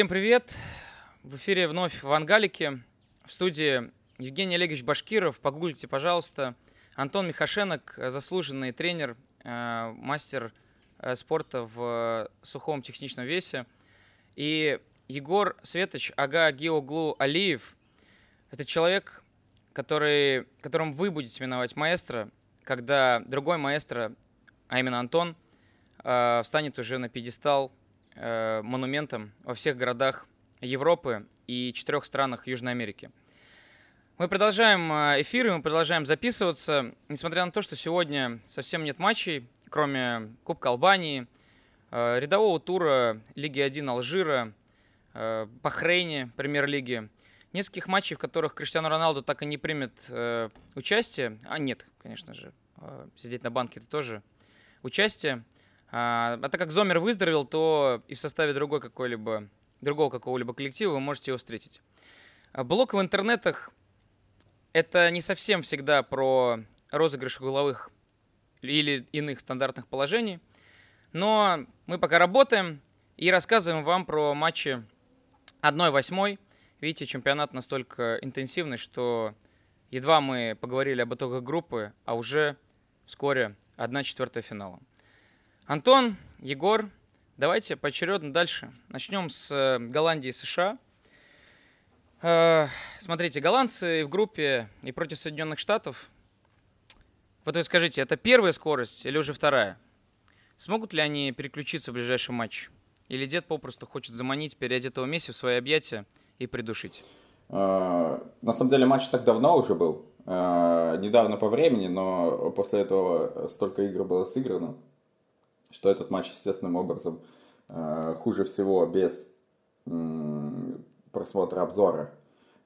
Всем привет! В эфире вновь в Ангалике. В студии Евгений Олегович Башкиров. Погуглите, пожалуйста. Антон Михашенок, заслуженный тренер, э, мастер э, спорта в сухом техничном весе. И Егор Светоч Ага Геоглу Алиев. Это человек, который, которым вы будете именовать маэстро, когда другой маэстро, а именно Антон, э, встанет уже на пьедестал э, монументом во всех городах Европы и четырех странах Южной Америки. Мы продолжаем э, эфиры, мы продолжаем записываться, несмотря на то, что сегодня совсем нет матчей, кроме Кубка Албании, э, рядового тура Лиги 1 Алжира, э, Бахрейне, премьер-лиги, нескольких матчей, в которых Криштиану Роналду так и не примет участие, а нет, конечно же, сидеть на банке это тоже участие, а, а так как Зомер выздоровел, то и в составе другой какой-либо, другого какого-либо коллектива вы можете его встретить. А, блок в интернетах — это не совсем всегда про розыгрыш угловых или иных стандартных положений, но мы пока работаем и рассказываем вам про матчи 1-8. Видите, чемпионат настолько интенсивный, что едва мы поговорили об итогах группы, а уже вскоре 1-4 финала. Антон, Егор, давайте поочередно дальше. Начнем с э, Голландии и США. Э, смотрите, голландцы в группе и против Соединенных Штатов. Вот вы скажите, это первая скорость или уже вторая? Смогут ли они переключиться в ближайший матч? Или дед попросту хочет заманить переодетого Месси в свои объятия и придушить? Э, на самом деле матч так давно уже был. Недавно по времени, но после этого столько игр было сыграно что этот матч естественным образом э, хуже всего без просмотра обзора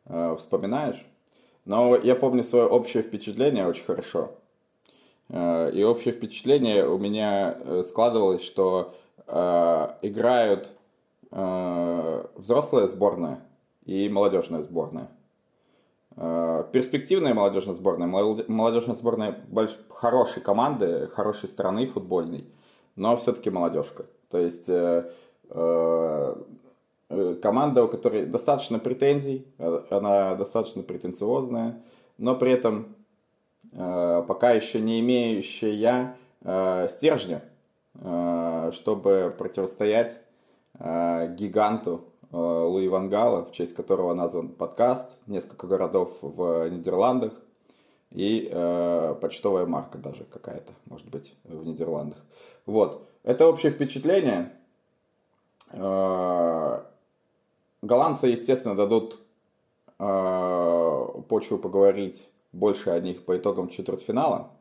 э, вспоминаешь. Но я помню свое общее впечатление очень хорошо. Э, и общее впечатление у меня складывалось, что играют взрослая сборная и молодежная сборная. Перспективная молодежная сборная, молодежная сборная хорошей команды, хорошей страны футбольной – но все-таки молодежка. То есть э, э, э, команда, у которой достаточно претензий, она достаточно претенциозная, но при этом пока еще не имеющая стержня, чтобы противостоять гиганту Луи Вангала, в честь которого назван подкаст, несколько городов в Нидерландах и э, почтовая марка даже какая-то, может быть, в Нидерландах. Вот. Это общее впечатление. Э, голландцы, естественно, дадут э, почву поговорить больше о них по итогам четвертьфинала.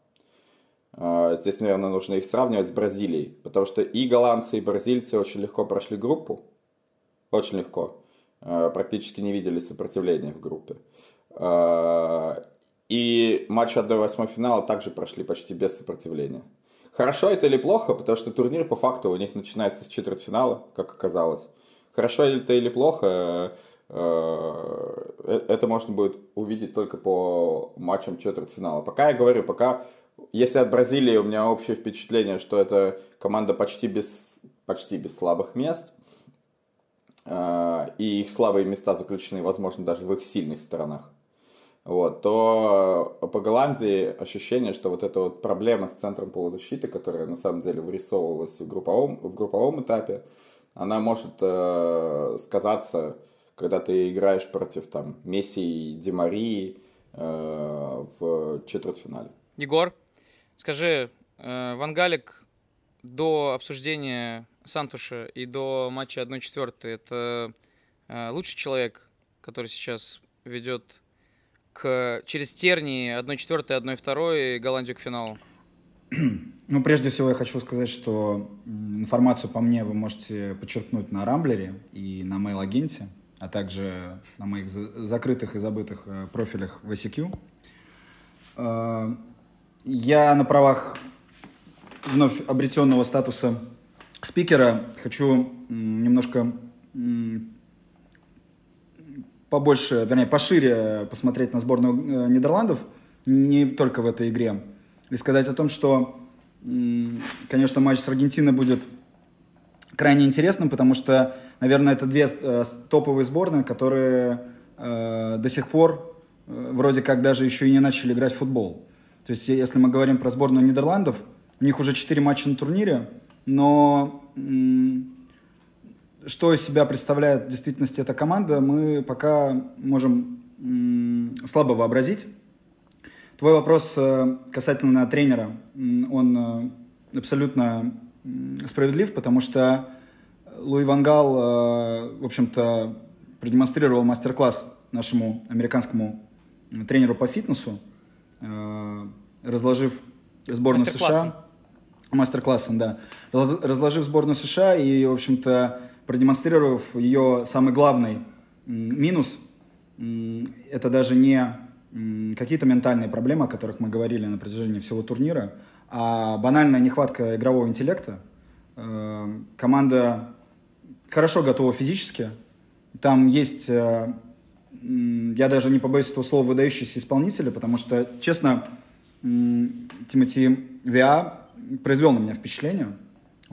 Э, здесь, наверное, нужно их сравнивать с Бразилией, потому что и голландцы, и бразильцы очень легко прошли группу. Очень легко. Э, практически не видели сопротивления в группе. Э, и матчи 1-8 финала также прошли почти без сопротивления. Хорошо это или плохо, потому что турнир по факту у них начинается с четвертьфинала, как оказалось. Хорошо это или плохо, э, э, это можно будет увидеть только по матчам четвертьфинала. Пока я говорю, пока, если от Бразилии у меня общее впечатление, что это команда почти без, почти без слабых мест, э, и их слабые места заключены, возможно, даже в их сильных сторонах вот, то по Голландии ощущение, что вот эта вот проблема с центром полузащиты, которая на самом деле вырисовывалась в групповом, в групповом этапе, она может э, сказаться, когда ты играешь против там Месси и Демарии э, в четвертьфинале. Егор, скажи, э, Вангалик до обсуждения Сантуша и до матча 1-4 это э, лучший человек, который сейчас ведет к, через тернии 1-4, 1-2 Голландию к финалу? Ну, прежде всего, я хочу сказать, что информацию по мне вы можете подчеркнуть на Рамблере и на мейл-агенте, а также на моих закрытых и забытых э, профилях в ICQ. Э, я на правах вновь обретенного статуса спикера хочу немножко побольше, вернее, пошире посмотреть на сборную э, Нидерландов, не только в этой игре, и сказать о том, что, конечно, матч с Аргентиной будет крайне интересным, потому что, наверное, это две э, топовые сборные, которые э, до сих пор вроде как даже еще и не начали играть в футбол. То есть, если мы говорим про сборную Нидерландов, у них уже 4 матча на турнире, но что из себя представляет в действительности эта команда, мы пока можем м- слабо вообразить. Твой вопрос э, касательно тренера, он э, абсолютно справедлив, потому что Луи Вангал, э, в общем-то, продемонстрировал мастер-класс нашему американскому тренеру по фитнесу, разложив сборную США. Мастер-классом, да. Разложив сборную США и, в общем-то, продемонстрировав ее самый главный минус, это даже не какие-то ментальные проблемы, о которых мы говорили на протяжении всего турнира, а банальная нехватка игрового интеллекта. Э, команда хорошо готова физически. Там есть, э, я даже не побоюсь этого слова, выдающиеся исполнители, потому что, честно, Тимати Виа произвел на меня впечатление.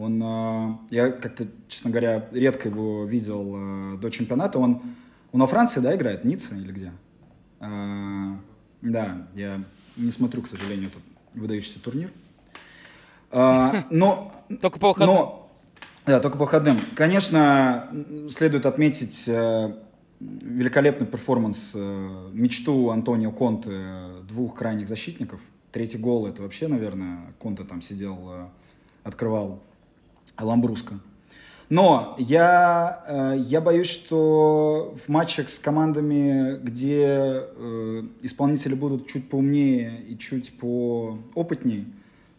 Он, э, я как-то, честно говоря, редко его видел до чемпионата. Он, он во Франции, да, играет? Ницца или где? Да, я не смотрю, к сожалению, этот выдающийся турнир. А, но, только по выходным. Но, да, только по выходным. Конечно, следует отметить э, великолепный перформанс, э, мечту Антонио Конте двух крайних защитников. Третий гол, это вообще, наверное, Конте там сидел, э, открывал Ламбруска. Но я, я боюсь, что в матчах с командами, где исполнители будут чуть поумнее и чуть поопытнее,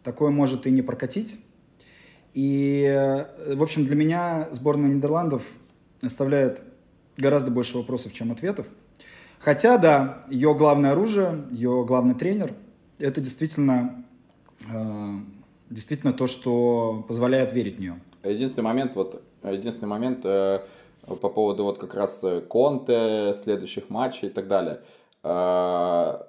такое может и не прокатить. И, э, в общем, для меня сборная Нидерландов оставляет гораздо больше вопросов, чем ответов. Хотя, да, ее главное оружие, ее главный тренер, это действительно, э, действительно то, что позволяет верить в нее. Единственный момент, вот, единственный момент э, по поводу вот как раз Конте, следующих матчей и так далее. Э,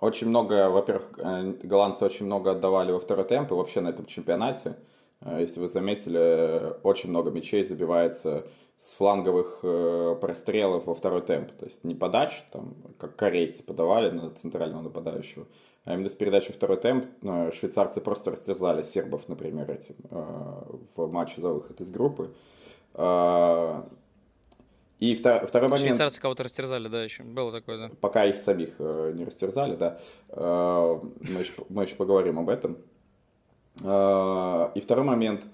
очень много, во-первых, э, голландцы очень много отдавали во второй темп и вообще на этом чемпионате. Э, если вы заметили, очень много мячей забивается с фланговых э, прострелов во второй темп. То есть не подач, там, как корейцы подавали на центрального нападающего, а именно с передачи второй темп швейцарцы просто растерзали сербов, например, этим в матче за выход из группы. И втор, второй момент... Швейцарцы кого-то растерзали, да, еще было такое, да. Пока их самих э, не растерзали, да. Э, мы, еще, мы еще поговорим об этом. Э, и второй момент.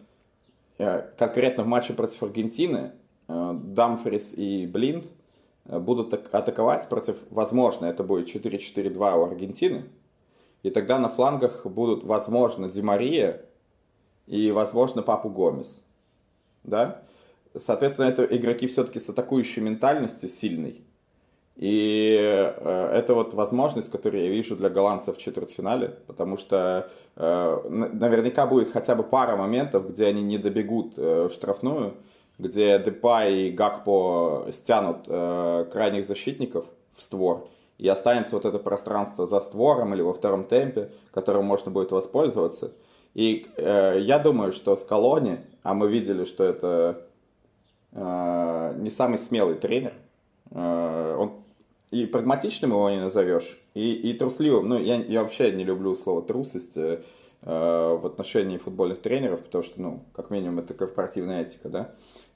Э, конкретно в матче против Аргентины э, Дамфрис и Блинд э, будут атаковать против, возможно, это будет 4-4-2 у Аргентины. И тогда на флангах будут, возможно, Ди Мария и, возможно, Папу Гомес. Да? Соответственно, это игроки все-таки с атакующей ментальностью сильной. И э, это вот возможность, которую я вижу для голландцев в четвертьфинале, потому что э, наверняка будет хотя бы пара моментов, где они не добегут э, в штрафную, где Депа и Гакпо стянут крайних защитников в створ, и останется вот это пространство за створом или во втором темпе, которым можно будет воспользоваться. И э, я думаю, что с Колони, а мы видели, что это Э, не самый смелый тренер. Э, он и прагматичным его не назовешь, и, и трусливым. Ну, я, я вообще не люблю слово трусость э, в отношении футбольных тренеров, потому что, ну, как минимум, это корпоративная этика, да.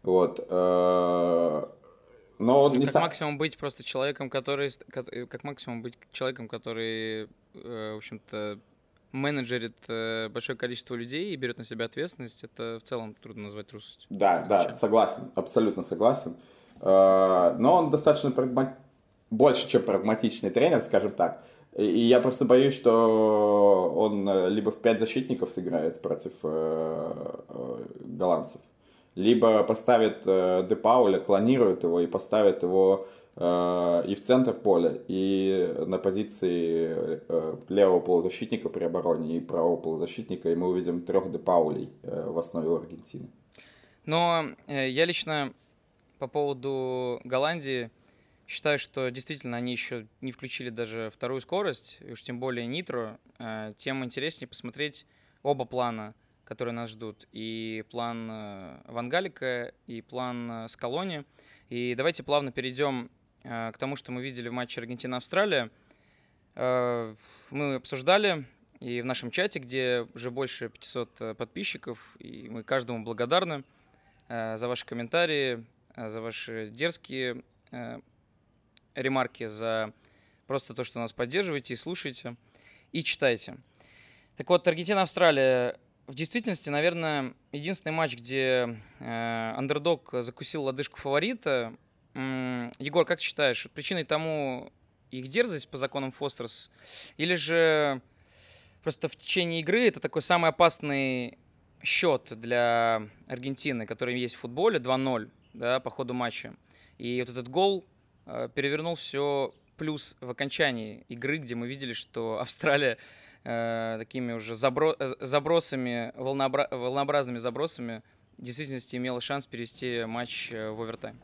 Вот. Э, но он ну, не как сам... максимум быть просто человеком, который, как максимум быть человеком, который, в общем-то, менеджерит э, большое количество людей и берет на себя ответственность, это в целом трудно назвать трусостью. Да, да, согласен, абсолютно согласен. Э, но он достаточно прагма... больше, чем прагматичный тренер, скажем так. И я просто боюсь, что он э, либо в пять защитников сыграет против голландцев, либо поставит Де Пауля, клонирует его и поставит его Э, и в центр поля, и на позиции э, левого полузащитника при обороне и правого полузащитника, и мы увидим трех депаулей э, в основе у Аргентины. Но я лично по поводу Голландии считаю, что действительно они еще не включили даже вторую скорость, и уж тем более нитро, тем интереснее посмотреть оба плана. Которые нас ждут, и план э, Вангалика, и план э, Скалони. И давайте плавно перейдем к тому, что мы видели в матче Аргентина-Австралия. Мы обсуждали и в нашем чате, где уже больше 500 подписчиков, и мы каждому благодарны за ваши комментарии, за ваши дерзкие ремарки, за просто то, что нас поддерживаете и слушаете, и читаете. Так вот, Аргентина-Австралия в действительности, наверное, единственный матч, где э, андердог закусил лодыжку фаворита. М- Егор, как ты считаешь, причиной тому их дерзость по законам Фостерс? Или же просто в течение игры это такой самый опасный счет для Аргентины, который есть в футболе, 2-0 да, по ходу матча. И вот этот гол э, перевернул все плюс в окончании игры, где мы видели, что Австралия э, такими уже забро э, забросами, волнообра волнообразными забросами в действительности имела шанс перевести матч э, в овертайм.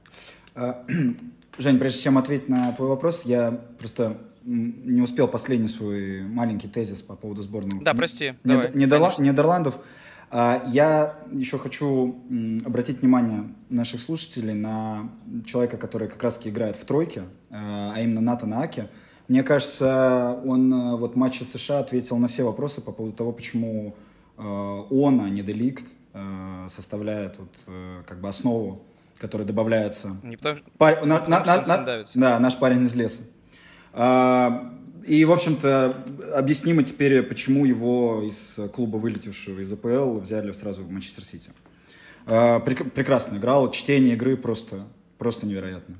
А, Жень, прежде чем ответить на твой вопрос, я просто не успел последний свой маленький тезис по поводу сборной. Да, прости. Давай, Нидерла Нидерландов. А, я еще хочу обратить внимание наших слушателей на человека, который как раз-таки играет в тройке, а именно Натана Аки. Мне кажется, он э, вот в матче США ответил на все вопросы по поводу того, почему э, он, а не Деликт, э, составляет вот, как бы основу, которая добавляется. Не потому, Пар... потому на, на, на, на, Да, наш парень из леса. А, и, в общем-то, объяснимо теперь, почему его из клуба, вылетевшего из АПЛ, взяли сразу в Манчестер Сити. А, прекрасно играл, чтение игры просто, просто невероятно.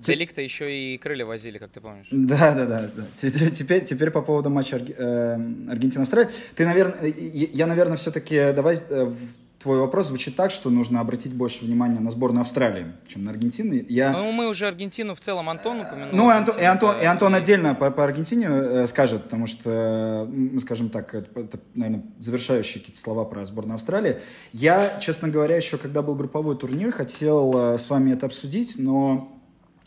Деликта еще и крылья возили, как ты помнишь. Да, да, да. да. Теперь, теперь по поводу матча Арги... э, Аргентина-Австралия. Ты, наверное, я, наверное, все-таки давай э, твой вопрос звучит так, что нужно обратить больше внимания на сборную Австралии, чем на Аргентину. Я... Ну, мы уже Аргентину в целом Антон упомянул. Ну, и Антон, и Антон, и Антон отдельно по, по Аргентине э, скажет, потому что, мы скажем так, это, это, наверное, завершающие какие-то слова про сборную Австралии. Я, честно говоря, еще когда был групповой турнир, хотел э, с вами это обсудить, но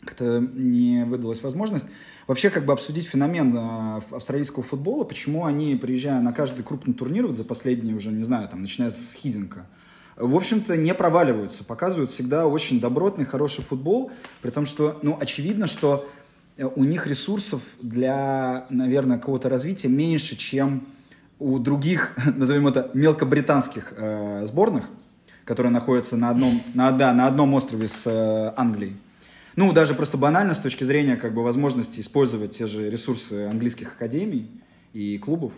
как-то не выдалась возможность вообще как бы обсудить феномен э, австралийского футбола, почему они, приезжая на каждый крупный турнир, вот за последние уже, не знаю, там, начиная с Хизинка, в общем-то, не проваливаются, показывают всегда очень добротный, хороший футбол, при том, что, ну, очевидно, что э, у них ресурсов для, наверное, какого-то развития меньше, чем у других, назовем это, мелкобританских э, сборных, которые находятся на одном, на, да, на одном острове с э, Англией. Ну, даже просто банально с точки зрения как бы возможности использовать те же ресурсы английских академий и клубов.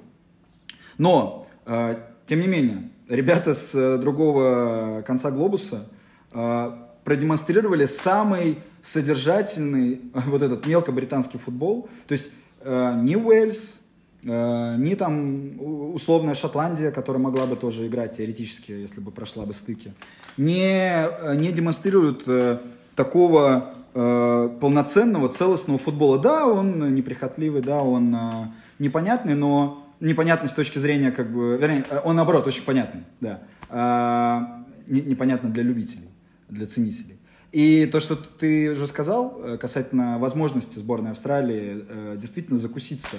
Но, э, тем не менее, ребята с э, другого конца глобуса э, продемонстрировали самый содержательный вот этот мелкобританский футбол. То есть э, ни Уэльс, э, ни там условная Шотландия, которая могла бы тоже играть теоретически, если бы прошла бы стыки, не, э, не демонстрируют э, такого э, полноценного, целостного футбола. Да, он неприхотливый, да, он э, непонятный, но непонятный с точки зрения, как бы, вернее, э, он наоборот очень понятный, да. Э, не, непонятно для любителей, для ценителей. И то, что ты уже сказал э, касательно возможности сборной Австралии э, действительно закуситься,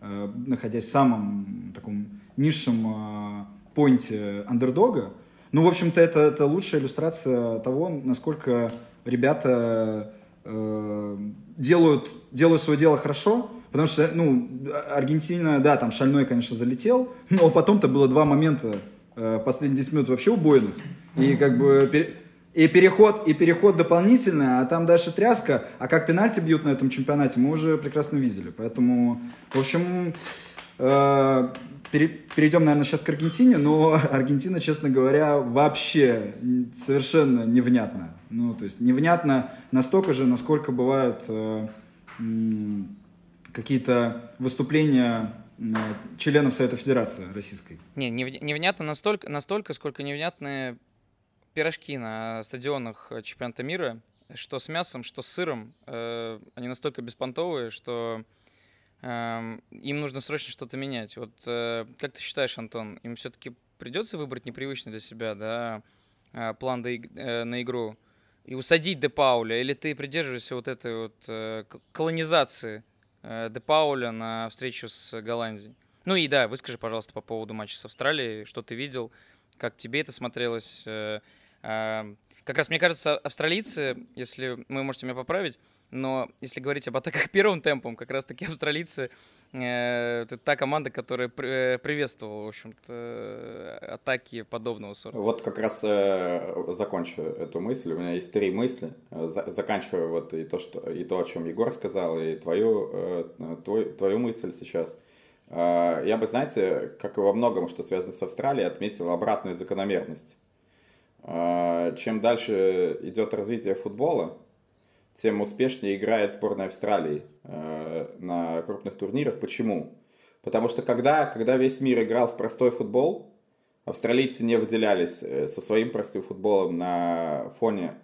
э, находясь в самом таком низшем э, поинте андердога, ну, в общем-то, это, это лучшая иллюстрация того, насколько ребята э, делают, делают свое дело хорошо, потому что, ну, Аргентина, да, там шальной, конечно, залетел, но потом-то было два момента э, последние 10 минут вообще убойных, и как бы... и переход, и переход дополнительный, а там дальше тряска. А как пенальти бьют на этом чемпионате, мы уже прекрасно видели. Поэтому, в общем, э, перейдем, наверное, сейчас к Аргентине, но Аргентина, честно говоря, вообще совершенно невнятно. Ну, то есть невнятно настолько же, насколько бывают э, какие-то выступления членов Совета Федерации Российской. Не, невнятно настолько, настолько, сколько невнятные пирожки на стадионах чемпионата мира, что с мясом, что с сыром. Э, они настолько беспонтовые, что им нужно срочно что-то менять. Вот э, как ты считаешь, Антон, им все-таки придется выбрать непривычный для себя, да, э, план э, на игру? и усадить Де Пауля, или ты придерживаешься вот этой вот колонизации Де Пауля на встречу с Голландией? Ну и да, выскажи, пожалуйста, по поводу матча с Австралией, что ты видел, как тебе это смотрелось. Как раз, мне кажется, австралийцы, если вы можете меня поправить, но если говорить об атаках первым темпом, как раз-таки австралийцы э, это та команда, которая при, приветствовала, в общем-то, атаки подобного сорта. Вот как раз э, закончу эту мысль. У меня есть три мысли. За, заканчиваю вот и то, что, и то, о чем Егор сказал, и твою, э, твой, твою мысль сейчас. Э, я бы, знаете, как и во многом, что связано с Австралией, отметил обратную закономерность. Э, чем дальше идет развитие футбола, тем успешнее играет сборная Австралии э, на крупных турнирах. Почему? Потому что когда, когда весь мир играл в простой футбол, австралийцы не выделялись э, со своим простым футболом на фоне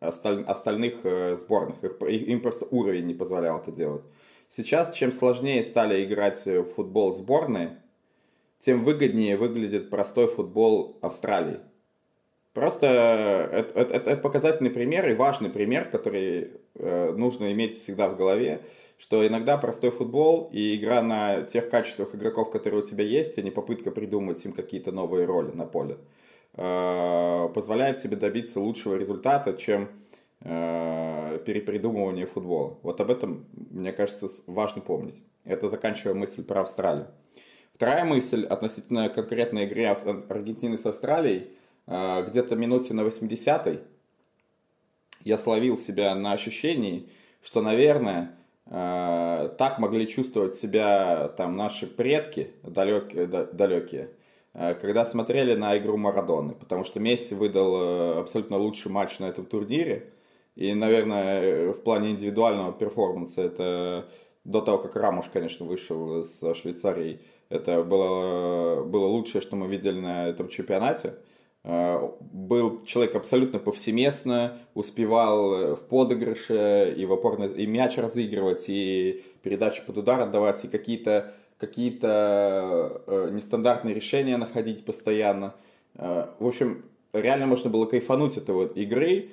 осталь, остальных э, сборных. Их, им просто уровень не позволял это делать. Сейчас, чем сложнее стали играть в футбол сборные, тем выгоднее выглядит простой футбол Австралии. Просто это, это, это показательный пример и важный пример, который э, нужно иметь всегда в голове, что иногда простой футбол и игра на тех качествах игроков, которые у тебя есть, а не попытка придумать им какие-то новые роли на поле, э, позволяет тебе добиться лучшего результата, чем э, перепридумывание футбола. Вот об этом, мне кажется, важно помнить. Это заканчивая мысль про Австралию. Вторая мысль относительно конкретной игры Аргентины с Австралией – где-то минуте на 80-й я словил себя на ощущении, что, наверное, а, так могли чувствовать себя там наши предки далекие, далекие а, когда смотрели на игру Марадоны, потому что Месси выдал э, абсолютно лучший матч на этом турнире, и, наверное, в плане индивидуального перформанса это до того, как Рамуш, конечно, вышел с Швейцарии, это было, было лучшее, что мы видели на этом чемпионате. Э, был человек абсолютно повсеместно, успевал э, в подыгрыше и в опорно, и мяч разыгрывать, и передачи под удар отдавать, и какие-то какие-то э, нестандартные решения находить постоянно. В общем, реально можно было кайфануть от этой игры.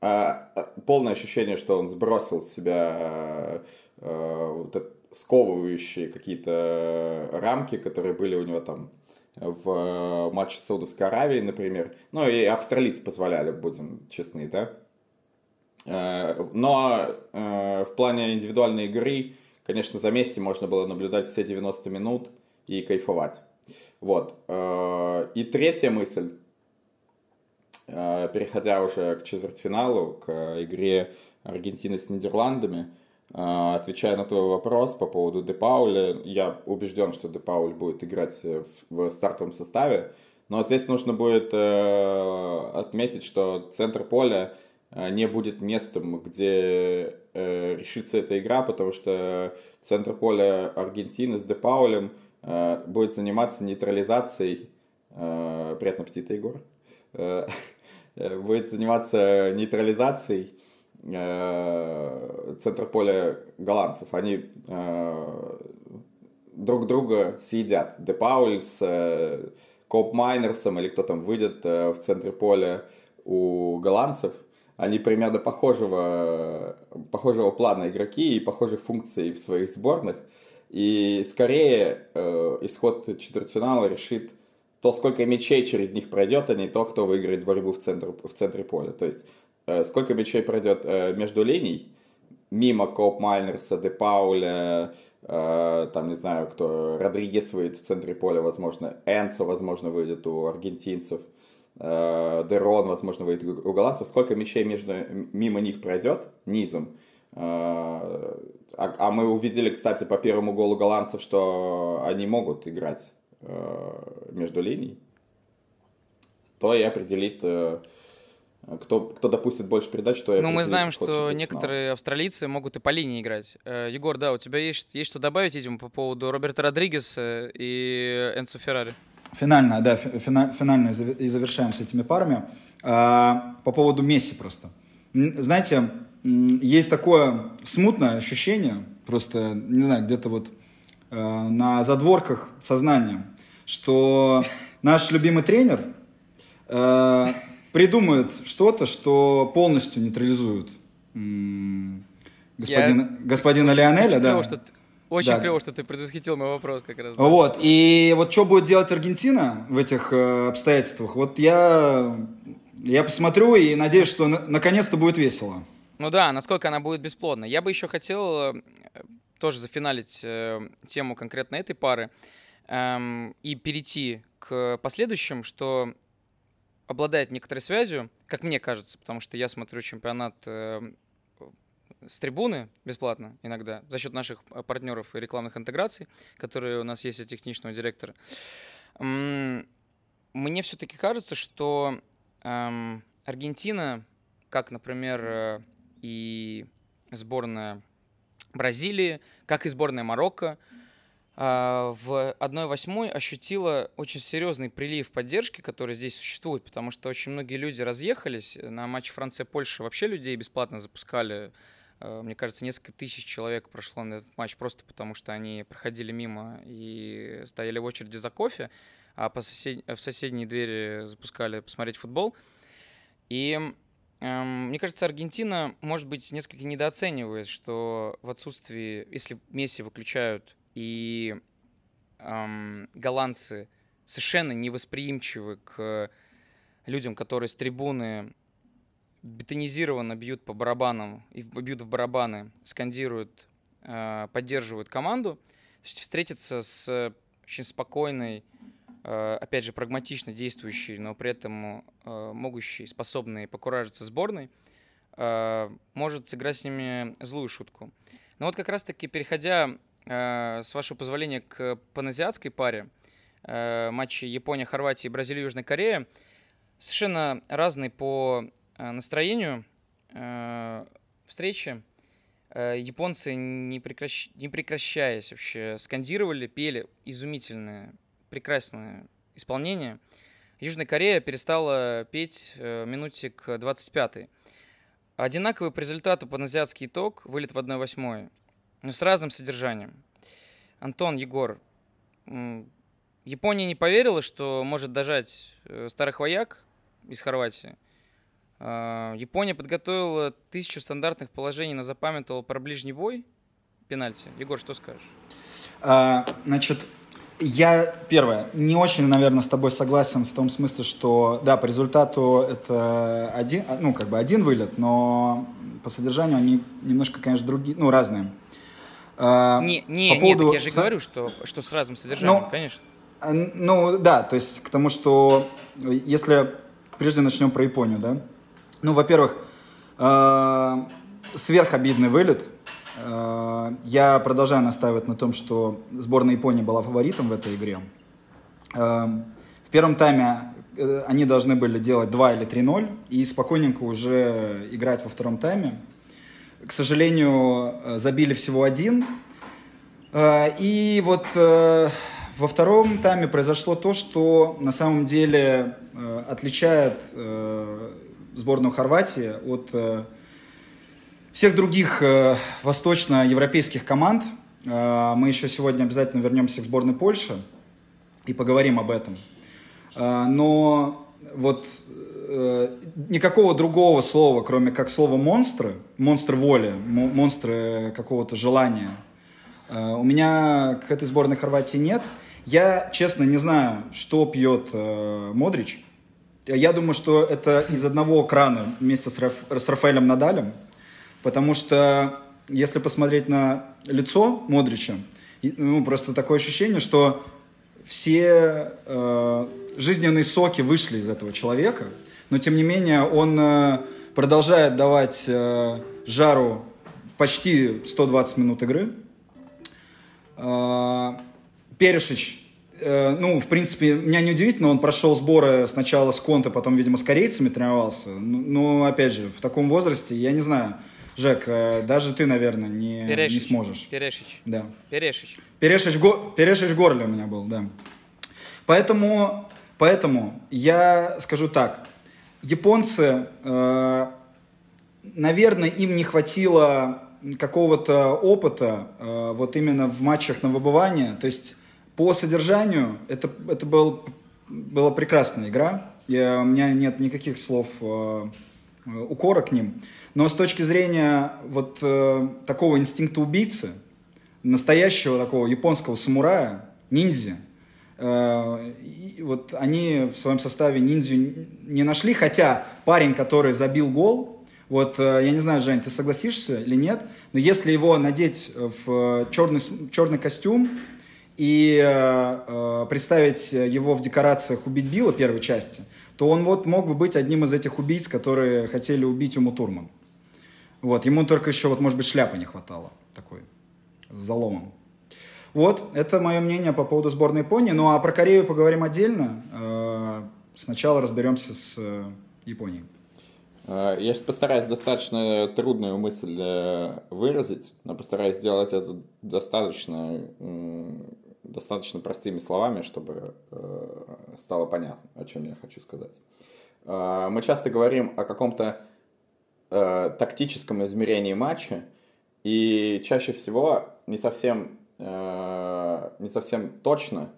Полное ощущение, что он сбросил с себя вот сковывающие какие-то рамки, которые были у него там в э, матче с Саудовской Аравией, например. Ну, и австралийцы позволяли, будем честны, да. Э, но э, в плане индивидуальной игры, конечно, за Месси можно было наблюдать все 90 минут и кайфовать. Вот. И третья мысль, переходя уже к четвертьфиналу, к игре Аргентины с Нидерландами – отвечая на твой вопрос по поводу Де Пауля, я убежден, что Де Пауль будет играть в стартовом составе, но здесь нужно будет э, отметить, что центр поля э, не будет местом, где э, решится эта игра, потому что центр поля Аргентины с Де Паулем будет заниматься нейтрализацией, приятного аппетита, Егор, будет заниматься нейтрализацией Э, центр поля голландцев, они э, друг друга съедят. Де Пауль с э, Коп Майнерсом или кто там выйдет в центре поля у голландцев, они примерно похожего, похожего плана игроки и похожих функций в своих сборных. И скорее э, исход четвертьфинала решит то, сколько мячей через них пройдет, а не то, кто выиграет борьбу в, центр, в центре поля. То есть Э, сколько мячей пройдет э, между линий, мимо Коп Майнерса, Де Пауля, э, там, не знаю, кто, Родригес выйдет в центре поля, возможно, Энсо, возможно, выйдет у аргентинцев, Дерон, возможно, выйдет у голландцев, сколько мячей между, мимо них пройдет низом, а, а мы увидели, кстати, по первому голу голландцев, что они могут играть между линий, то и определит кто, кто допустит больше передач, то я Ну, мы знаем, что некоторые австралийцы могут и по линии играть. Э, Егор, да, у тебя есть, есть что добавить, видимо, по поводу Роберта Родригеса и Энцо Феррари? Финально, да, фина, финально и завершаем с этими парами. А, по поводу Месси просто. Знаете, есть такое смутное ощущение, просто, не знаю, где-то вот э, на задворках сознания, что наш любимый тренер э, придумают что-то, что полностью нейтрализует господина, Я господина Лионеля. да. что Очень да. клево, что ты предвосхитил мой вопрос как раз. Да. Вот, и вот что будет делать Аргентина в этих э, обстоятельствах, вот я, я посмотрю и надеюсь, что на, наконец-то будет весело. Ну да, насколько она будет бесплодна. Я бы еще хотел э, тоже зафиналить э, тему конкретно этой пары эм, и перейти к последующим, что обладает некоторой связью, как мне кажется, потому что я смотрю чемпионат э, с трибуны бесплатно иногда за счет наших э, партнеров и рекламных интеграций, которые у нас есть от техничного директора. Мне все-таки кажется, что эм, Аргентина, как, например, э, и сборная Бразилии, как и сборная Марокко, а, в 1-8 ощутила очень серьезный прилив поддержки, который здесь существует, потому что очень многие люди разъехались. На матче Франция-Польша вообще людей бесплатно запускали. А, мне кажется, несколько тысяч человек прошло на этот матч просто потому, что они проходили мимо и стояли в очереди за кофе, а по сосед... в соседние двери запускали посмотреть футбол. И эм, мне кажется, Аргентина, может быть, несколько недооценивает, что в отсутствии, если Месси выключают и эм, голландцы совершенно невосприимчивы к людям, которые с трибуны бетонизированно бьют по барабанам, и бьют в барабаны, скандируют, э, поддерживают команду. То есть встретиться с очень спокойной, э, опять же, прагматично действующей, но при этом э, могущей, способной покуражиться сборной, э, может сыграть с ними злую шутку. Но вот как раз-таки, переходя с вашего позволения, к паназиатской паре. Э, матчи Япония-Хорватия и Бразилия-Южная Корея. Совершенно разные по э, настроению встречи. Японцы, не, прекращ... не прекращаясь вообще, скандировали, пели изумительное, прекрасное исполнение. Южная Корея перестала петь минуте к 25-й. Одинаковый по результату паназиатский итог, вылет в 1-8 но с разным содержанием. Антон, Егор, Япония не поверила, что может дожать э, старых вояк из Хорватии. А, Япония подготовила тысячу стандартных положений, но запамятовала про ближний бой. Пенальти. Егор, что скажешь? А, значит, я, первое, не очень, наверное, с тобой согласен в том смысле, что, да, по результату это один, ну, как бы один вылет, но по содержанию они немножко, конечно, другие, ну, разные. А, не, не, по поводу... нет, я же говорю, что, что с разным содержанием, ну, конечно. А, ну, да, то есть к тому, что если прежде начнем про Японию, да. Ну, во-первых, э, сверхобидный вылет. Э, я продолжаю настаивать на том, что сборная Японии была фаворитом в этой игре. Э, в первом тайме э, они должны были делать 2 или 3-0 и спокойненько уже играть во втором тайме к сожалению, э, забили всего один. Э, и вот э, во втором тайме произошло то, что на самом деле отличает сборную Хорватии от всех других восточноевропейских команд. Мы еще сегодня обязательно вернемся к сборной Польши и поговорим об этом. Но вот э, никакого другого слова, кроме как слова монстры, монстр воли, монстры какого-то желания, э, у меня к этой сборной Хорватии нет. Я, честно, не знаю, что пьет э, Модрич. Я думаю, что это из одного крана вместе с, Раф, с Рафаэлем Надалем, потому что если посмотреть на лицо Модрича, ну, просто такое ощущение, что все э, жизненные соки вышли из этого человека, но тем не менее он э, продолжает давать э, жару почти 120 минут игры. Э, Перешич ну, в принципе, меня не удивительно, он прошел сборы сначала с Конте, потом, видимо, с корейцами тренировался. Но, опять же, в таком возрасте, я не знаю, Жек, даже ты, наверное, не, не сможешь. Перешич. Да. Перешич. Перешич, го, Перешич горле у меня был, да. Поэтому Поэтому я скажу так. Японцы, э, наверное, им не хватило какого-то опыта э, вот именно в матчах на выбывание. То есть по содержанию это, это был, была прекрасная игра. Я, у меня нет никаких слов э, укора к ним. Но с точки зрения вот такого инстинкта убийцы, настоящего такого японского самурая, ниндзя. Э, вот они в своем составе ниндзю не нашли, хотя парень, который забил гол, вот я не знаю, Жень, ты согласишься или нет, но если его надеть в черный, черный костюм и э, представить его в декорациях «Убить Билла» первой части, то он вот мог бы быть одним из этих убийц, которые хотели убить Уму Турман. Вот, ему только еще, вот, может быть, шляпы не хватало такой, с заломом. Вот, это мое мнение по поводу сборной Японии. Ну, а про Корею поговорим отдельно. Э, сначала разберемся с э, Японией. Э, я сейчас постараюсь достаточно трудную мысль выразить, но постараюсь сделать это достаточно, достаточно простыми словами, чтобы стало понятно, о чем я хочу сказать. Мы часто говорим о каком-то тактическом измерении матча, и чаще всего не совсем, не совсем точно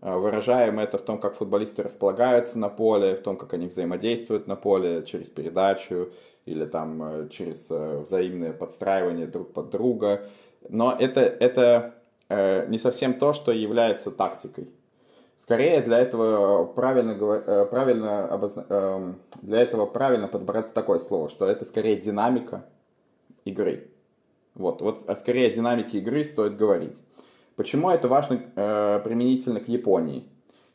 э, выражаем это в том, как футболисты располагаются на поле, в том, как они взаимодействуют на поле через передачу или там э, через э, взаимное подстраивание друг под друга. Но это, это не совсем то, что является тактикой. Скорее для этого правильно, э, правильно, обозна... Для этого правильно подобрать такое слово, что это скорее динамика игры. Вот, вот а скорее о динамике игры стоит говорить. Почему это важно э, применительно к Японии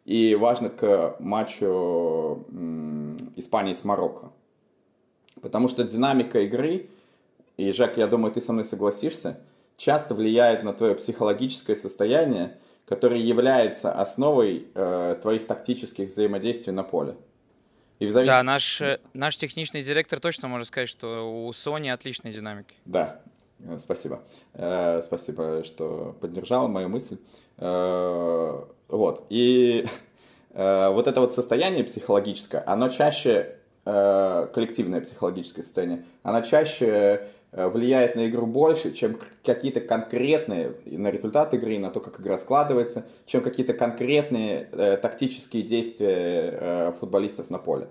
и важно к матчу э, Испании с Марокко? Потому что динамика игры, и, Жак, я думаю, ты со мной согласишься, часто влияет на твое психологическое состояние, который является основой э, твоих тактических взаимодействий на поле. И в завис... Да, наш, э, наш техничный директор точно может сказать, что у Sony отличная динамика. Да, спасибо. Э, спасибо, что поддержал мою мысль. Э, вот. И э, вот это вот состояние психологическое, оно чаще, э, коллективное психологическое состояние, оно чаще Э, влияет на игру больше, чем какие-то конкретные, на результат игры, на то, как игра складывается, чем какие-то конкретные э, тактические действия э, футболистов на поле.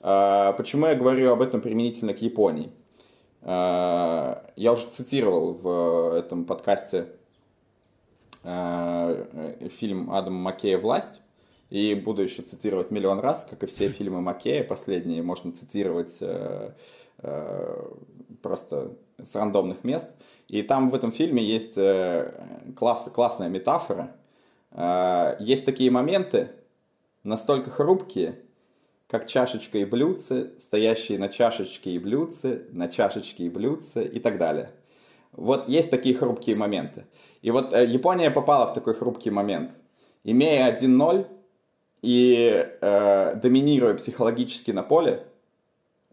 Э, почему я говорю об этом применительно к Японии? Э, я уже цитировал в этом подкасте э, фильм Адама Маккея «Власть», и буду еще цитировать миллион раз, как и все фильмы Маккея последние, можно цитировать э, просто с рандомных мест. И там в этом фильме есть класс, классная метафора. Есть такие моменты, настолько хрупкие, как чашечка и блюдце, стоящие на чашечке и блюдце, на чашечке и блюдце и так далее. Вот есть такие хрупкие моменты. И вот Япония попала в такой хрупкий момент. Имея 1-0 и э, доминируя психологически на поле,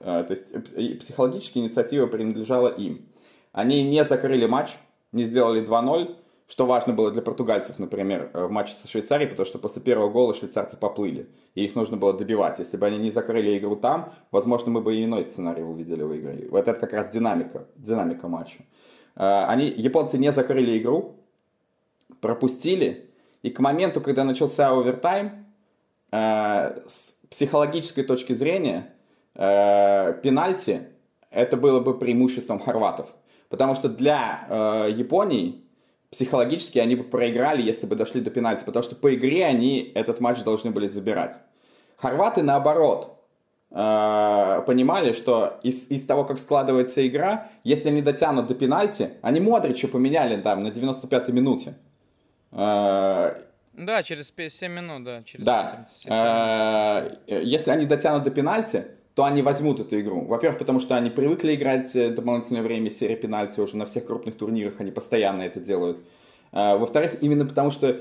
Э, то есть э, психологически инициатива принадлежала им. Они не закрыли матч, не сделали 2-0, что важно было для португальцев, например, э, в матче со Швейцарией, потому что после первого гола швейцарцы поплыли, и их нужно было добивать. Если бы они не закрыли игру там, возможно, мы бы и иной сценарий увидели в игре. Вот это как раз динамика, динамика матча. Они, японцы не закрыли игру, пропустили, и к моменту, когда начался овертайм, с психологической точки зрения, э, пенальти, это было бы преимуществом хорватов. Потому что для э, Японии психологически они бы проиграли, если бы дошли до пенальти. Потому что по игре они этот матч должны были забирать. Хорваты наоборот э, понимали, что из, из того, как складывается игра, если они дотянут до пенальти, они Модрича поменяли там на 95-й минуте. Э, да, через 7 минут, да. Через да. 7, 7 минут. Э, если они дотянут до пенальти, то они возьмут эту игру. Во-первых, потому что они привыкли играть э, дополнительное время серии пенальти уже на всех крупных турнирах, они постоянно это делают. А, во-вторых, именно потому что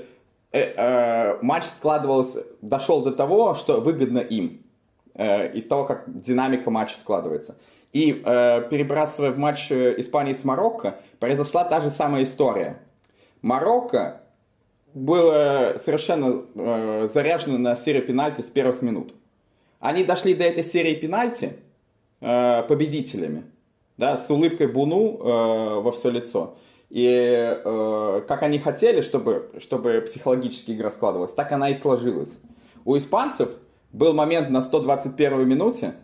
э, э, матч складывался, дошел до того, что выгодно им, из того, как динамика матча складывается. И перебрасывая в матч Испании с Марокко, произошла та же самая история. Марокко было совершенно заряжено на серию пенальти с первых минут. Они дошли до этой серии пенальти э, победителями, да, с улыбкой Буну э, во все лицо. И э, как они хотели, чтобы, чтобы психологически игра складывалась, так она и сложилась. У испанцев был момент на 121 минуте,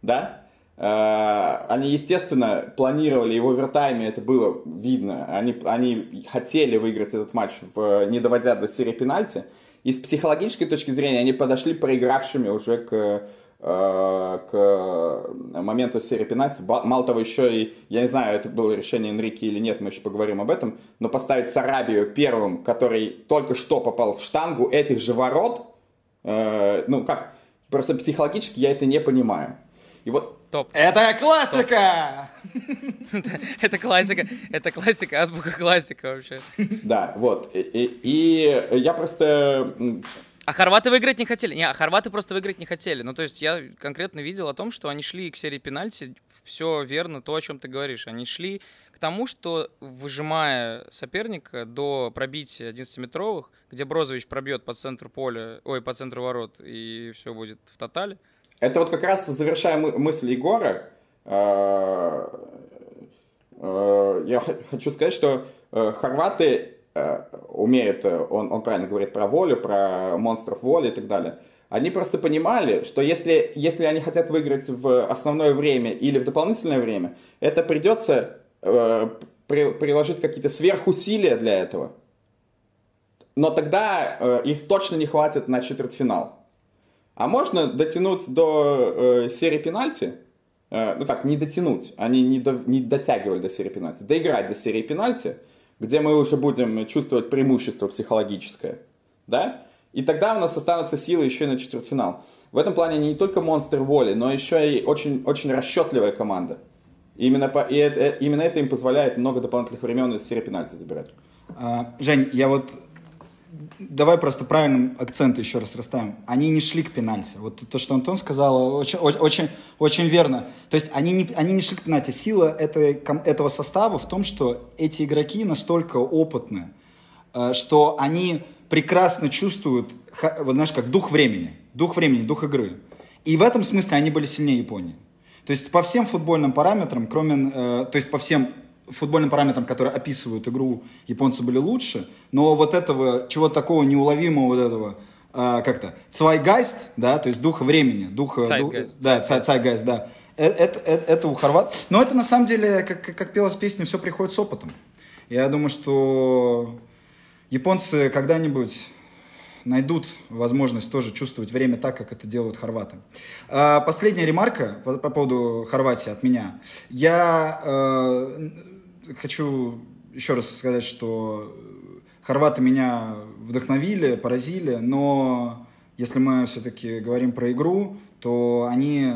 да, они, естественно, планировали его овертайме, это было видно. Они, они хотели выиграть этот матч, в, не доводя до серии пенальти. И с психологической точки зрения они подошли проигравшими уже к Э, к моменту серии пенальти. Мало того, еще и, я не знаю, это было решение Энрике или нет, мы еще поговорим об этом, но поставить Сарабию первым, который только что попал в штангу этих же ворот, э, ну как, просто психологически я это не понимаю. И вот Топ. Это классика! Это классика, это классика, азбука классика вообще. Да, вот. И, я просто а хорваты выиграть не хотели. Не, а хорваты просто выиграть не хотели. Ну, то есть я конкретно видел о том, что они шли к серии пенальти. Все верно, то, о чем ты говоришь. Они шли к тому, что выжимая соперника до пробития 11-метровых, где Брозович пробьет по центру поля, ой, по центру ворот, и все будет в тотале. Это вот как раз завершая мысль Егора, э, э, я хочу сказать, что э, хорваты умеет, э, он, он правильно говорит про волю, про монстров воли и так далее. Они просто понимали, что если, если они хотят выиграть в основное время или в дополнительное время, это придется э, при, приложить какие-то сверхусилия для этого. Но тогда э, их точно не хватит на четвертьфинал. А можно дотянуть до э, серии пенальти, э, ну как, не дотянуть, они не, до, не дотягивали до серии пенальти, доиграть до серии пенальти – где мы уже будем чувствовать преимущество психологическое, да, и тогда у нас останутся силы еще и на четвертьфинал. В этом плане они не только монстр воли, но еще и очень, очень расчетливая команда. И именно, по, и это, именно это им позволяет много дополнительных времен из серии пенальти забирать. А, Жень, я вот давай просто правильным акцент еще раз расставим. Они не шли к пенальти. Вот то, что Антон сказал, очень, очень, очень верно. То есть они не, они не шли к пенальти. Сила этой, этого состава в том, что эти игроки настолько опытны, э, что они прекрасно чувствуют, вот знаешь, как дух времени. Дух времени, дух игры. И в этом смысле они были сильнее Японии. То есть по всем футбольным параметрам, кроме, э, то есть по всем футбольным параметрам, которые описывают игру, японцы были лучше, но вот этого, чего такого неуловимого вот этого, а, как-то, цвайгайст, да, то есть духа времени, духа, дух, да, цайгайст, да, это, это, это у хорват, но это на самом деле, как, как пелась песня, все приходит с опытом. Я думаю, что японцы когда-нибудь найдут возможность тоже чувствовать время так, как это делают хорваты. А, последняя ремарка по, по поводу Хорватии от меня. Я э, хочу еще раз сказать, что хорваты меня вдохновили, поразили, но если мы все-таки говорим про игру, то они,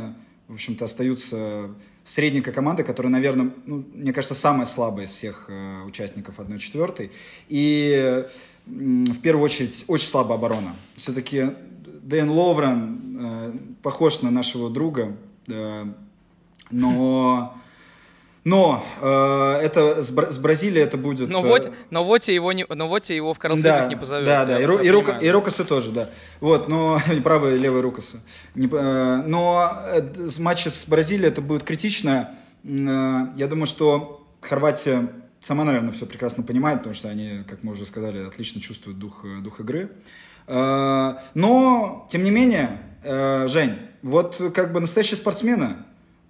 в общем-то, остаются средненькой командой, которая, наверное, ну, мне кажется, самая слабая из всех э, участников 1-4. И в первую очередь очень слабая оборона. Все-таки Дэн Ловрен э, похож на нашего друга, э, но но э, это с, Бра- с Бразилией это будет. Но вот, э... но вот его не, но вот его в Карл да, не позовет. Да, да, и, Ру, и, Рука, и Рукасы тоже, да. Вот, но правые и левые Рукасы. Не, э, но э, с матча с Бразилией это будет критично. Э, я думаю, что Хорватия сама, наверное, все прекрасно понимает, потому что они, как мы уже сказали, отлично чувствуют дух, э, дух игры. Э, но, тем не менее, э, Жень, вот как бы настоящие спортсмены,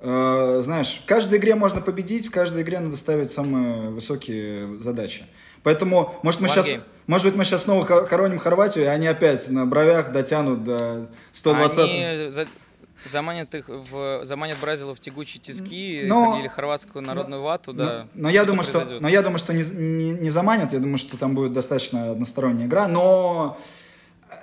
знаешь, в каждой игре можно победить, в каждой игре надо ставить самые высокие задачи. Поэтому, может, мы сейчас, может быть, мы сейчас снова хороним Хорватию, и они опять на бровях дотянут до 120 они Заманят их в, заманят Бразила в тягучие тиски но, или хорватскую народную но, вату, да. Но, но я думаю, что, но я думаю, что не, не, не заманят. Я думаю, что там будет достаточно односторонняя игра. Но э,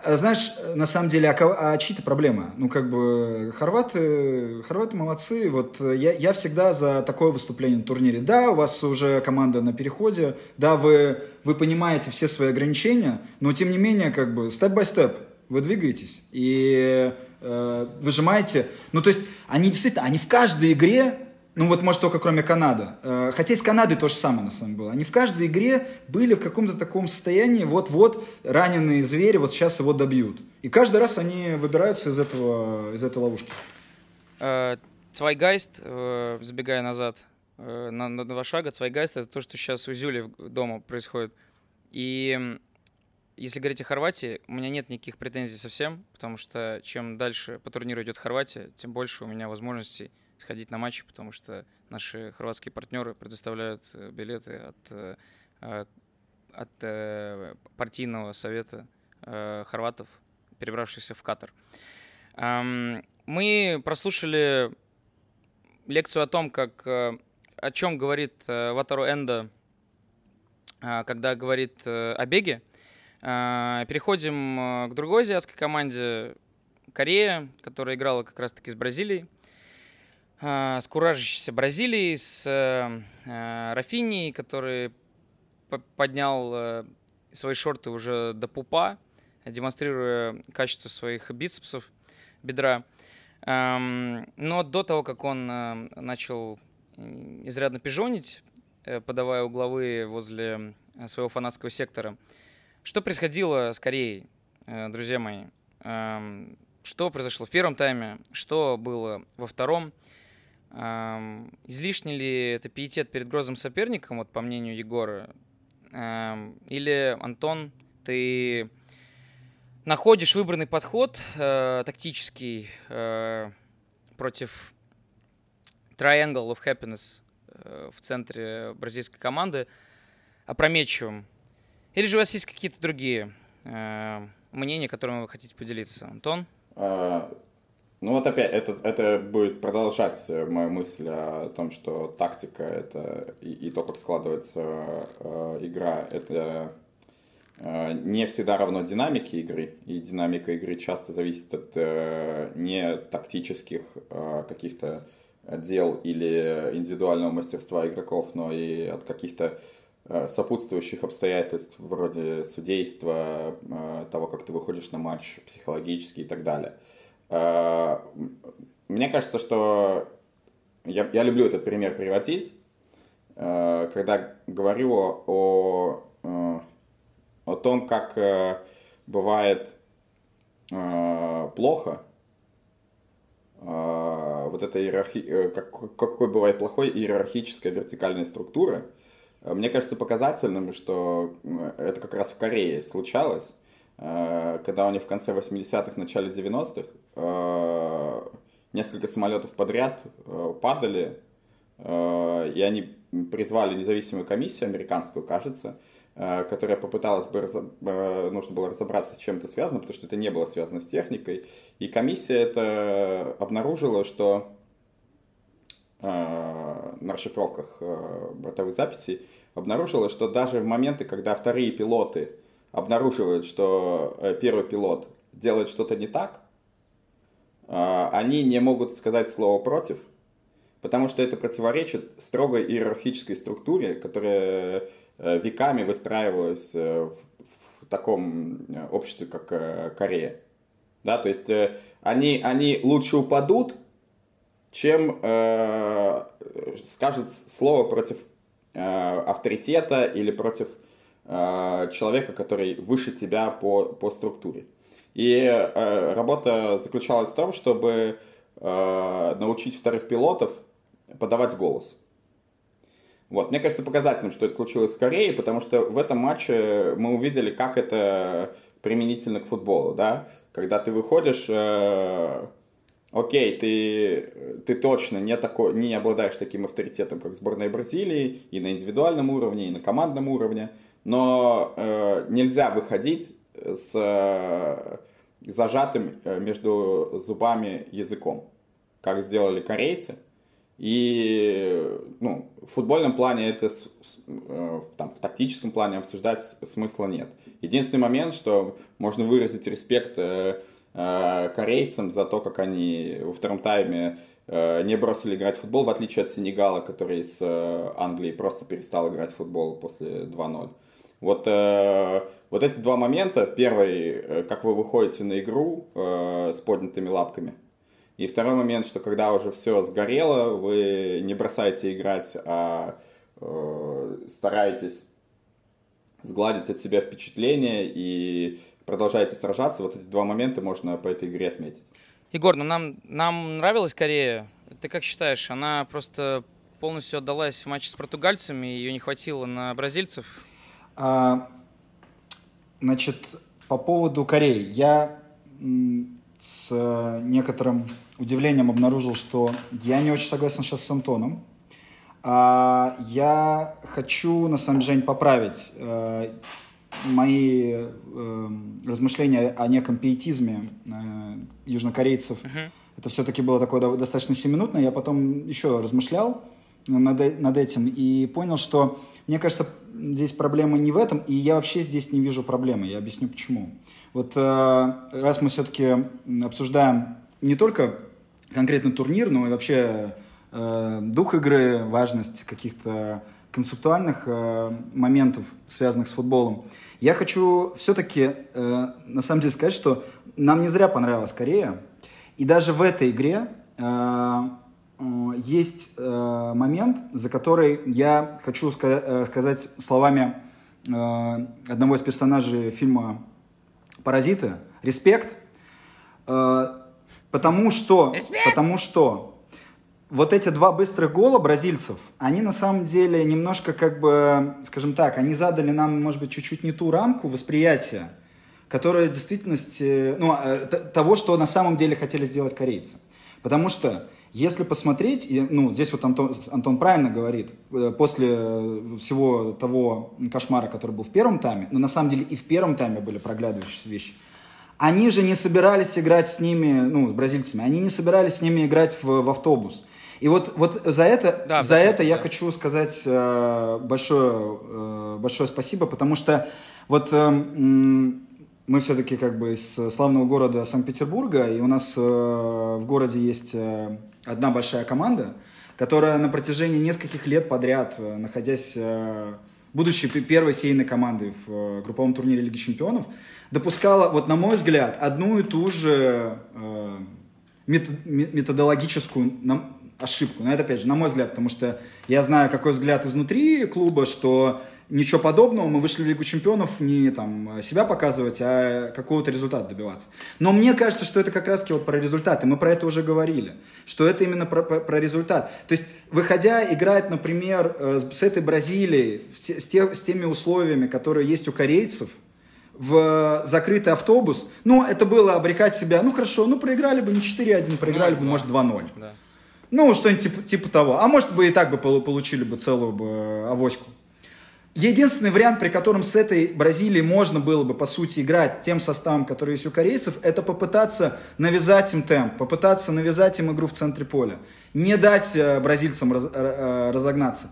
знаешь, на самом деле, а, а чьи-то проблемы? Ну, как бы, хорваты, хорваты молодцы. Вот э, я, я всегда за такое выступление на турнире. Да, у вас уже команда на переходе, да, вы, вы понимаете все свои ограничения, но тем не менее, как бы, степ-бай-степ, вы двигаетесь. И э, выжимаете. Ну, то есть, они действительно, они в каждой игре, ну вот, может, только кроме Канады. Э, хотя и с Канадой то же самое, на самом деле, было. Они в каждой игре были в каком-то таком состоянии, вот-вот раненые звери, вот сейчас его добьют. И каждый раз они выбираются из, этого, из этой ловушки. Э, Цвайгайст, э, забегая назад на, на два шага, Цвайгайст — это то, что сейчас у Зюли дома происходит. И если говорить о Хорватии, у меня нет никаких претензий совсем, потому что чем дальше по турниру идет Хорватия, тем больше у меня возможностей сходить на матчи, потому что наши хорватские партнеры предоставляют билеты от, от партийного совета хорватов, перебравшихся в Катар. Мы прослушали лекцию о том, как, о чем говорит Ватару Энда, когда говорит о беге. Переходим к другой азиатской команде, Корея, которая играла как раз-таки с Бразилией, с куражащейся Бразилией, с Рафини, который поднял свои шорты уже до пупа, демонстрируя качество своих бицепсов, бедра. Но до того, как он начал изрядно пижонить, э, подавая угловые возле своего фанатского сектора, что происходило с Кореей, э, друзья мои? Что произошло в первом тайме, что было во втором? Излишний ли это пиетет перед грозным соперником, вот по мнению Егора? Или, Антон, ты находишь выбранный подход э, тактический э, против Triangle of Happiness э, в центре бразильской команды опрометчивым? Или же у вас есть какие-то другие э, мнения, которыми вы хотите поделиться? Антон? А, ну вот опять, это, это будет продолжать мою мысль о том, что тактика это и, и то, как складывается э, игра, это Э, не всегда равно динамике игры, и динамика игры часто зависит от э, не тактических э, каких-то дел или индивидуального мастерства игроков, но и от каких-то сопутствующих обстоятельств вроде судейства, того, как ты выходишь на матч психологически и так далее. Мне кажется, что я, я люблю этот пример приводить, когда говорю о, о о том, как э, бывает э, плохо, э, вот эта иерархия, как, какой бывает плохой иерархическая вертикальная структура, мне кажется показательным, что это как раз в Корее случалось, когда у них в конце 80-х, начале 90-х несколько самолетов подряд падали, и они призвали независимую комиссию американскую, кажется, Э, которая попыталась бы, э, нужно было разобраться с чем-то связано, потому что это не было связано с техникой. И комиссия это обнаружила, что э, на расшифровках бортовых записей обнаружила, что даже в моменты, когда вторые пилоты обнаруживают, что первый пилот делает что-то не так, они не могут сказать слово против, потому что это противоречит строгой иерархической структуре, которая Э, веками выстраивалась э, в таком э, обществе, как Корея. Да, то есть они, они лучше упадут, чем э, скажет слово против э, авторитета или против э, человека, который выше тебя по, по структуре. И э, работа заключалась в том, чтобы э, научить вторых пилотов подавать голос. Вот. Мне кажется показательным, что это случилось с Кореей, потому что в этом матче мы увидели, как это применительно к футболу, да, когда ты выходишь, э, окей, ты, ты точно не, такой, не обладаешь таким авторитетом, как сборная Бразилии, и на индивидуальном уровне, и на командном уровне, но э, нельзя выходить с э, зажатым э, между зубами языком, как сделали корейцы – и ну, в футбольном плане это э, там, в тактическом плане обсуждать смысла нет. Единственный момент, что можно выразить респект э, корейцам за то, как они во втором тайме не бросили играть в футбол, в отличие от Сенегала, который с Англией просто перестал играть в футбол после 2-0. Вот, вот эти два момента. Первый, как вы выходите на игру с поднятыми лапками – и второй момент, что когда уже все сгорело, вы не бросаете играть, а э, стараетесь сгладить от себя впечатление и продолжаете сражаться. Вот эти два момента можно по этой игре отметить. Егор, ну нам, нам нравилась Корея. Ты как считаешь, она просто полностью отдалась в матче с португальцами, ее не хватило на бразильцев? А, значит, по поводу Кореи. Я с э, некоторым удивлением обнаружил, что я не очень согласен сейчас с Антоном. А, я хочу, на самом деле, поправить э, мои э, размышления о неком пиетизме э, южнокорейцев. Uh-huh. Это все-таки было такое достаточно семиминутное. Я потом еще размышлял над, над этим и понял, что, мне кажется, здесь проблема не в этом, и я вообще здесь не вижу проблемы. Я объясню почему. Вот э, раз мы все-таки обсуждаем не только конкретный турнир, но и вообще э, дух игры, важность каких-то концептуальных э, моментов, связанных с футболом, я хочу все-таки на самом деле сказать, что нам не зря понравилась Корея, и даже в этой игре есть э, момент, за который я хочу ска- э, сказать словами э, одного из персонажей фильма «Паразиты». Респект. Э, потому что... Респект! Потому что вот эти два быстрых гола бразильцев, они на самом деле немножко как бы, скажем так, они задали нам, может быть, чуть-чуть не ту рамку восприятия, которая в действительности, ну, э, того, что на самом деле хотели сделать корейцы. Потому что если посмотреть, ну, здесь вот Антон, Антон правильно говорит, э, после всего того кошмара, который был в первом тайме, но на самом деле и в первом тайме были проглядывающиеся вещи, они же не собирались играть с ними, ну, с бразильцами, они не собирались с ними играть в, в автобус. И вот, вот за это, да, за это да. я хочу сказать э, большое, э, большое спасибо, потому что вот э, мы все-таки как бы из славного города Санкт-Петербурга, и у нас э, в городе есть э, одна большая команда, которая на протяжении нескольких лет подряд, э, находясь, э, будучи первой сейной командой в э, групповом турнире Лиги Чемпионов, допускала, вот на мой взгляд, одну и ту же методологическую, ошибку. Но это, опять же, на мой взгляд, потому что я знаю, какой взгляд изнутри клуба, что ничего подобного, мы вышли в Лигу Чемпионов не там себя показывать, а какого-то результата добиваться. Но мне кажется, что это как раз-таки вот про результаты. Мы про это уже говорили, что это именно про, про, про результат. То есть, выходя играть, например, э, с этой Бразилией, с, те, с теми условиями, которые есть у корейцев, в закрытый автобус, ну, это было обрекать себя, ну, хорошо, ну, проиграли бы не 4-1, проиграли ну, бы, да. может, 2-0. Да. Ну, что-нибудь типа, типа того. А может бы и так бы получили бы целую бы э, авоську. Единственный вариант, при котором с этой Бразилией можно было бы, по сути, играть тем составом, который есть у корейцев, это попытаться навязать им темп, попытаться навязать им игру в центре поля. Не дать э, бразильцам раз, э, разогнаться.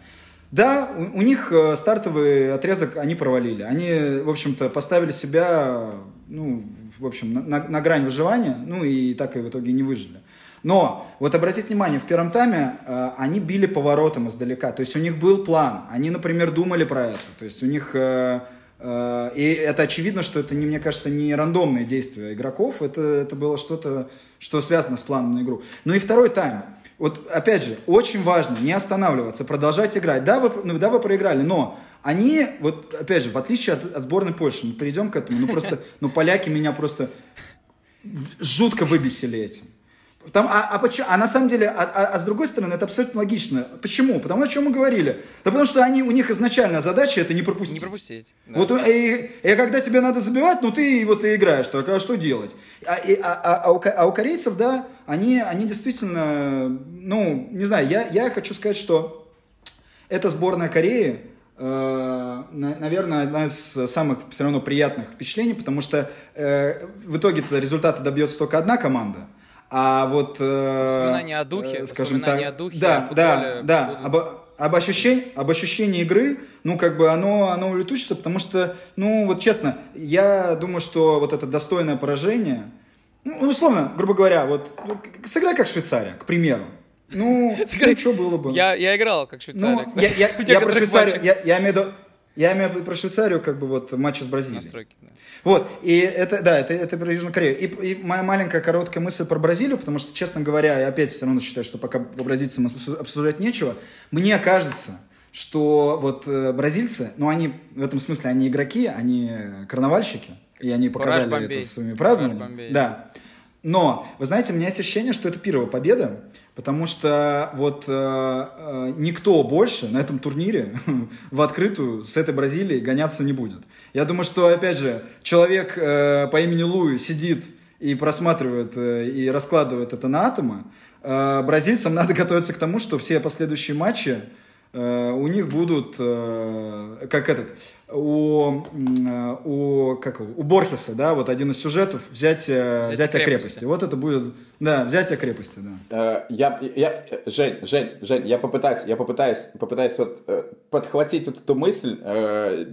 Да, у, у них стартовый отрезок они провалили. Они, в общем-то, поставили себя, ну, в общем, на, на, на грань выживания, ну и так и в итоге не выжили. Но вот обратите внимание, в первом тайме э, они били поворотом издалека. То есть у них был план. Они, например, думали про это. То есть у них... Э, э, и это очевидно, что это, не, мне кажется, не рандомные действия игроков. Это, это было что-то, что связано с планом на игру. Ну и второй тайм. Вот, опять же, очень важно не останавливаться, продолжать играть. Да, вы, ну, да, вы проиграли, но они, вот, опять же, в отличие от, от сборной Польши, мы перейдем к этому, ну, просто, ну, поляки меня просто жутко выбесили этим. Там, а, а, почему, а на самом деле, а, а, а с другой стороны, это абсолютно логично. Почему? Потому о чем мы говорили. Да потому что они, у них изначально задача это не пропустить. Не пропустить. Да. Вот и, и когда тебе надо забивать, ну ты вот и играешь, так, а что делать? А, и, а, а, а, у, а у корейцев, да, они, они действительно, ну, не знаю, я, я хочу сказать, что эта сборная Кореи, э, наверное, одна из самых все равно приятных впечатлений, потому что э, в итоге результата добьется только одна команда. А вот... Э, воспоминания о духе, э, скажем так, о духе, да, да, да, об, об, ощущении, об ощущении игры, ну, как бы оно, оно улетучится, потому что, ну, вот честно, я думаю, что вот это достойное поражение, ну, условно, грубо говоря, вот сыграй как Швейцария, к примеру. Ну, ну что было бы? Я, я играл как Швейцария, ну, я, я, я про Швейцарию, я, я имею в виду, я имею в виду про Швейцарию, как бы вот в матче с Бразилией. Настройки, да. Вот, и это, да, это, это про Южную Корею. И, и моя маленькая короткая мысль про Бразилию, потому что, честно говоря, я опять все равно считаю, что пока по бразильцам обсуждать нечего. Мне кажется, что вот э, бразильцы, ну они в этом смысле, они игроки, они карнавальщики, и они показали это своими празднованиями. Да. Но, вы знаете, у меня есть ощущение, что это первая победа, потому что вот э, э, никто больше на этом турнире в открытую с этой Бразилией гоняться не будет. Я думаю, что, опять же, человек э, по имени Луи сидит и просматривают э, и раскладывают это на атомы, э, бразильцам надо готовиться к тому, что все последующие матчи у них будут, э, как этот, у, э, у, как, у Борхеса, да, вот один из сюжетов, взятие, взятие крепости. крепости. Вот это будет, да, взятие крепости, да. Я, я, Жень, Жень, Жень, я попытаюсь, я попытаюсь, попытаюсь вот подхватить вот эту мысль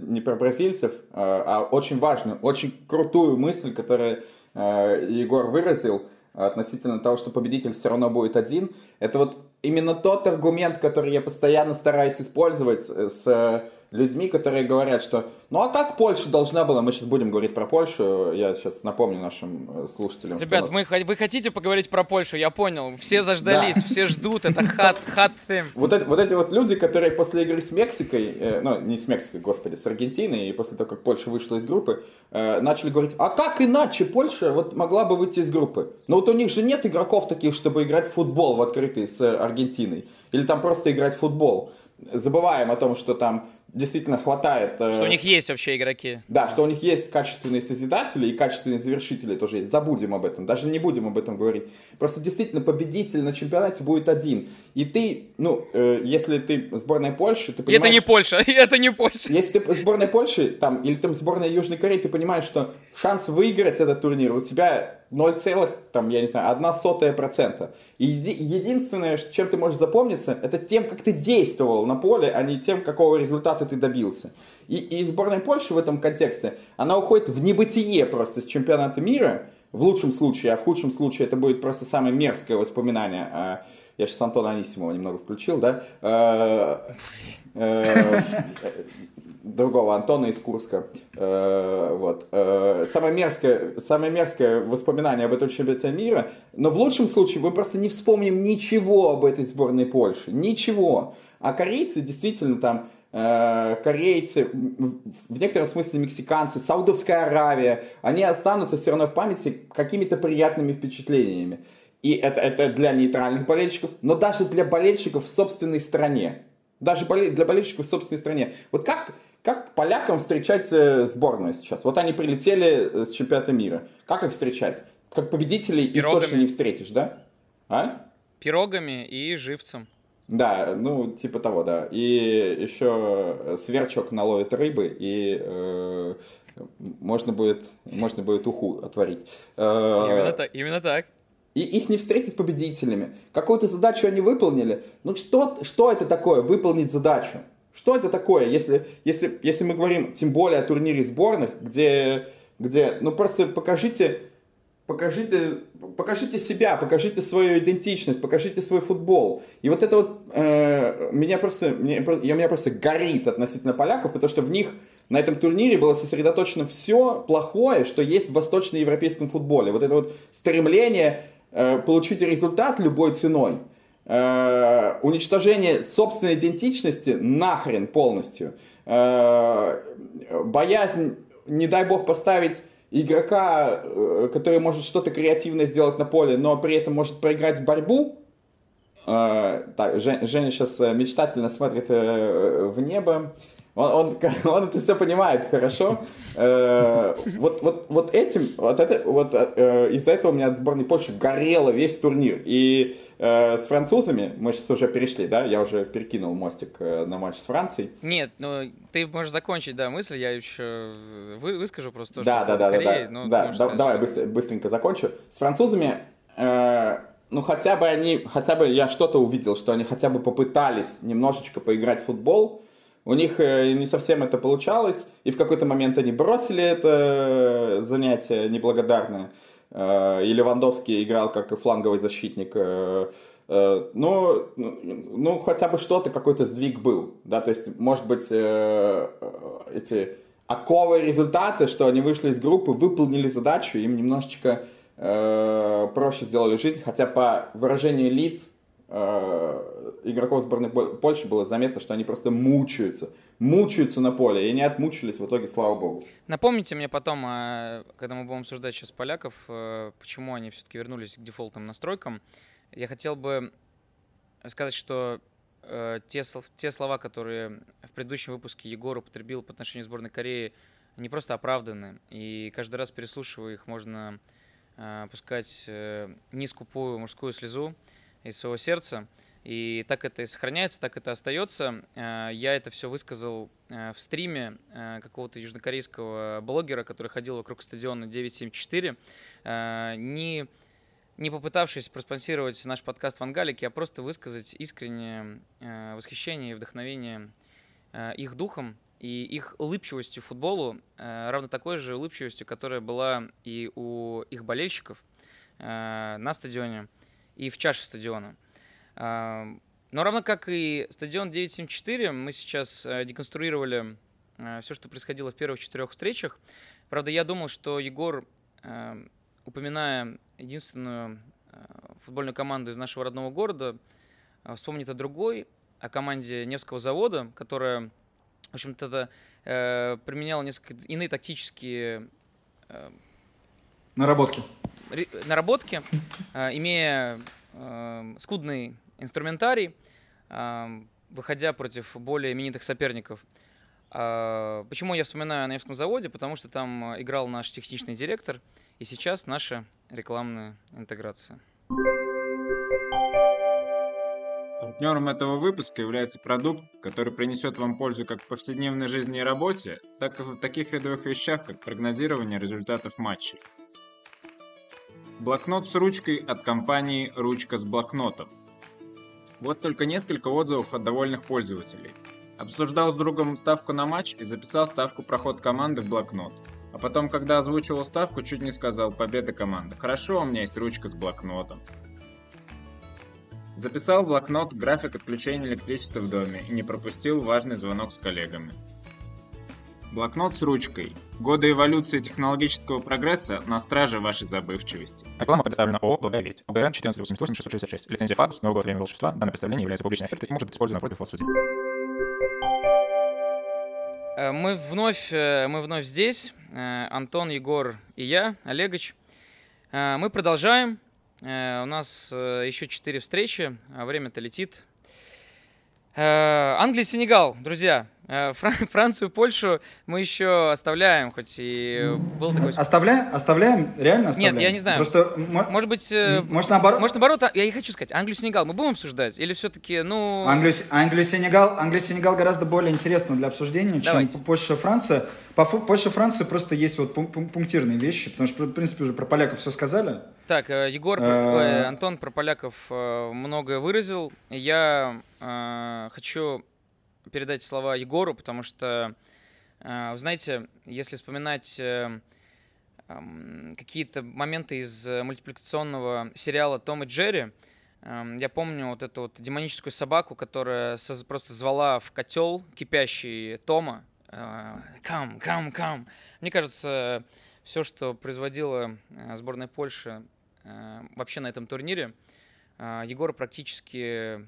не про бразильцев, а очень важную, очень крутую мысль, которую Егор выразил относительно того, что победитель все равно будет один. Это вот именно тот аргумент, который я постоянно стараюсь использовать с людьми, которые говорят, что ну а как Польша должна была, мы сейчас будем говорить про Польшу, я сейчас напомню нашим э, слушателям. Ребят, нас... мы, вы хотите поговорить про Польшу, я понял, все заждались, да. все ждут, это хат, хат theme. Вот, это, вот эти вот люди, которые после игры с Мексикой, э, ну не с Мексикой, господи, с Аргентиной, и после того, как Польша вышла из группы, э, начали говорить, а как иначе Польша вот могла бы выйти из группы? Ну вот у них же нет игроков таких, чтобы играть в футбол в открытый с Аргентиной, или там просто играть в футбол. Забываем о том, что там действительно хватает... Э, что у них есть вообще игроки. Да, что у них есть качественные созидатели и качественные завершители тоже есть. Забудем об этом, даже не будем об этом говорить. Просто действительно победитель на чемпионате будет один. И ты, ну, э, если ты сборная Польши, ты понимаешь... Это не Польша, это не Польша. Если ты сборная Польши, там, или там сборная Южной Кореи, ты понимаешь, что шанс выиграть этот турнир у тебя 0, там, я не знаю, одна сотая процента. И единственное, чем ты можешь запомниться, это тем, как ты действовал на поле, а не тем, какого результата ты добился. И, и сборная Польши в этом контексте, она уходит в небытие просто с чемпионата мира, в лучшем случае, а в худшем случае это будет просто самое мерзкое воспоминание. А, я сейчас Антона Анисимова немного включил, да? А, э, другого Антона из Курска. Вот. Самое мерзкое, самое мерзкое воспоминание об этом чемпионате мира, но в лучшем случае мы просто не вспомним ничего об этой сборной Польши. Ничего. А корейцы действительно там корейцы, в некотором смысле мексиканцы, Саудовская Аравия, они останутся все равно в памяти какими-то приятными впечатлениями. И это, это для нейтральных болельщиков, но даже для болельщиков в собственной стране. Даже для болельщиков в собственной стране. Вот как, как полякам встречать э, сборную сейчас? Вот они прилетели э, с чемпионата мира. Как их встречать? Как победителей Пирогами. их точно не встретишь, да? А? Пирогами и живцем. Да, ну, типа того, да. И еще сверчок наловит рыбы, и э, можно, будет, можно будет уху отварить. Э, именно так. Именно так. И их не встретить победителями. Какую-то задачу они выполнили. Ну, что, что это такое, выполнить задачу? Что это такое, если, если, если мы говорим, тем более о турнире сборных, где, где ну, просто покажите покажите, покажите себя, покажите свою идентичность, покажите свой футбол. И вот это вот э, меня просто, меня, я, меня просто горит относительно поляков, потому что в них на этом турнире было сосредоточено все плохое, что есть в восточноевропейском футболе. Вот это вот стремление э, получить результат любой ценой. Э, уничтожение собственной идентичности нахрен полностью. Э, боязнь, не дай бог, поставить игрока, э, который может что-то креативное сделать на поле, но при этом может проиграть в борьбу. Э, так, Женя сейчас э, мечтательно смотрит в небо. Он, он, он это все понимает хорошо. вот, вот, вот этим, вот, это, вот из-за этого у меня от сборной Польши горело весь турнир. И э, с французами, мы сейчас уже перешли, да, я уже перекинул мостик э, на матч с Францией. Нет, ну ты можешь закончить, да, мысль, я еще вы, выскажу просто. Да, да, да, Корее, да, да, да, да сказать, давай что... быстро, быстренько закончу. С французами, э, ну хотя бы они, хотя бы я что-то увидел, что они хотя бы попытались немножечко поиграть в футбол. У них э, не совсем это получалось, и в какой-то момент они бросили это занятие неблагодарное. Э, и Левандовский играл как фланговый защитник. Э, э, ну, ну, хотя бы что-то, какой-то сдвиг был. Да, то есть, может быть, эти оковы результаты, что они вышли из группы, выполнили задачу, им немножечко проще сделали жизнь, хотя по выражению лиц игроков сборной Польши было заметно, что они просто мучаются мучаются на поле, и не отмучились в итоге, слава богу. Напомните мне потом, а, когда мы будем обсуждать сейчас поляков, э, почему они все-таки вернулись к дефолтным настройкам. Я хотел бы сказать, что э, те, те слова, которые в предыдущем выпуске Егор употребил по отношению к сборной Кореи, не просто оправданы. И каждый раз переслушивая их, можно пускать нескупую мужскую слезу из своего сердца. И так это и сохраняется, так это остается. Я это все высказал в стриме какого-то южнокорейского блогера, который ходил вокруг стадиона 974. Не не попытавшись проспонсировать наш подкаст в Ангалике, а просто высказать искреннее э, восхищение и вдохновение э, их духом и их улыбчивостью футболу, э, равно такой же улыбчивостью, которая была и у их болельщиков э, на стадионе и в чаше стадиона. Э, но равно как и стадион 974, мы сейчас э, деконструировали э, все, что происходило в первых четырех встречах. Правда, я думал, что Егор э, упоминая единственную футбольную команду из нашего родного города, вспомнит о другой, о команде Невского завода, которая, в общем-то, применяла несколько иные тактические наработки, наработки э, имея э, скудный инструментарий, э, выходя против более именитых соперников. Э, почему я вспоминаю о Невском заводе? Потому что там играл наш техничный директор – и сейчас наша рекламная интеграция. Партнером этого выпуска является продукт, который принесет вам пользу как в повседневной жизни и работе, так и в таких рядовых вещах, как прогнозирование результатов матчей. Блокнот с ручкой от компании «Ручка с блокнотом». Вот только несколько отзывов от довольных пользователей. Обсуждал с другом ставку на матч и записал ставку проход команды в блокнот – а потом, когда озвучивал ставку, чуть не сказал «Победа команды». Хорошо, у меня есть ручка с блокнотом. Записал в блокнот график отключения электричества в доме и не пропустил важный звонок с коллегами. Блокнот с ручкой. Годы эволюции технологического прогресса на страже вашей забывчивости. Реклама предоставлена ООО «Благая весть». ОГРН 1488 Лицензия ФАДУС, Новый год, время волшебства. Данное представление является публичной офертой и может быть использовано против вас в суде. Э, мы вновь, э, мы вновь здесь. Э, Антон, Егор и я, Олегович. Мы продолжаем. У нас еще четыре встречи, а время-то летит. Англия, Сенегал, друзья. Э, Францию, Польшу мы еще оставляем, хоть и был такой... Оставляем? Оставляем? Реально оставляем? Нет, я не знаю. Просто, может быть... Э, может, наоборот? Может, наоборот, а, я и хочу сказать, Англию-Сенегал мы будем обсуждать? Или все-таки, ну... Англию-Сенегал Англию-Сенегал гораздо более интересно для обсуждения, Давайте. чем Польша-Франция. По Польше-Франции просто есть вот пунктирные вещи, потому что, в принципе, уже про поляков все сказали. Так, э, Егор, Антон про поляков многое выразил. Я хочу передать слова Егору, потому что, э, вы знаете, если вспоминать э, какие-то моменты из мультипликационного сериала «Том и Джерри», я помню вот эту вот демоническую собаку, которая просто звала в котел кипящий Тома. Кам, кам, кам. Мне кажется, все, что производила э, сборная Польши вообще на этом турнире, Егор практически Э,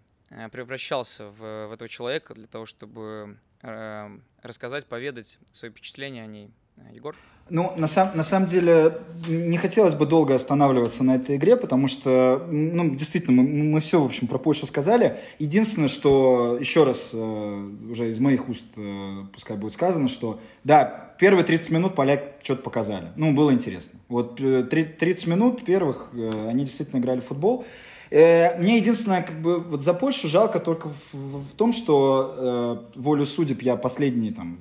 превращался в, в этого человека для того, чтобы э, рассказать, поведать свои впечатления о ней. Э, Егор? Ну, на, сам, на самом деле, не хотелось бы долго останавливаться на этой игре, потому что, ну, действительно, мы, мы все, в общем, про Польшу сказали. Единственное, что, еще раз, э, уже из моих уст, э, пускай будет сказано, что, да, первые 30 минут поляк что-то показали. Ну, было интересно. Вот 30 э, минут первых э, они действительно играли в футбол. Э, мне единственное, как бы, вот за Польшу жалко только в, в том, что э, волю судеб я последние там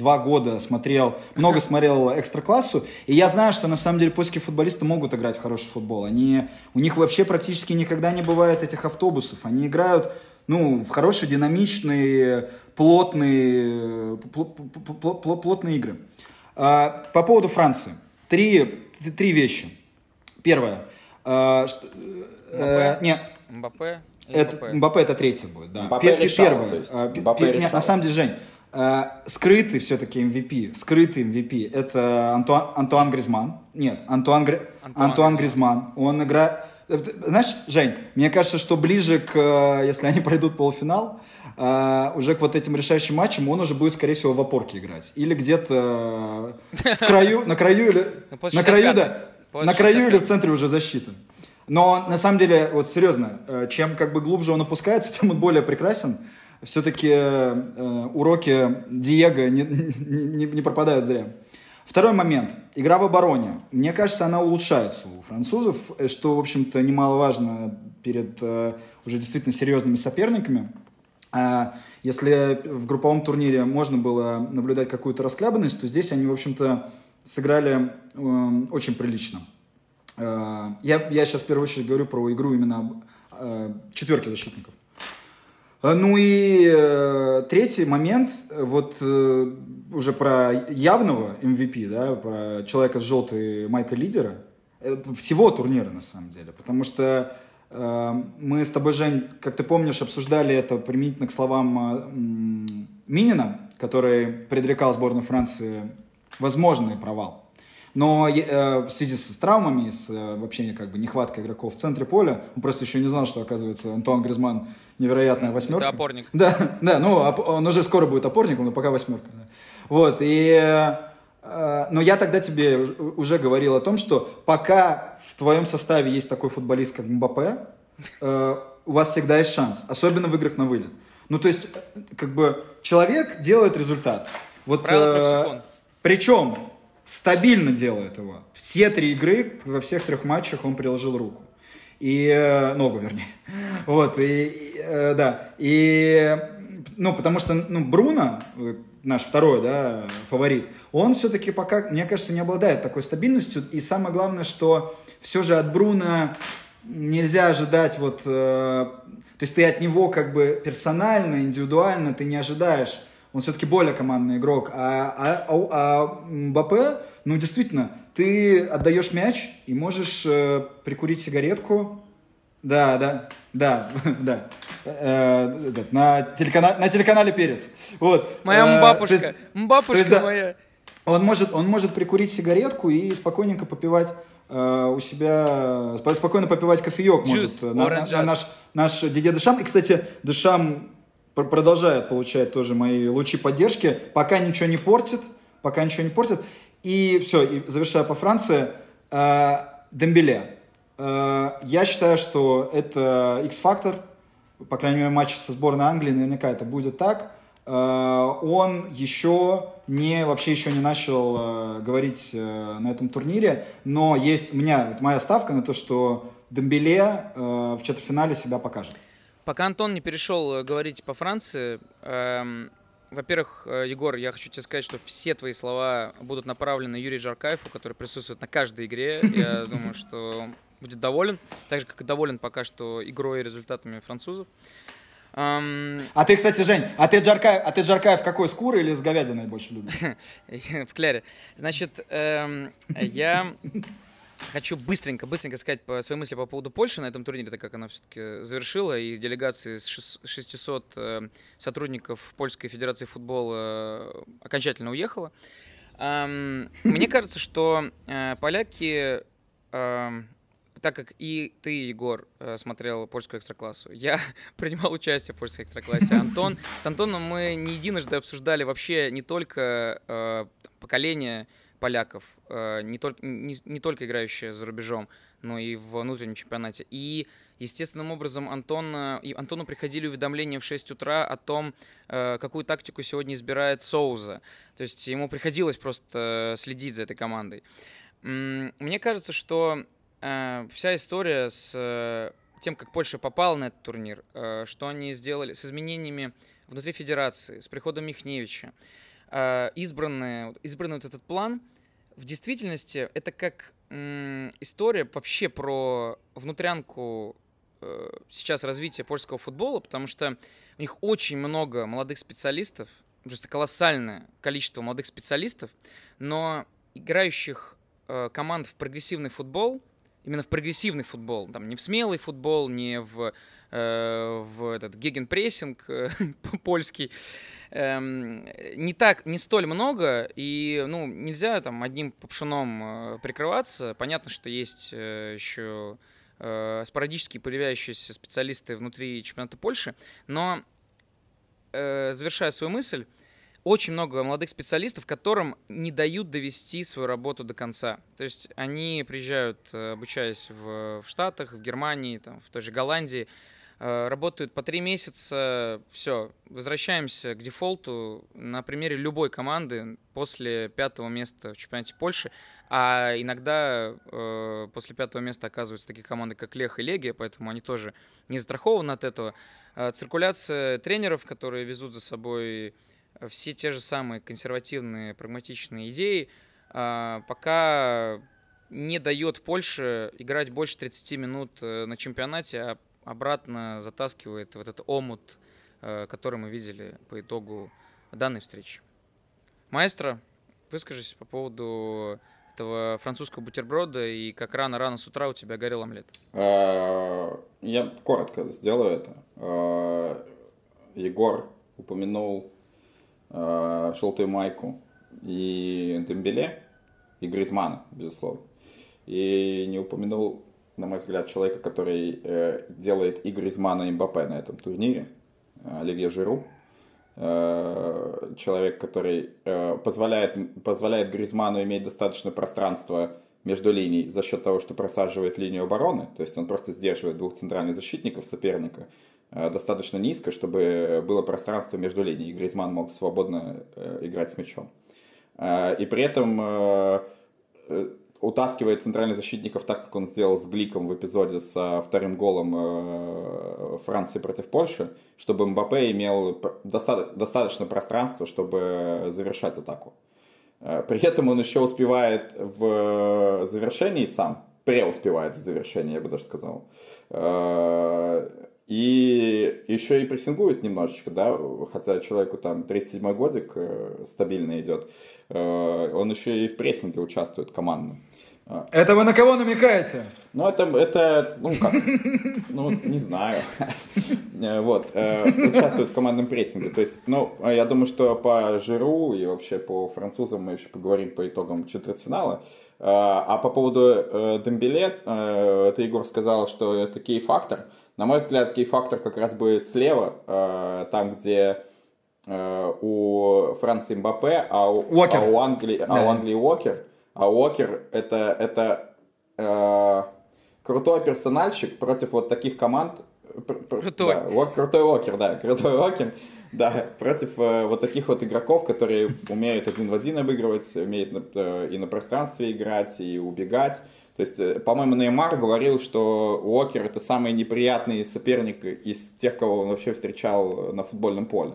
два года смотрел, много смотрел экстра-классу, и я знаю, что на самом деле польские футболисты могут играть в хороший футбол. Они, у них вообще практически никогда не бывает этих автобусов. Они играют ну, в хорошие, динамичные, плотные, плотные игры. А, по поводу Франции. Три, три вещи. Первое. А, Э, нет. Мбаппе? Это, Мбаппе это третье будет, да. Мбаппе Пер, решал, первое. То есть, а, Мбаппе нет, на самом деле, Жень, э, скрытый все-таки MVP, скрытый MVP, это Антуан, Антуан Гризман. Нет, Антуан, Гри... Антуан, Антуан Гризман. Он играет... Э, знаешь, Жень, мне кажется, что ближе к, если они пройдут полуфинал, уже к вот этим решающим матчам он уже будет, скорее всего, в опорке играть. Или где-то в краю, на краю или... Ну, на краю, да. На краю или в центре уже защиты. Но на самом деле, вот серьезно, э, чем как бы глубже он опускается, тем он более прекрасен. Все-таки э, уроки Диего не, не, не пропадают зря. Второй момент. Игра в обороне. Мне кажется, она улучшается у французов, э, что, в общем-то, немаловажно перед э, уже действительно серьезными соперниками. А если в групповом турнире можно было наблюдать какую-то расклябанность, то здесь они, в общем-то, сыграли э, очень прилично. Э, я, я сейчас в первую очередь говорю про игру именно э, четверки защитников. Э, ну и третий момент, вот уже про явного MVP, да, про человека с желтой майкой лидера, всего турнира на самом деле, потому что мы с тобой, Жень, как ты помнишь, обсуждали это применительно к словам Минина, который предрекал сборной Франции возможный провал. Но э, в связи с травмами, с э, вообще как бы нехваткой игроков в центре поля, он просто еще не знал, что, оказывается, Антуан Гризман невероятная восьмерка. Это опорник. Да, да, ну он уже скоро будет опорником, но пока восьмерка. Да. Вот, и... Э, но я тогда тебе уже говорил о том, что пока в твоем составе есть такой футболист, как Мбаппе, э, у вас всегда есть шанс, особенно в играх на вылет. Ну, то есть, э, как бы, человек делает результат. Вот, Правило причем стабильно делает его. Все три игры, во всех трех матчах он приложил руку. И, э, ногу, вернее. Вот, и, и э, да. И, ну, потому что, ну, Бруно, э, наш второй, да, фаворит, он все-таки пока, мне кажется, не обладает такой стабильностью. И самое главное, что все же от Бруно нельзя ожидать вот... то есть ты от него как бы персонально, индивидуально ты не ожидаешь он все-таки более командный игрок. А, а, а, а Мбаппе, ну действительно, ты отдаешь мяч и можешь э, прикурить сигаретку. Да, да, да, да. Э, да на, телеканале, на телеканале Перец. Вот. Моя э, мбапушка, есть, мбапушка есть, да, моя. Он может, он может прикурить сигаретку и спокойненько попивать э, у себя, спокойно попивать кофеек Juice, может. На, на, на наш, наш Дидье Дешам. И, кстати, Дешам продолжает получать тоже мои лучи поддержки, пока ничего не портит, пока ничего не портит. И все, и завершая по Франции, э, Дембеле. Э, я считаю, что это X-фактор, по крайней мере, матч со сборной Англии, наверняка это будет так. Э, он еще не, вообще еще не начал э, говорить э, на этом турнире, но есть у меня, вот моя ставка на то, что Дембеле э, в четвертьфинале себя покажет. Пока Антон не перешел э, говорить по Франции, эм, во-первых, э, Егор, я хочу тебе сказать, что все твои слова будут направлены Юрию Джаркаеву, который присутствует на каждой игре. Я думаю, что будет доволен, так же, как и доволен пока что игрой и результатами французов. Um... А ты, кстати, Жень, а ты Джаркаев, а ты Джаркаев какой, с куры или с говядиной больше любишь? В кляре. Значит, эм, я Хочу быстренько, быстренько сказать по свои мысли по поводу Польши на этом турнире, так как она все-таки завершила, и делегации с 600 э, сотрудников Польской Федерации футбола э, окончательно уехала. Мне кажется, что э, поляки, так как и ты, Егор, смотрел польскую экстраклассу, я принимал участие в польской экстраклассе, Антон, с Антоном мы не единожды обсуждали вообще не только поколение поляков, э, не только, не, не только играющие за рубежом, но и в внутреннем чемпионате. И естественным образом Антон, и Антону приходили уведомления в 6 утра о том, э, какую тактику сегодня избирает Соуза. То есть ему приходилось просто следить за этой командой. Мне кажется, что э, вся история с тем, как Польша попала на этот турнир, что они сделали с изменениями внутри федерации, с приходом Михневича, Э, избранный, избранный вот этот план, в действительности это как история вообще про внутрянку э, сейчас развития польского футбола, потому что у них очень много молодых специалистов, просто колоссальное количество молодых специалистов, но играющих э, команд в прогрессивный футбол, именно в прогрессивный футбол, там не в смелый футбол, не в, в этот гегенпрессинг польский, эм, не так, не столь много, и, ну, нельзя там одним попшуном э, прикрываться. Понятно, что есть э, еще э, спорадически появляющиеся специалисты внутри чемпионата Польши, но, э, завершая свою мысль, очень много молодых специалистов, которым не дают довести свою работу до конца. То есть они приезжают, э, обучаясь в, в Штатах, в Германии, там, в той же Голландии, Э, работают по три месяца, все, возвращаемся к дефолту на примере любой команды после пятого места в чемпионате Польши, а иногда э, после пятого места оказываются такие команды, как Лех и Легия, поэтому они тоже не застрахованы от этого. Э, циркуляция тренеров, которые везут за собой все те же самые консервативные, прагматичные идеи, э, пока не дает Польше играть больше 30 минут э, на чемпионате, а обратно затаскивает вот этот омут, э, который мы видели по итогу данной встречи. Маэстро, выскажись по поводу этого французского бутерброда и как рано-рано с утра у тебя горел омлет. Э, я коротко сделаю это. Э, Егор упомянул желтую майку и Дембеле, и Гризмана, безусловно. И не упомянул на мой взгляд, человека, который э, делает игры из Мана и Мбаппе на этом турнире, Оливье Жиру. Э, человек, который э, позволяет, позволяет Гризману иметь достаточно пространства между линий за счет того, что просаживает линию обороны, то есть он просто сдерживает двух центральных защитников соперника э, достаточно низко, чтобы было пространство между линией, и Гризман мог свободно э, играть с мячом. Э, и при этом э, утаскивает центральных защитников так, как он сделал с Гликом в эпизоде со вторым голом э, Франции против Польши, чтобы Мбаппе имел достаточно пространства, чтобы завершать атаку. Э, при этом он еще успевает в завершении сам, преуспевает в завершении, я бы даже сказал. Э, и еще и прессингует немножечко, да, хотя человеку там 37 годик стабильно идет, он еще и в прессинге участвует командно. Это вы на кого намекаете? Ну, это, это ну как, ну, не знаю. Вот, э, участвует в командном прессинге. То есть, ну, я думаю, что по Жиру и вообще по французам мы еще поговорим по итогам четвертьфинала. Э, а по поводу э, Дембеле, ты, Егор, сказал, что это кей-фактор. На мой взгляд, кей-фактор как раз будет слева, там, где у Франции Мбаппе, а у, а у Англии, да. а у Англии Уокер. А Уокер это, это э, крутой персональщик против вот таких команд. Крутой. Да, Уок, крутой Уокер, да, крутой Уокер. Да, против э, вот таких вот игроков, которые умеют один в один обыгрывать, умеют э, и на пространстве играть, и убегать. То есть, э, по-моему, Неймар говорил, что Уокер это самый неприятный соперник из тех, кого он вообще встречал на футбольном поле.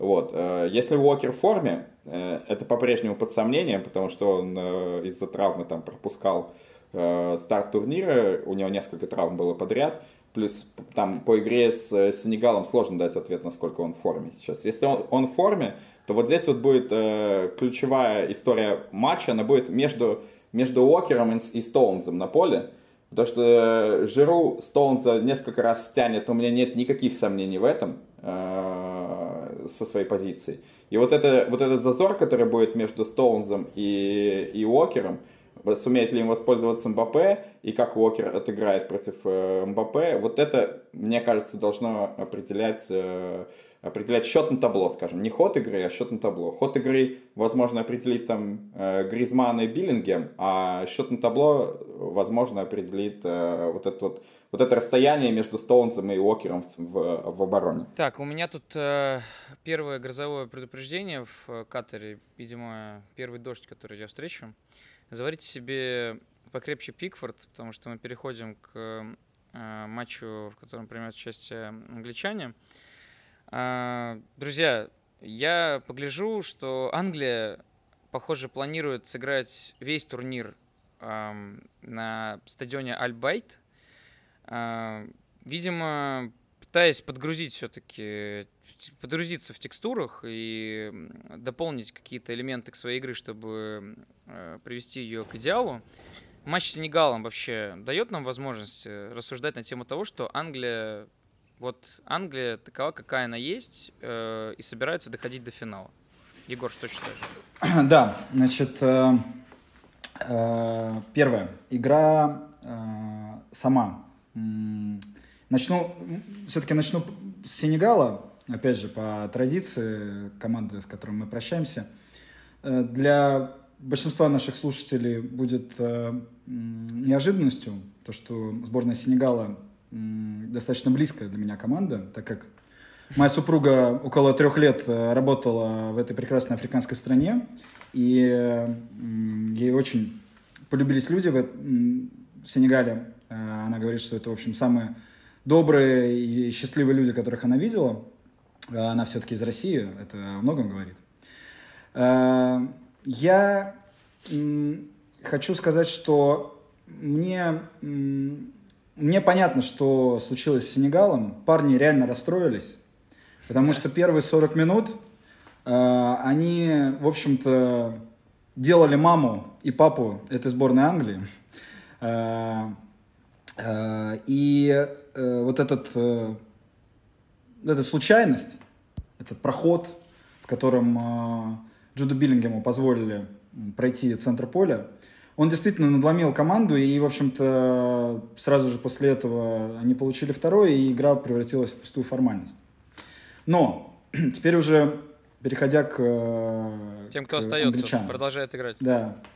Вот. Э, если Уокер в форме, э, это по-прежнему под сомнением, потому что он э, из-за травмы там пропускал старт турнира, у него несколько травм было подряд, плюс там по игре с Сенегалом сложно дать ответ, насколько он в форме сейчас. Если он, он в форме, то вот здесь вот будет ключевая история матча, она будет между, между Уокером и, и Стоунзом на поле, потому что Жиру Стоунза несколько раз стянет, у меня нет никаких сомнений в этом со своей позиции. И вот, это, вот этот зазор, который будет между Стоунзом и, и Уокером, сумеет ли им воспользоваться Мбаппе, и как Уокер отыграет против э, Мбаппе, вот это, мне кажется, должно определять, э, определять счет на табло, скажем. Не ход игры, а счет на табло. Ход игры, возможно, определит там э, Гризман и Биллингем, а счет на табло, возможно, определит вот этот вот вот это расстояние между Стоунсом и Уокером в, в обороне. Так, у меня тут э, первое грозовое предупреждение в э, Катаре, видимо, первый дождь, который я встречу. Заварите себе покрепче Пикфорд, потому что мы переходим к э, матчу, в котором примет участие англичане. Э, друзья, я погляжу, что Англия, похоже, планирует сыграть весь турнир э, на стадионе Альбайт, видимо, пытаясь подгрузить все-таки, подгрузиться в текстурах и дополнить какие-то элементы к своей игры, чтобы э, привести ее к идеалу. Матч с Сенегалом вообще дает нам возможность э, рассуждать на тему того, что Англия, вот Англия такова, какая она есть, э, и собирается доходить до финала. Егор, что считаешь? Да, значит, первое. Игра сама Начну, все-таки начну с Сенегала, опять же, по традиции команды, с которой мы прощаемся. Э, для большинства наших слушателей будет э, неожиданностью то, что сборная Сенегала достаточно близкая для меня команда, так как моя супруга около трех лет э, работала в этой прекрасной африканской стране, и ей очень полюбились люди в, в Сенегале. Э, она говорит, что это, в общем, самые добрые и счастливые люди, которых она видела. Э, она все-таки из России, это о многом говорит. Я хочу сказать, что мне, мне понятно, что случилось с Сенегалом. Парни реально расстроились, потому что первые 40 минут э, они, в общем-то, делали маму и папу этой сборной Англии. Э, э, и вот этот, эта случайность, этот проход, в котором Джуду Биллингему позволили пройти центр поля, он действительно надломил команду, и, в общем-то, сразу же после этого они получили второй, и игра превратилась в пустую формальность. Но теперь уже переходя к Тем, кто к остается, англичанам. продолжает играть. Да, э,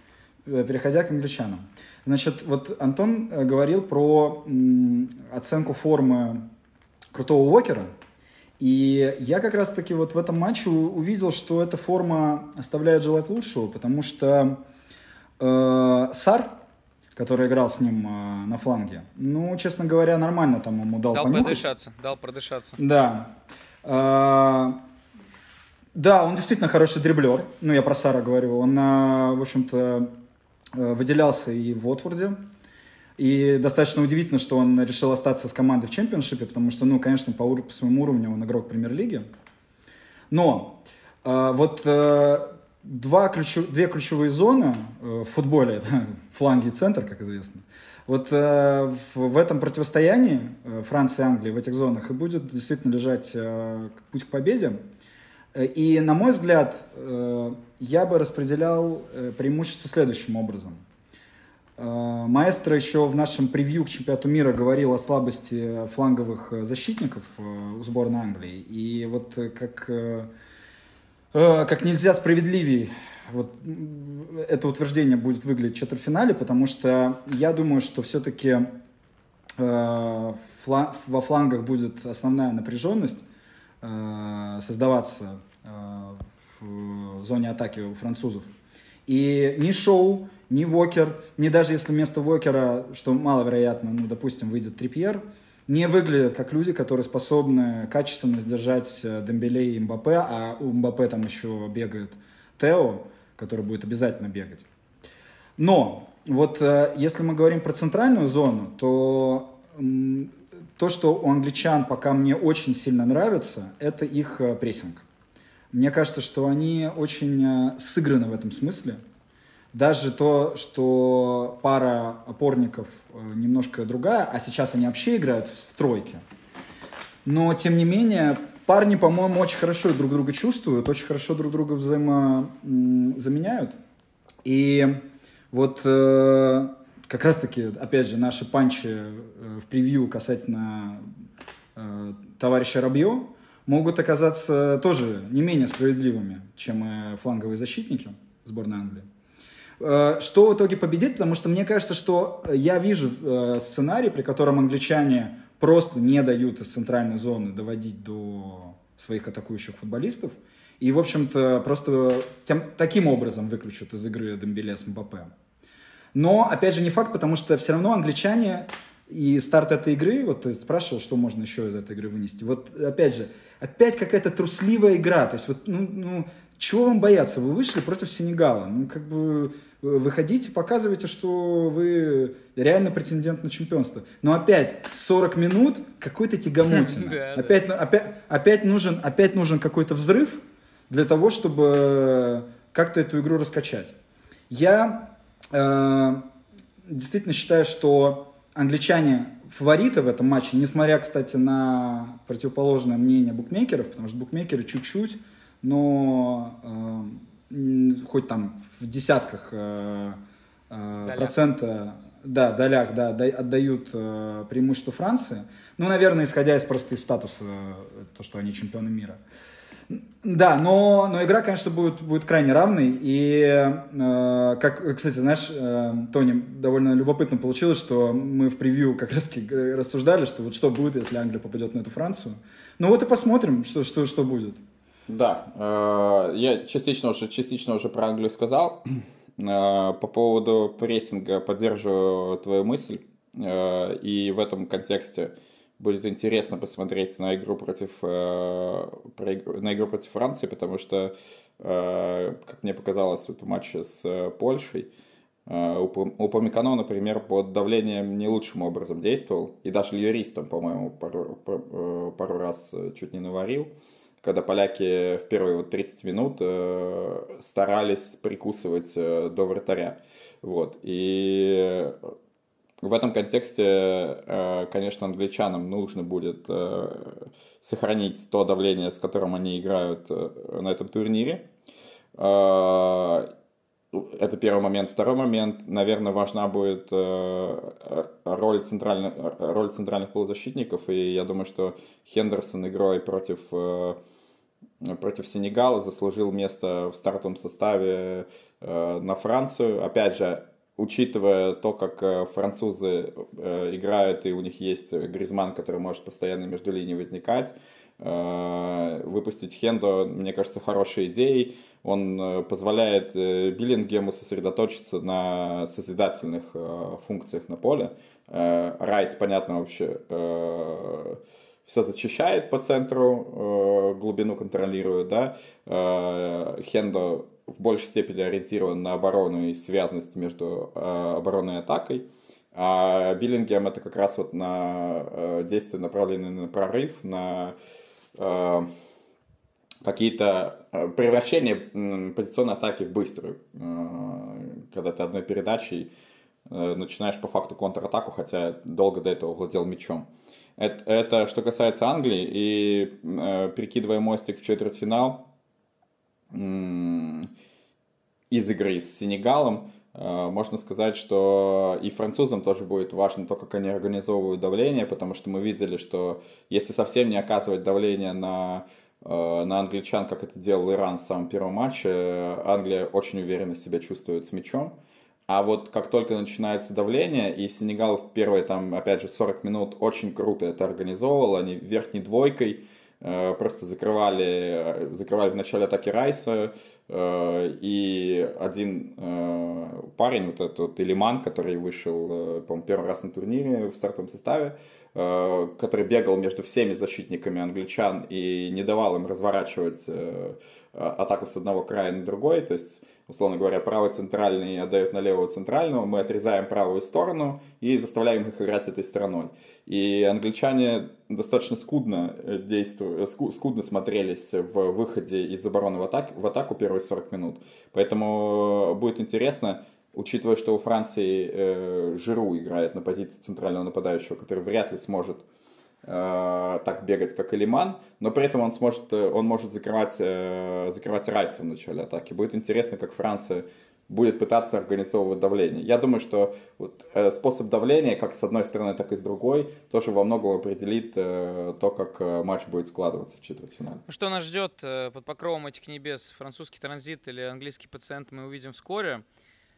переходя к англичанам. Значит, вот Антон э, говорил про оценку формы крутого Уокера, и я как раз-таки вот в этом матче увидел, что эта форма оставляет желать лучшего, потому что Э, Сар, который играл с ним э, на фланге, ну, честно говоря, нормально там ему дал Дал понюхать. продышаться, дал продышаться. Да. Э, да, он действительно хороший дриблер. Ну, я про Сара говорю. Он, в общем-то, выделялся и в Уотфорде. И достаточно удивительно, что он решил остаться с командой в чемпионшипе, потому что, ну, конечно, по, ур- по своему уровню он игрок премьер-лиги. Но э, вот э, два ключу, две ключевые зоны э, в футболе, фланги и центр, как известно. Вот э, в, в этом противостоянии э, Франции и Англии в этих зонах и будет действительно лежать э, путь к победе. Э, и, на мой взгляд, э, я бы распределял э, преимущество следующим образом. Маэстро еще в нашем превью к чемпионату мира говорил о слабости фланговых защитников у сборной Англии. И вот как как нельзя справедливее вот это утверждение будет выглядеть в четвертьфинале, потому что я думаю, что все-таки во флангах будет основная напряженность создаваться э, в зоне атаки у французов. И ни Шоу, ни Вокер, ни даже если вместо Вокера, что маловероятно, ну, допустим, выйдет Трипьер, не выглядят как люди, которые способны качественно сдержать э, Дембеле и Мбаппе, а у Мбаппе там еще бегает Тео, который будет обязательно бегать. Но вот э, если мы говорим про центральную зону, то то, что у англичан пока мне очень сильно нравится, это их э, прессинг. Мне кажется, что они очень сыграны в этом смысле. Даже то, что пара опорников э, немножко другая, а сейчас они вообще играют в тройке. Но, тем не менее, парни, по-моему, очень хорошо друг друга чувствуют, очень хорошо друг друга взаимозаменяют. И вот э, как раз-таки, опять же, наши панчи э, в превью касательно э, товарища Рабье могут оказаться тоже не менее справедливыми, чем э, фланговые защитники сборной Англии. Что в итоге победит? Потому что мне кажется, что я вижу сценарий, при котором англичане просто не дают из центральной зоны доводить до своих атакующих футболистов. И, в общем-то, просто тем, таким образом выключат из игры Дембеле с Мбаппе. Но, опять же, не факт, потому что все равно англичане и старт этой игры, вот ты спрашивал, что можно еще из этой игры вынести. Вот, опять же, опять какая-то трусливая игра. То есть, вот, ну, ну чего вам бояться? Вы вышли против Сенегала. Ну, как бы выходите, показывайте, что вы реально претендент на чемпионство. Но опять 40 минут какой-то тягомотина. Опять, опять, опять нужен, опять нужен какой-то взрыв для того, чтобы как-то эту игру раскачать. Я э, действительно считаю, что англичане фавориты в этом матче, несмотря, кстати, на противоположное мнение букмекеров, потому что букмекеры чуть-чуть, но э, хоть там в десятках э, э, процента, да, долях, да, отдают э, преимущество Франции. Ну, наверное, исходя из просто из статуса, то, что они чемпионы мира. Да, но, но игра, конечно, будет, будет крайне равной. И, э, как, кстати, знаешь, э, Тони, довольно любопытно получилось, что мы в превью как раз рассуждали, что вот что будет, если Англия попадет на эту Францию. Ну вот и посмотрим, что, что, что будет. Да, э, я частично уже, частично уже про Англию сказал. Э, по поводу прессинга поддерживаю твою мысль. Э, и в этом контексте будет интересно посмотреть на игру против, э, на игру против Франции, потому что, э, как мне показалось, в матче с э, Польшей, у Памикано, например, под давлением не лучшим образом действовал, и даже юристом, по-моему, пару, пару раз чуть не наварил, когда поляки в первые вот 30 минут старались прикусывать до вратаря. Вот. И в этом контексте, э, конечно, англичанам нужно будет э, сохранить то давление, с которым они играют э, на этом турнире. Это первый момент. Второй момент, наверное, важна будет роль, центральных, роль центральных полузащитников. И я думаю, что Хендерсон игрой против, против Сенегала заслужил место в стартовом составе на Францию. Опять же, учитывая то, как э, французы э, играют, и у них есть Гризман, который может постоянно между линией возникать, э, выпустить Хендо, мне кажется, хорошей идеей. Он позволяет Биллингему сосредоточиться на созидательных функциях на поле. Райс, понятно, вообще все зачищает по центру, глубину контролирует, да. Хендо в большей степени ориентирован на оборону и связанность между э, обороной и атакой. А Биллингем это как раз вот на э, действия, направленные на прорыв, на э, какие-то э, превращения позиционной атаки в быструю. Когда ты одной передачей начинаешь по факту контратаку, хотя долго до этого владел мячом. Это, это что касается Англии, и э, перекидывая мостик в четвертьфинал, из игры с Сенегалом, э, можно сказать, что и французам тоже будет важно то, как они организовывают давление, потому что мы видели, что если совсем не оказывать давление на, э, на англичан, как это делал Иран в самом первом матче, Англия очень уверенно себя чувствует с мячом. А вот как только начинается давление, и Сенегал в первые, там, опять же, 40 минут очень круто это организовывал, они верхней двойкой просто закрывали, закрывали в начале атаки Райса, э, и один э, парень, вот этот вот Илиман, который вышел, по-моему, первый раз на турнире в стартовом составе, который бегал между всеми защитниками англичан и не давал им разворачивать атаку с одного края на другой, то есть условно говоря, правый центральный отдает на левого центрального, мы отрезаем правую сторону и заставляем их играть этой стороной. И англичане достаточно скудно э, действуют, э, скудно смотрелись в выходе из обороны в, атаку, в атаку первые 40 минут. Поэтому э, будет интересно, учитывая, что у Франции э, Жиру играет на позиции центрального нападающего, который вряд ли сможет Э, так бегать, как Элиман, но при этом он сможет, э, он может закрывать, э, закрывать Райса в начале атаки. Будет интересно, как Франция будет пытаться организовывать давление. Я думаю, что вот, э, способ давления, как с одной стороны, так и с другой, тоже во многом определит э, то, как э, матч будет складываться в четвертьфинале. Что нас ждет под покровом этих небес? Французский транзит или английский пациент мы увидим вскоре.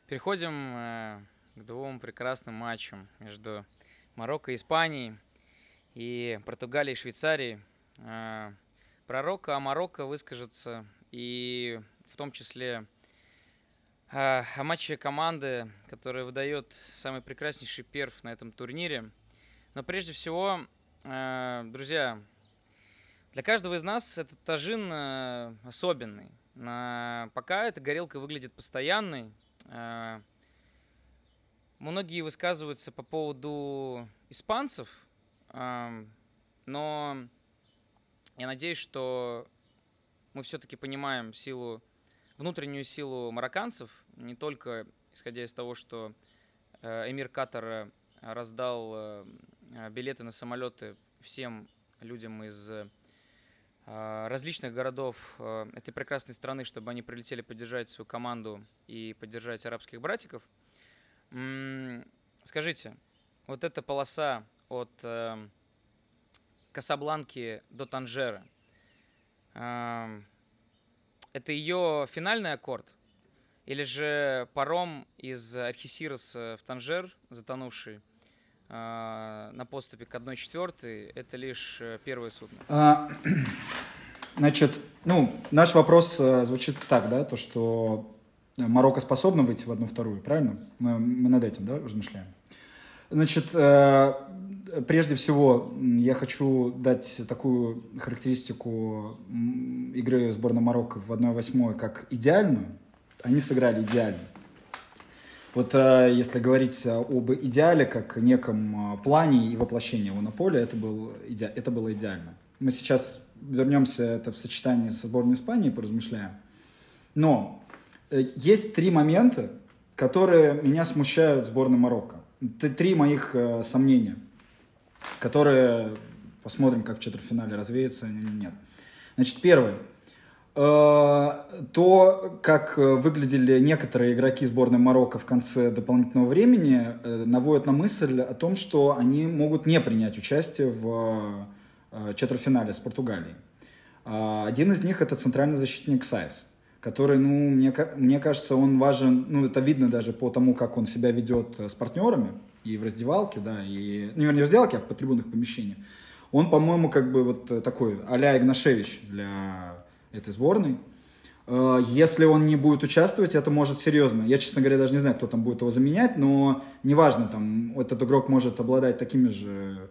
Переходим к двум прекрасным матчам между Марокко и Испанией и Португалии, и Швейцарии. А, пророка о Марокко выскажется и в том числе а, о матче команды, которая выдает самый прекраснейший перв на этом турнире. Но прежде всего, а, друзья, для каждого из нас этот тажин особенный. Пока эта горелка выглядит постоянной, многие высказываются по поводу испанцев – но я надеюсь, что мы все-таки понимаем силу, внутреннюю силу марокканцев, не только исходя из того, что э, эмир Катара раздал э, билеты на самолеты всем людям из э, различных городов этой прекрасной страны, чтобы они прилетели поддержать свою команду и поддержать арабских братиков. Скажите, вот эта полоса от э, Касабланки до Танжера. э, это ее финальный аккорд? Или же паром из Архисироса в Танжер, затонувший, э, на поступе к 1-4, это лишь э, первое судно? А, значит, ну, наш вопрос э, звучит так, да, то, что Марокко способно выйти в одну-вторую, правильно? Мы, мы над этим, да, размышляем? Значит, э, прежде всего, я хочу дать такую характеристику игры сборной Марокко в 1-8 как идеальную. Они сыграли идеально. Вот э, если говорить об идеале как неком э, плане и воплощении его на поле, это, был, иде... это было идеально. Мы сейчас вернемся это в сочетании со сборной Испании, поразмышляем. Но есть три момента, которые меня смущают в сборной Марокко три моих э, сомнения, которые посмотрим, как в четвертьфинале развеются или нет. Значит, первое. Э, то, как выглядели некоторые игроки сборной Марокко в конце дополнительного времени, э, наводит на мысль о том, что они могут не принять участие в э, четвертьфинале с Португалией. Э, один из них это центральный защитник Сайс который, ну, мне, мне кажется, он важен, ну, это видно даже по тому, как он себя ведет э, с партнерами и в раздевалке, да, и, ну, не в раздевалке, а в потрибунных помещениях. Он, по-моему, как бы вот э, такой а-ля Игнашевич для этой сборной. Э, если он не будет участвовать, это может серьезно. Я, честно говоря, даже не знаю, кто там будет его заменять, но неважно, там, этот игрок может обладать такими же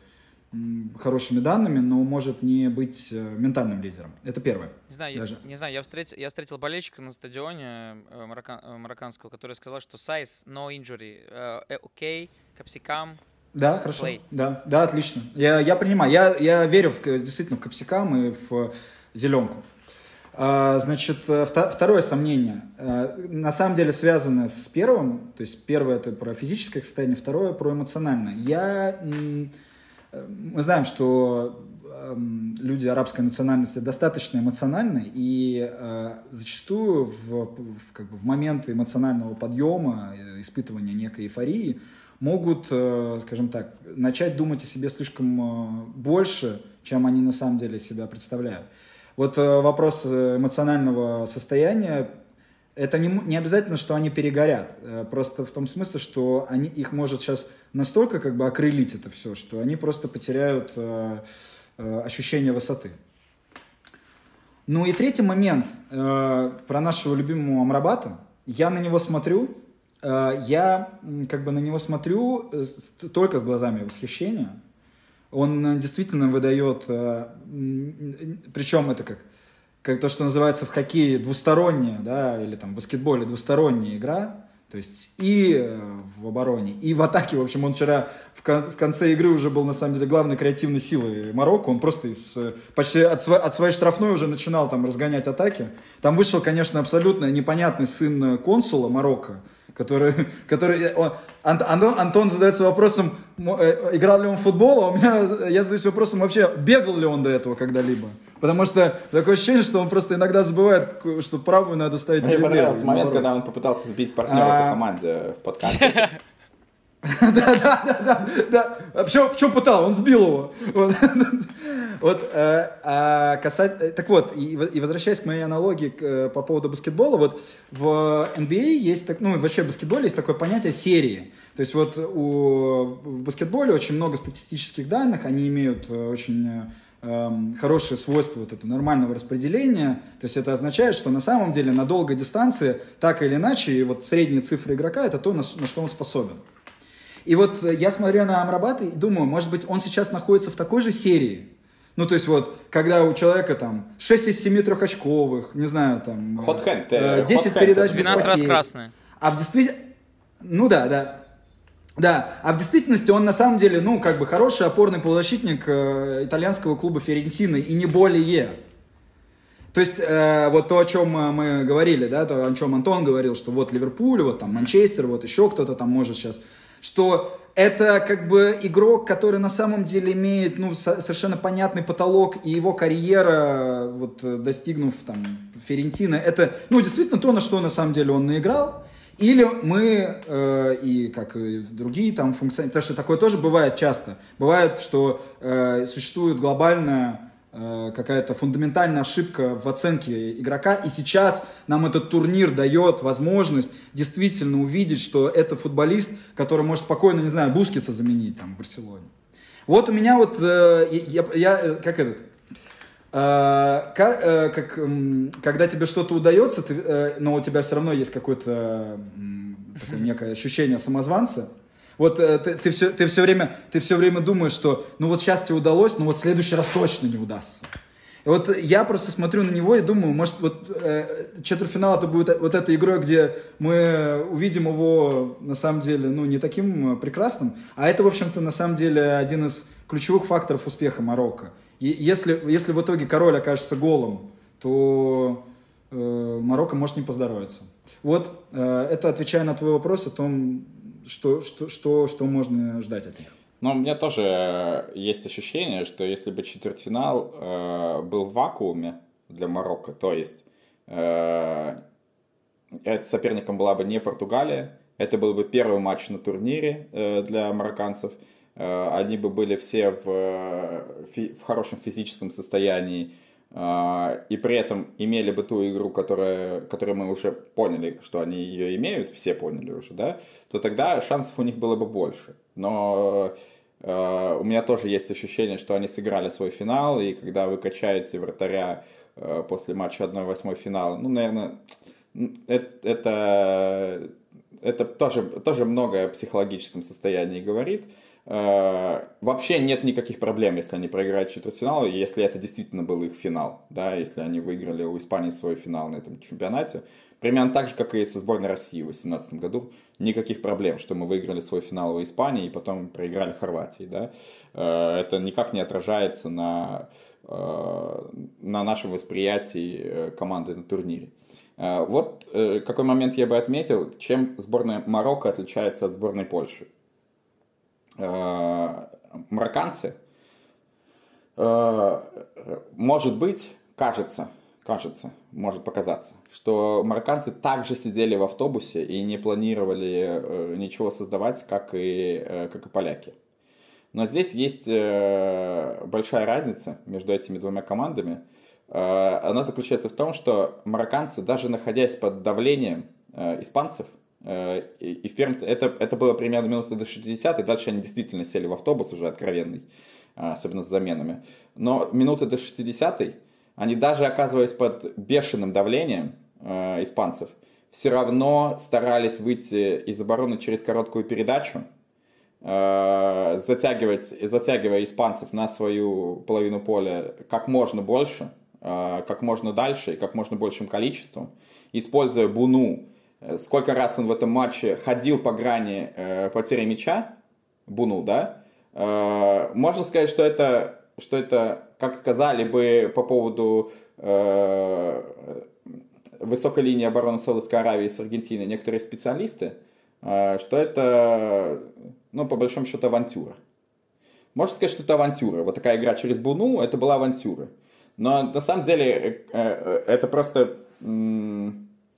хорошими данными, но может не быть э, ментальным лидером. Это первое. Не знаю, даже. Я, не знаю я, встретил, я встретил болельщика на стадионе э, мароккан, э, марокканского, который сказал, что size, no injury, uh, okay, капсикам, да, хорошо. Play. Да, да, отлично. Я, я принимаю. Я, я верю в, действительно в капсикам и в зеленку. А, значит, второе сомнение. На самом деле связано с первым. То есть первое это про физическое состояние, второе про эмоциональное. Я мы знаем, что эм, люди арабской национальности достаточно эмоциональны, и э, зачастую в, в, как бы в моменты эмоционального подъема, э, испытывания некой эйфории, могут, э, скажем так, начать думать о себе слишком больше, чем они на самом деле себя представляют. Вот вопрос эмоционального состояния это не, не обязательно, что они перегорят. Э, просто в том смысле, что они, их может сейчас настолько как бы окрылить это все, что они просто потеряют э, э, ощущение высоты. Ну и третий момент э, про нашего любимого Амрабата. Я на него смотрю, э, я как бы на него смотрю э, только с глазами восхищения. Он э, действительно выдает, э, причем это как как то, что называется в хоккее двусторонняя, да, или там в баскетболе двусторонняя игра, то есть и э, в обороне, и в атаке. В общем, он вчера в, кон- в конце игры уже был, на самом деле, главной креативной силой Марокко. Он просто из, э, почти от, св- от своей штрафной уже начинал там разгонять атаки. Там вышел, конечно, абсолютно непонятный сын консула Марокко, который, который он, Антон, Антон задается вопросом, э, играл ли он в футбол, а у меня, я задаюсь вопросом вообще, бегал ли он до этого когда-либо. Потому что такое ощущение, что он просто иногда забывает, что правую надо ставить Мне понравился момент, когда он попытался сбить партнера по а. команде в подкасте. Да, да, да, да, да. А почему, почему пытал? Он сбил его. Вот, вот э, а касать, э, так вот, и, и возвращаясь к моей аналогии к, э, по поводу баскетбола, вот в NBA есть, так, ну, вообще в баскетболе есть такое понятие серии. То есть вот у, в баскетболе очень много статистических данных, они имеют очень хорошее свойство вот этого нормального распределения. То есть это означает, что на самом деле на долгой дистанции так или иначе, и вот средние цифры игрока это то, на, на что он способен. И вот э, я смотрю на Амрабата и думаю, может быть, он сейчас находится в такой же серии. Ну, то есть вот, когда у человека там 6 из 7 трехочковых, не знаю, там... Hot hand, э, 10 hot передач hand. 12 раз красные. А в действительности... Ну да, да. Да, а в действительности он на самом деле, ну, как бы хороший опорный полузащитник э, итальянского клуба Ферентины и не более. То есть, э, вот то, о чем мы говорили, да, то, о чем Антон говорил, что вот Ливерпуль, вот там Манчестер, вот еще кто-то там может сейчас что это как бы игрок, который на самом деле имеет ну, совершенно понятный потолок, и его карьера, вот, достигнув там Ферентина, это ну, действительно то, на что на самом деле он наиграл. Или мы, э, и как и другие там функционеры, потому что такое тоже бывает часто. Бывает, что э, существует глобальная э, какая-то фундаментальная ошибка в оценке игрока. И сейчас нам этот турнир дает возможность действительно увидеть, что это футболист, который может спокойно, не знаю, Бускица заменить там в Барселоне. Вот у меня вот, э, я, я э, как этот, как, э, как, э, когда тебе что-то удается, ты, э, но у тебя все равно есть какое-то э, такое некое ощущение самозванца, вот э, ты, ты, все, ты, все время, ты все время думаешь, что ну вот сейчас тебе удалось, но вот в следующий раз точно не удастся. И вот я просто смотрю на него и думаю, может, вот э, четвертьфинал это будет вот этой игрой, где мы увидим его, на самом деле, ну, не таким э, прекрасным, а это, в общем-то, на самом деле, один из ключевых факторов успеха Марокко. И если, если в итоге король окажется голым, то э, Марокко может не поздоровиться. Вот э, это отвечая на твой вопрос о том, что, что, что, что можно ждать от них. Но у меня тоже э, есть ощущение, что если бы четвертьфинал э, был в вакууме для Марокко, то есть э, соперником была бы не Португалия, это был бы первый матч на турнире э, для марокканцев, они бы были все в, э, в хорошем физическом состоянии, э, и при этом имели бы ту игру, которая, которую мы уже поняли, что они ее имеют, все поняли уже, да, то тогда шансов у них было бы больше. Но э, у меня тоже есть ощущение, что они сыграли свой финал, и когда вы качаете вратаря э, после матча 1-8 финала, ну, наверное, это, это, это тоже, тоже многое о психологическом состоянии говорит. Э, вообще нет никаких проблем, если они проиграют четвертьфинал, если это действительно был их финал, да, если они выиграли у Испании свой финал на этом чемпионате. Примерно так же, как и со сборной России в 2018 году. Никаких проблем, что мы выиграли свой финал у Испании и потом проиграли Хорватии. Да? Э, это никак не отражается на, э, на нашем восприятии э, команды на турнире. Вот какой момент я бы отметил, чем сборная Марокко отличается от сборной Польши. Марокканцы, может быть, кажется, кажется, может показаться, что марокканцы также сидели в автобусе и не планировали э, ничего создавать, как и, э, как и поляки. Но здесь есть э, большая разница между этими двумя командами. Она заключается в том, что марокканцы, даже находясь под давлением испанцев, и в первом, это, это было примерно минуты до 60, и дальше они действительно сели в автобус уже откровенный, особенно с заменами. Но минуты до 60 они даже оказываясь под бешеным давлением э, испанцев, все равно старались выйти из обороны через короткую передачу, э, затягивать, затягивая испанцев на свою половину поля как можно больше, э, как можно дальше и как можно большим количеством, используя Буну. Сколько раз он в этом матче ходил по грани э, потери мяча, Буну, да? Э, можно сказать, что это, что это как сказали бы по поводу э, высокой линии обороны Саудовской Аравии с Аргентиной некоторые специалисты, э, что это, ну, по большому счету, авантюра. Можно сказать, что это авантюра. Вот такая игра через Буну, это была авантюра. Но на самом деле э, э, это просто,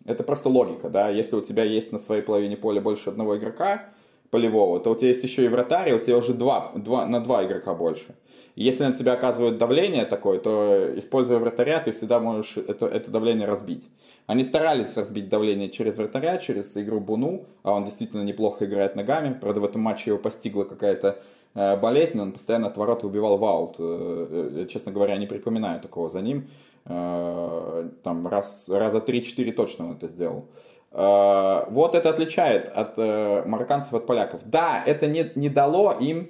это просто логика, да. Если у тебя есть на своей половине поля больше одного игрока полевого, то у тебя есть еще и вратарь, у тебя уже два, два, на два игрока больше. Если на тебя оказывают давление такое, то используя вратаря, ты всегда можешь это, это давление разбить. Они старались разбить давление через вратаря, через игру Буну, а он действительно неплохо играет ногами. Правда, в этом матче его постигла какая-то э, болезнь, он постоянно от ворот выбивал в аут. Э, э, честно говоря, не припоминаю такого за ним. Там раз, раза 3-4 точно он это сделал. Вот это отличает от марокканцев от поляков. Да, это не, не дало им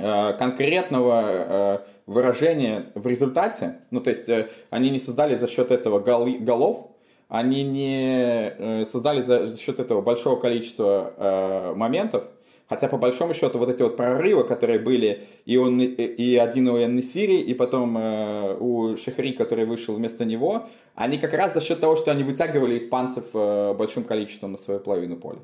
Э, конкретного э, выражения в результате, ну то есть э, они не создали за счет этого голов, они не создали за счет этого большого количества моментов, хотя по большому счету вот эти вот прорывы, которые были и, он, и один у Эннесири, и потом у Шахри, который вышел вместо него, они как раз за счет того, что они вытягивали испанцев большим количеством на свою половину поля.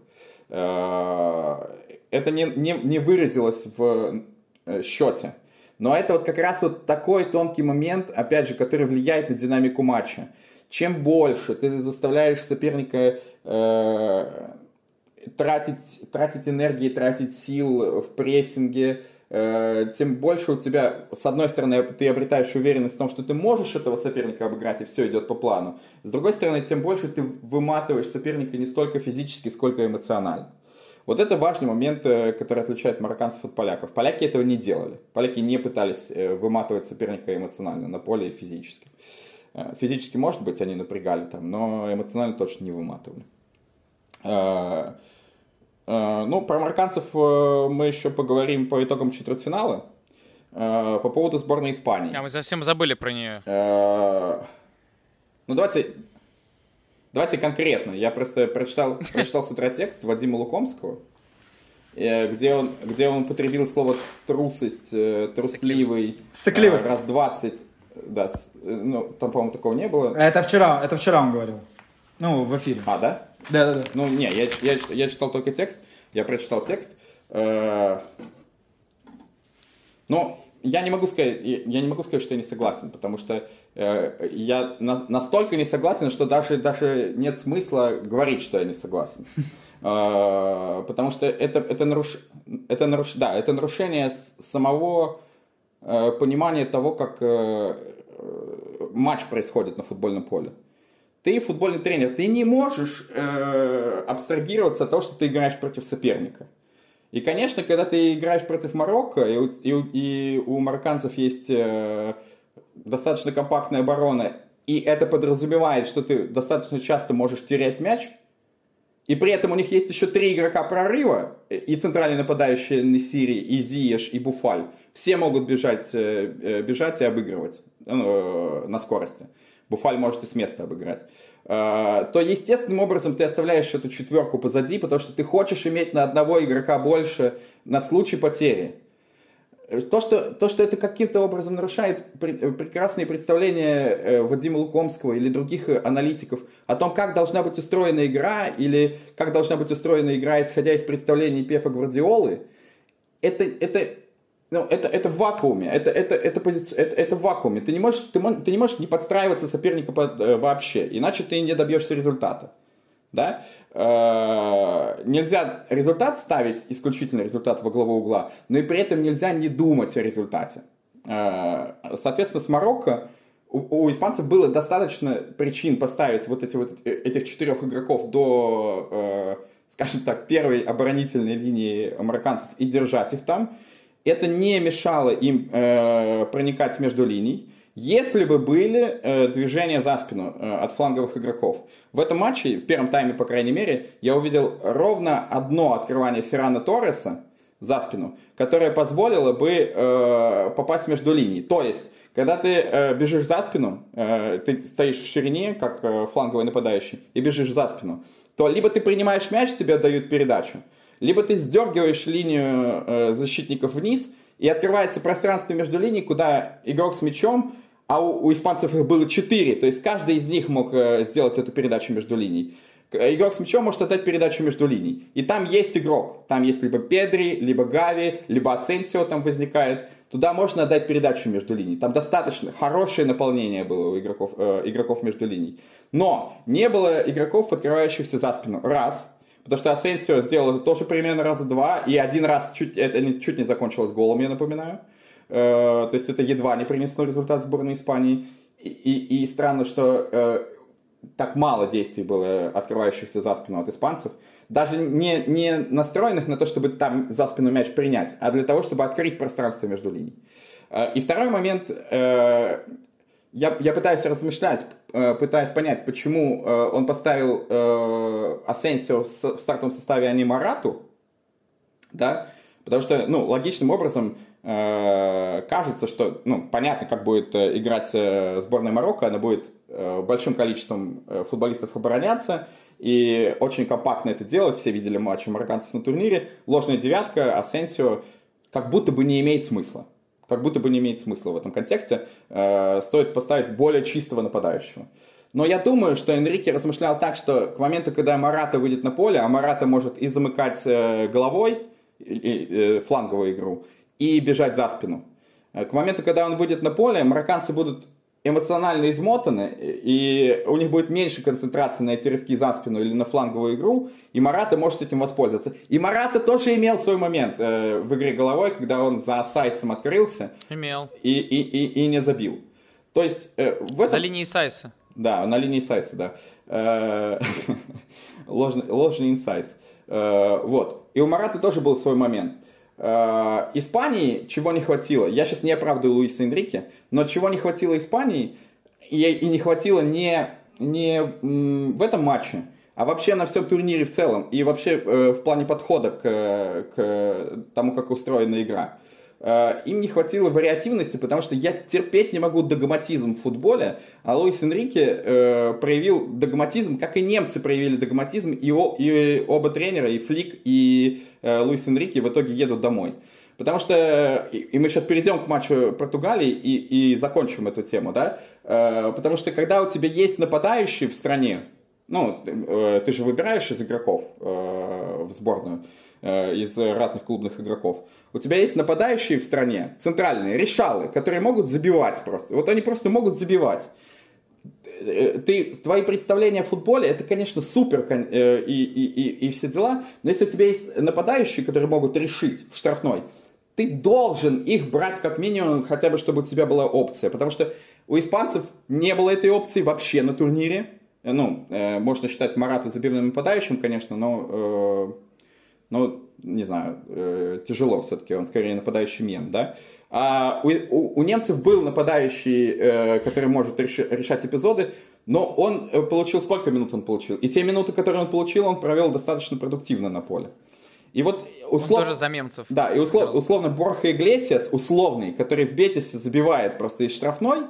Это не, не, не выразилось в Э, счете. Но это вот как раз вот такой тонкий момент, опять же, который влияет на динамику матча. Чем больше ты заставляешь соперника э, тратить, тратить энергии, тратить сил в прессинге, э, тем больше у тебя, с одной стороны, ты обретаешь уверенность в том, что ты можешь этого соперника обыграть, и все идет по плану. С другой стороны, тем больше ты выматываешь соперника не столько физически, сколько эмоционально. Вот это важный момент, э, который отличает марокканцев от поляков. Поляки этого не делали. Поляки не пытались э, выматывать соперника эмоционально на поле и физически. Физически, может быть, они напрягали там, но эмоционально точно не выматывали. Ну, про марокканцев мы еще поговорим по итогам четвертьфинала. По поводу сборной Испании. А мы совсем забыли про нее. Ну, давайте Давайте конкретно. Я просто прочитал, прочитал с утра текст Вадима Лукомского, э, где он, где он употребил слово трусость, э, трусливый. Сыкливость. Раз 20. Да, ну, там, по-моему, такого не было. Это вчера, это вчера он говорил. Ну, в эфире. А, да? Да, да, да. Ну, не, я, я, я читал только текст. Я прочитал текст. Э, ну, я не могу сказать, я не могу сказать, что я не согласен, потому что э, я на, настолько не согласен, что даже, даже нет смысла говорить, что я не согласен. Э, потому что это, это, наруш, это, наруш, да, это нарушение самого понимания того, как матч происходит на футбольном поле. Ты футбольный тренер, ты не можешь э, абстрагироваться от того, что ты играешь против соперника. И, конечно, когда ты играешь против Марокко, и у, и, и у марокканцев есть э, достаточно компактная оборона, и это подразумевает, что ты достаточно часто можешь терять мяч, и при этом у них есть еще три игрока прорыва, и центральные нападающие Несири, и Зиеш, и Буфаль. Все могут бежать, э, э, бежать и обыгрывать ну, на скорости. Буфаль может и с места обыграть. А, то естественным образом ты оставляешь эту четверку позади, потому что ты хочешь иметь на одного игрока больше на случай потери. То, что, то, что это каким-то образом нарушает прекрасные представления э, Вадима Лукомского или других аналитиков о том, как должна быть устроена игра или как должна быть устроена игра, исходя из представлений Пепа Гвардиолы, это, это ну, это, это в вакууме, это, это, это, позиция, это, это в вакууме. Ты не, можешь, ты, ты не можешь не подстраиваться соперника под, э, вообще, иначе ты не добьешься результата. Да? Э, нельзя результат ставить, исключительно результат во главу угла, но и при этом нельзя не думать о результате. Э, соответственно, с Марокко у, у испанцев было достаточно причин поставить вот, эти, вот э, этих четырех игроков до, э, скажем так, первой оборонительной линии марокканцев и держать их там это не мешало им э, проникать между линий, если бы были э, движения за спину э, от фланговых игроков. В этом матче, в первом тайме, по крайней мере, я увидел ровно одно открывание Феррана Торреса за спину, которое позволило бы э, попасть между линий. То есть, когда ты э, бежишь за спину, э, ты стоишь в ширине, как э, фланговый нападающий, и бежишь за спину, то либо ты принимаешь мяч, тебе дают передачу, либо ты сдергиваешь линию э, защитников вниз, и открывается пространство между линий, куда игрок с мячом, а у, у испанцев их было четыре, то есть каждый из них мог э, сделать эту передачу между линий. Игрок с мячом может отдать передачу между линий. И там есть игрок. Там есть либо Педри, либо Гави, либо Асенсио там возникает. Туда можно отдать передачу между линий. Там достаточно хорошее наполнение было у игроков, э, игроков между линий. Но не было игроков, открывающихся за спину. Раз. Потому что Асенсио сделал это тоже примерно раза два, и один раз чуть, это не, чуть не закончилось голом, я напоминаю. Э, то есть это едва не принесло результат сборной Испании. И, и, и странно, что э, так мало действий было открывающихся за спину от испанцев. Даже не, не настроенных на то, чтобы там за спину мяч принять, а для того, чтобы открыть пространство между линий. Э, и второй момент, э, я, я пытаюсь размышлять, э, пытаюсь понять, почему э, он поставил э, Асенсио в стартовом составе, а не Марату, да, потому что, ну, логичным образом кажется, что, ну, понятно, как будет играть сборная Марокко, она будет большим количеством футболистов обороняться, и очень компактно это делать, все видели матчи марокканцев на турнире, ложная девятка, Асенсио как будто бы не имеет смысла как будто бы не имеет смысла в этом контексте. Э, стоит поставить более чистого нападающего. Но я думаю, что Энрике размышлял так, что к моменту, когда Марата выйдет на поле, а Марата может и замыкать э, головой э, фланговую игру, и бежать за спину. К моменту, когда он выйдет на поле, марокканцы будут эмоционально измотаны, и у них будет меньше концентрации на эти рывки за спину или на фланговую игру, и Марата может этим воспользоваться. И Марата тоже имел свой момент э, в игре головой, когда он за Сайсом открылся. Имел. И, и, и, и не забил. То есть э, в этом... За линией Сайса. Да, на линии Сайса, да. Э, ложный, инсайс. Э, вот. И у Марата тоже был свой момент. Э, Испании чего не хватило? Я сейчас не оправдываю Луиса Энрике, но чего не хватило Испании, и, и не хватило не, не в этом матче, а вообще на всем турнире в целом, и вообще э, в плане подхода к, к тому, как устроена игра. Э, им не хватило вариативности, потому что я терпеть не могу догматизм в футболе, а Луис Энрике э, проявил догматизм, как и немцы проявили догматизм, и, о, и оба тренера, и Флик, и э, Луис Энрике в итоге едут домой. Потому что, и мы сейчас перейдем к матчу Португалии и, и закончим эту тему, да, э, потому что когда у тебя есть нападающий в стране, ну, э, ты же выбираешь из игроков э, в сборную, э, из разных клубных игроков, у тебя есть нападающие в стране, центральные, решалы, которые могут забивать просто. Вот они просто могут забивать. Э, ты, твои представления о футболе, это, конечно, супер э, и, и, и, и все дела, но если у тебя есть нападающие, которые могут решить в штрафной, ты должен их брать как минимум, хотя бы, чтобы у тебя была опция. Потому что у испанцев не было этой опции вообще на турнире. Э, ну, э, можно считать Марата забивным нападающим, конечно, но, э, но не знаю, э, тяжело все-таки, он скорее нападающий мем, да. А у, у, у немцев был нападающий, э, который может реш, решать эпизоды, но он э, получил, сколько минут он получил? И те минуты, которые он получил, он провел достаточно продуктивно на поле. И вот услов... Он тоже за немцев. Да, и услов... условно Борха Иглесиас, условный, который в Бетисе забивает просто из штрафной,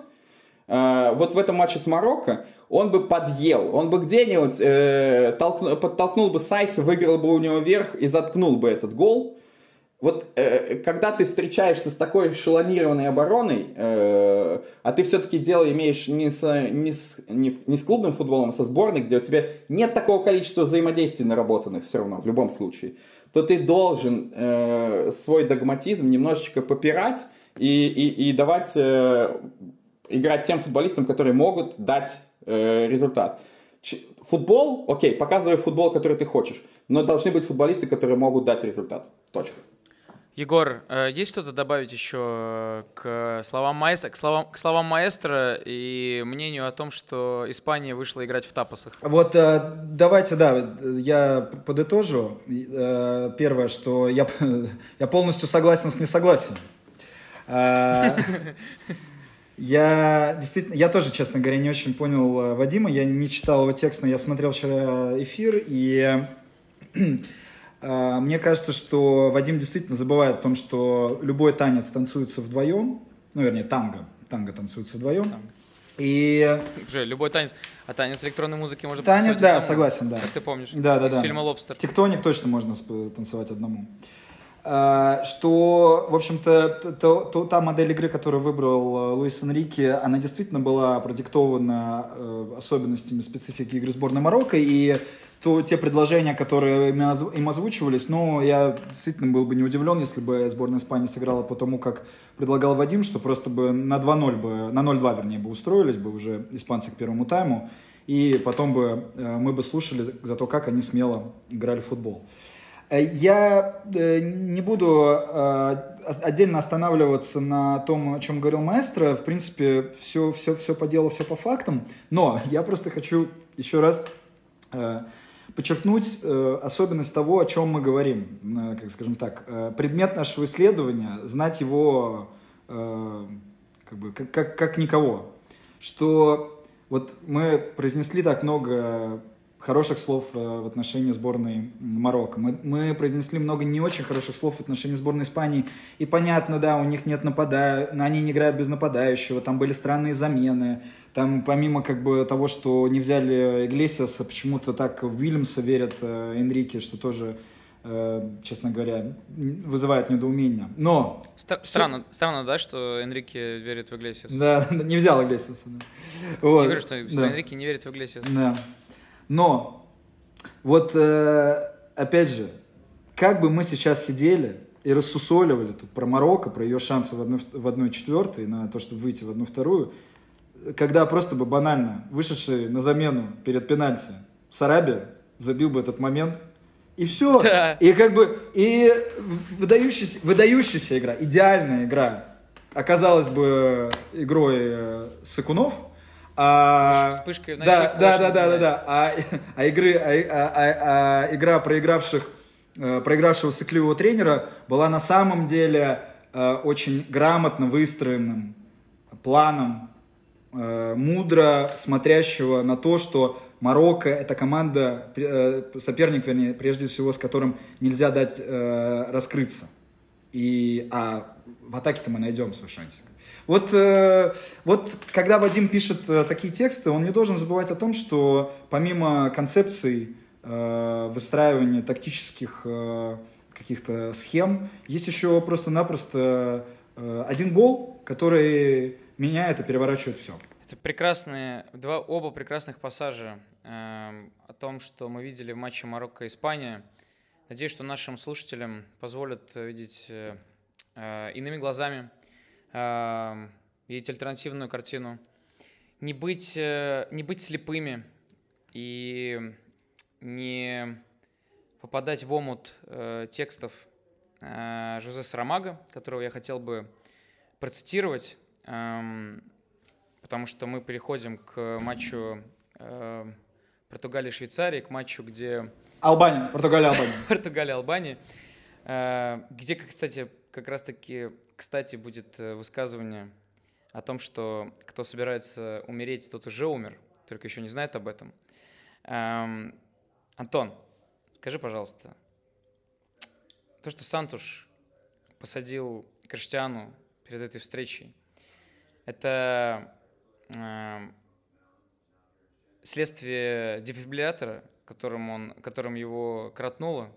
э, вот в этом матче с Марокко, он бы подъел, он бы где-нибудь э, толкнул, подтолкнул бы Сайса, выиграл бы у него вверх и заткнул бы этот гол. Вот э, когда ты встречаешься с такой эшелонированной обороной, э, а ты все-таки дело имеешь не с, не, с, не, не с клубным футболом, а со сборной, где у тебя нет такого количества взаимодействий наработанных все равно, в любом случае, то ты должен э, свой догматизм немножечко попирать и, и, и давать э, играть тем футболистам, которые могут дать э, результат. Ч- футбол, окей, показывай футбол, который ты хочешь, но должны быть футболисты, которые могут дать результат. Точка. Егор, э, есть что-то добавить еще к словам, маэстро, к, словам, к словам маэстро и мнению о том, что Испания вышла играть в тапосах? Вот э, давайте, да, я подытожу. Э, первое, что я, я полностью согласен с несогласием. Я действительно, я тоже, честно говоря, не очень понял э, Вадима. Я не читал его текст, но я смотрел вчера эфир, и э, мне кажется, что Вадим действительно забывает о том, что любой танец танцуется вдвоем, ну, вернее, танго, танго танцуется вдвоем. Танго. И... Уже любой танец. А танец электронной музыки можно танец, да, одному, согласен, да. Как ты помнишь? Да, да, из да. фильма «Лобстер». Тектоник точно можно танцевать одному. А, что, в общем-то, то, то, та модель игры, которую выбрал э, Луис Энрике, она действительно была продиктована э, особенностями специфики игры сборной Марокко, и то, те предложения, которые им озвучивались, ну, я действительно был бы не удивлен, если бы сборная Испании сыграла по тому, как предлагал Вадим, что просто бы на 2-0 бы, на 0-2, вернее, бы устроились бы уже испанцы к первому тайму, и потом бы э, мы бы слушали за то, как они смело играли в футбол. Э, я э, не буду э, отдельно останавливаться на том, о чем говорил маэстро. В принципе, все, все, все по делу, все по фактам. Но я просто хочу еще раз подчеркнуть особенность того, о чем мы говорим. Как скажем так, предмет нашего исследования, знать его как, бы, как, как, как никого. Что вот мы произнесли так много хороших слов э, в отношении сборной Марокко. Мы, мы произнесли много не очень хороших слов в отношении сборной Испании. И понятно, да, у них нет нападающего, они не играют без нападающего, там были странные замены. Там помимо как бы того, что не взяли Иглесиаса, почему-то так в Вильямса верят э, Энрике, что тоже э, честно говоря, вызывает недоумение. Но... Стра- все... странно, странно, да, что Энрике верит в Иглесиаса? Да, не взял Иглесиаса. Да. Вот. Я говорю, что, что да. Энрике не верит в Иглесиаса. Да. Но вот э, опять же, как бы мы сейчас сидели и рассусоливали тут про Марокко, про ее шансы в одной, в одной четвертой, на то, чтобы выйти в одну вторую, когда просто бы банально вышедший на замену перед пенальти Сараби забил бы этот момент, и все. Да. И как бы, и выдающаяся, выдающаяся игра, идеальная игра оказалась бы игрой э, Сакунов, а, Вспышкой в да, да, да, да, да, да. А, а игры, а, а- а- а игра проигравших, э, проигравшего сыкливого тренера была на самом деле э, очень грамотно выстроенным планом, э, мудро смотрящего на то, что Марокко это команда, соперник, вернее, прежде всего, с которым нельзя дать раскрыться. И, а в атаке-то мы найдем свой шансик. Вот, э, вот когда Вадим пишет э, такие тексты, он не должен забывать о том, что помимо концепций э, выстраивания тактических э, каких-то схем, есть еще просто-напросто э, один гол, который меняет и переворачивает все. Это прекрасные, два, оба прекрасных пассажа эм, о том, что мы видели в матче Марокко-Испания. Надеюсь, что нашим слушателям позволят э, видеть э, э, иными глазами, видеть альтернативную картину, не быть, э, не быть слепыми и не попадать в омут э, текстов э, Жозе Сарамага, которого я хотел бы процитировать. потому что мы переходим к матчу э, Португалии-Швейцарии, к матчу, где Албания, Португалия, Албания. Португалия-Албания, э, где, кстати, как раз-таки, кстати, будет э, высказывание о том, что кто собирается умереть, тот уже умер, только еще не знает об этом. Эм, Антон, скажи, пожалуйста, то, что Сантуш посадил Криштиану перед этой встречей, это эм, следствие дефибриллятора, которым, он, которым его кротнуло,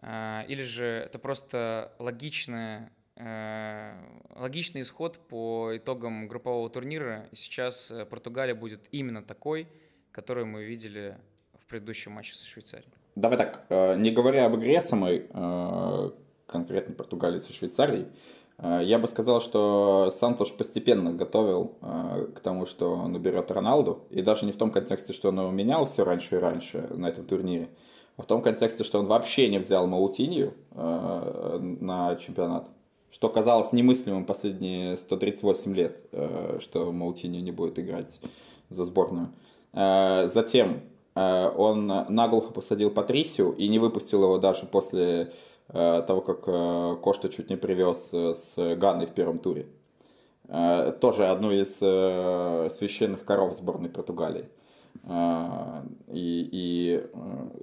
э, или же это просто логичное, э, логичный исход по итогам группового турнира. Сейчас э, Португалия будет именно такой, которую мы видели в предыдущем матче со Швейцарией. Давай так, э, не говоря об игре самой, э, конкретно Португалии со Швейцарией, э, я бы сказал, что Сантош постепенно готовил э, к тому, что он уберет Роналду. И даже не в том контексте, что он его менял все раньше и раньше на этом турнире, а в том контексте, что он вообще не взял Маутинью э, на чемпионат. Что казалось немыслимым последние 138 лет, э, что Маутиньо не будет играть за сборную. Э, Затем э, он наглухо посадил Патрисию и не выпустил его даже после того, как Кошта чуть не привез с Ганной в первом туре. Тоже одну из священных коров сборной Португалии. И, и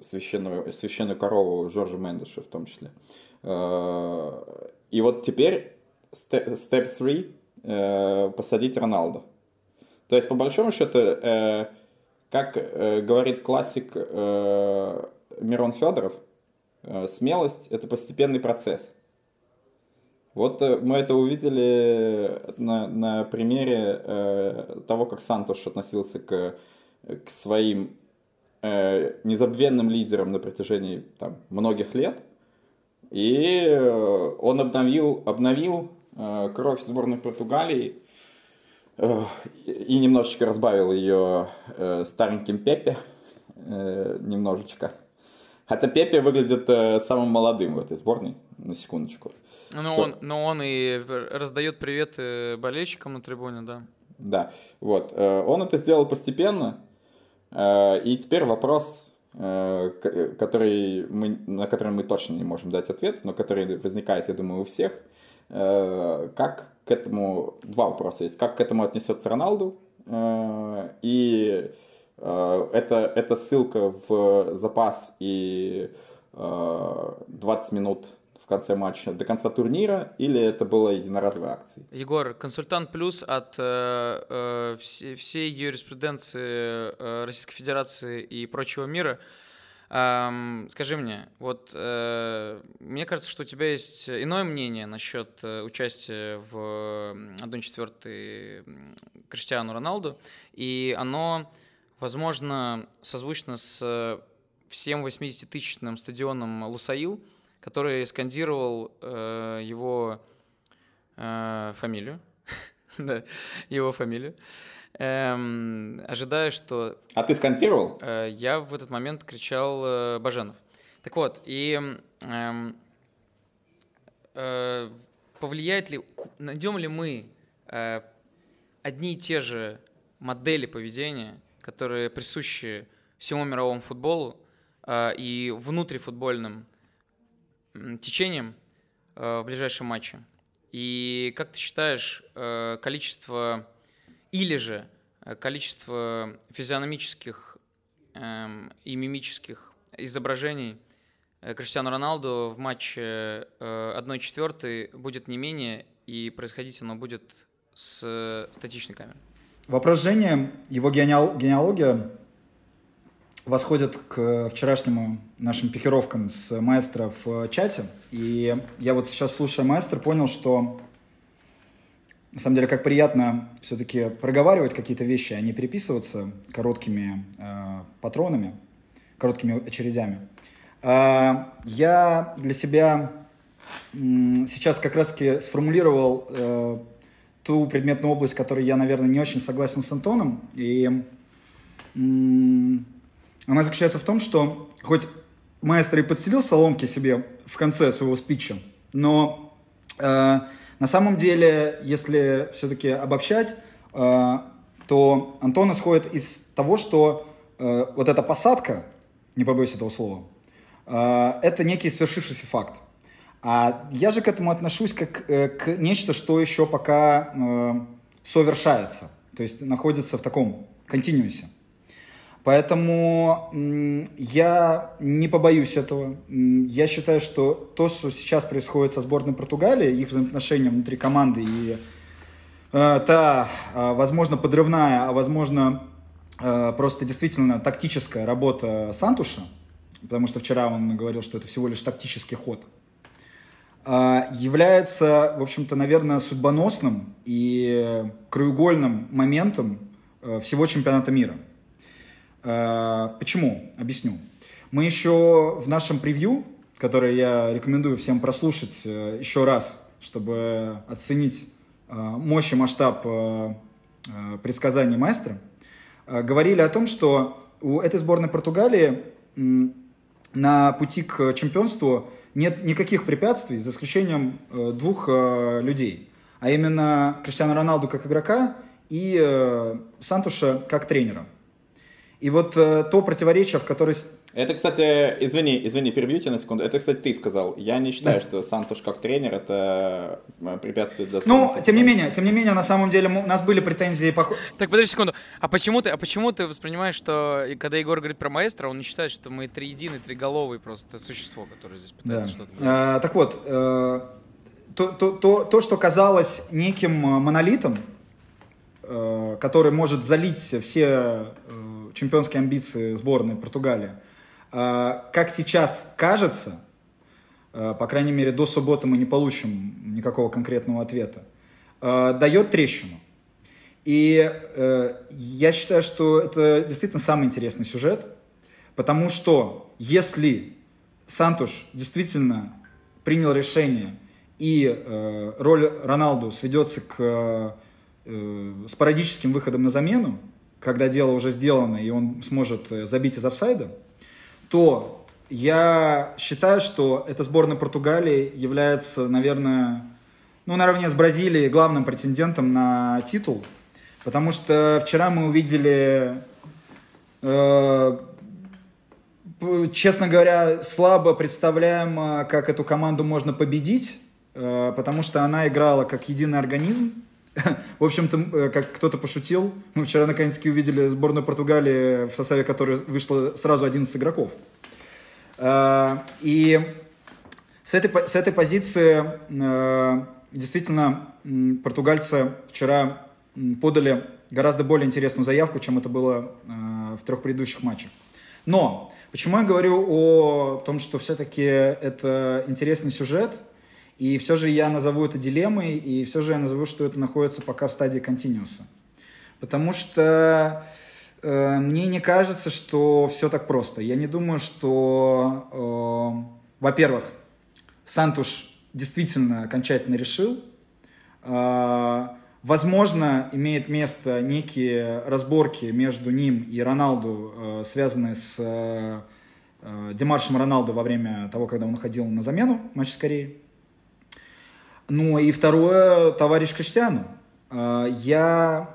священную, священную корову Жоржа Мендеша в том числе. Э, И вот теперь степ 3 посадить Роналду. То есть, по большому счету, э, как э, говорит классик э, Мирон Федоров, э, смелость – это постепенный процесс. Вот э, мы это увидели на, на примере э, того, как Сантош относился к, к своим э, незабвенным лидерам на протяжении там, многих лет. И э, он обновил, обновил э, кровь сборной Португалии э, и немножечко разбавил ее стареньким Пепе немножечко. Хотя Пепе выглядит самым молодым в этой сборной, на секундочку. Но Что- он, но он и раздает приветы болельщикам на трибуне, да. Да, вот. Он это сделал постепенно. И теперь вопрос, который мы, на который мы точно не можем дать ответ, но который возникает, я думаю, у всех. Э, Как к этому... Два вопроса есть. Как к этому отнесется Роналду? Э, И э, это, это ссылка в запас и э, 20 минут конце матча до конца турнира, или это было единоразовой акцией? Егор, консультант плюс от э, э, все- всей юриспруденции э, Российской Федерации и прочего мира. Эм, скажи мне, вот э, мне кажется, что у тебя есть иное мнение насчет э, участия в 1-4 Криштиану Роналду, и оно, возможно, созвучно с всем 80-тысячным стадионом Лусаил, который скандировал э, его э, фамилию, да, его фамилию. Эм, ожидая, что... А ты скантировал? Э, я в этот момент кричал э, Баженов. Так вот, и эм, э, повлияет ли, найдем ли мы э, одни и те же модели поведения, которые присущи всему мировому футболу э, и внутрифутбольным течениям э, в ближайшем матче? И как ты считаешь, э, количество или же э, количество физиономических эм, и мимических изображений Криштиану Роналду в матче 1-4 будет не менее, и происходить оно будет с статичной камерой. Вопрос Жени, его генеалогия восходит к вчерашнему нашим пикировкам с маэстро в чате. И я вот сейчас, слушая маэстро, понял, что на самом деле, как приятно все-таки проговаривать какие-то вещи, а не переписываться короткими э, патронами, короткими очередями. Э, я для себя э, сейчас как раз-таки сформулировал э, ту предметную область, которой я, наверное, не очень согласен с Антоном. И э, она заключается в том, что хоть маэстро и подселил соломки себе в конце своего спича, но э, на самом деле, если все-таки обобщать, э, то Антон исходит из того, что э, вот эта посадка, не побоюсь этого слова, э, это некий свершившийся факт. А я же к этому отношусь как к нечто, что еще пока совершается, то есть находится в таком континуусе. Поэтому я не побоюсь этого. Я считаю, что то, что сейчас происходит со сборной Португалии, их взаимоотношения внутри команды и э, та, э, возможно, подрывная, а возможно, э, просто действительно тактическая работа Сантуша, потому что вчера он говорил, что это всего лишь тактический ход, э, является, в общем-то, наверное, судьбоносным и краеугольным моментом э, всего чемпионата мира – Э, почему? Объясню. Мы еще в нашем превью, которое я рекомендую всем прослушать э, еще раз, чтобы оценить э, мощь и масштаб предсказаний маэстро, говорили о том, что у этой сборной Португалии на пути к чемпионству нет никаких препятствий, за исключением двух людей, а именно Криштиану Роналду как игрока и Сантуша как тренера. И вот э, то противоречие, в которое... Это, кстати, извини, извини, перебью тебя на секунду. Это, кстати, ты сказал. Я не считаю, да. что Сантуш как тренер это э, препятствие для... Ну, тем не менее, тем не менее, на самом деле у нас были претензии по... Так, подожди секунду. А почему ты, а почему ты воспринимаешь, что когда Егор говорит про маэстро, он не считает, что мы триединый, триголовый просто существо, которое здесь пытается да. что-то... А, так вот, э, то, то, то, то, что казалось неким монолитом, э, который может залить все... Э, чемпионские амбиции сборной Португалии. А, как сейчас кажется, а, по крайней мере, до субботы мы не получим никакого конкретного ответа, а, дает трещину. И э, я считаю, что это действительно самый интересный сюжет, потому что если Сантуш действительно принял решение и э, роль Роналду сведется к э, спорадическим выходам на замену, когда дело уже сделано, и он сможет э, забить из офсайда, то я считаю, что эта сборная Португалии является, наверное, ну, наравне с Бразилией главным претендентом на титул, потому что вчера мы увидели, э, честно говоря, слабо представляем, как эту команду можно победить, э, потому что она играла как единый организм, в общем-то, э, как кто-то пошутил, мы вчера наконец-таки увидели сборную Португалии, в составе которой вышло сразу 11 игроков. Э, и с этой, с этой позиции э, действительно португальцы вчера подали гораздо более интересную заявку, чем это было в трех предыдущих матчах. Но почему я говорю о том, что все-таки это интересный сюжет – и все же я назову это дилеммой, и все же я назову, что это находится пока в стадии континууса. Потому что э, мне не кажется, что все так просто. Я не думаю, что, э, во-первых, Сантуш действительно окончательно решил. Э, Возможно, имеет место некие разборки между ним и Роналду, э, связанные с э, э, Демаршем Роналду во время того, когда он ходил на замену в матче с Кореей. Ну и второе, товарищ Криштиану. Э, я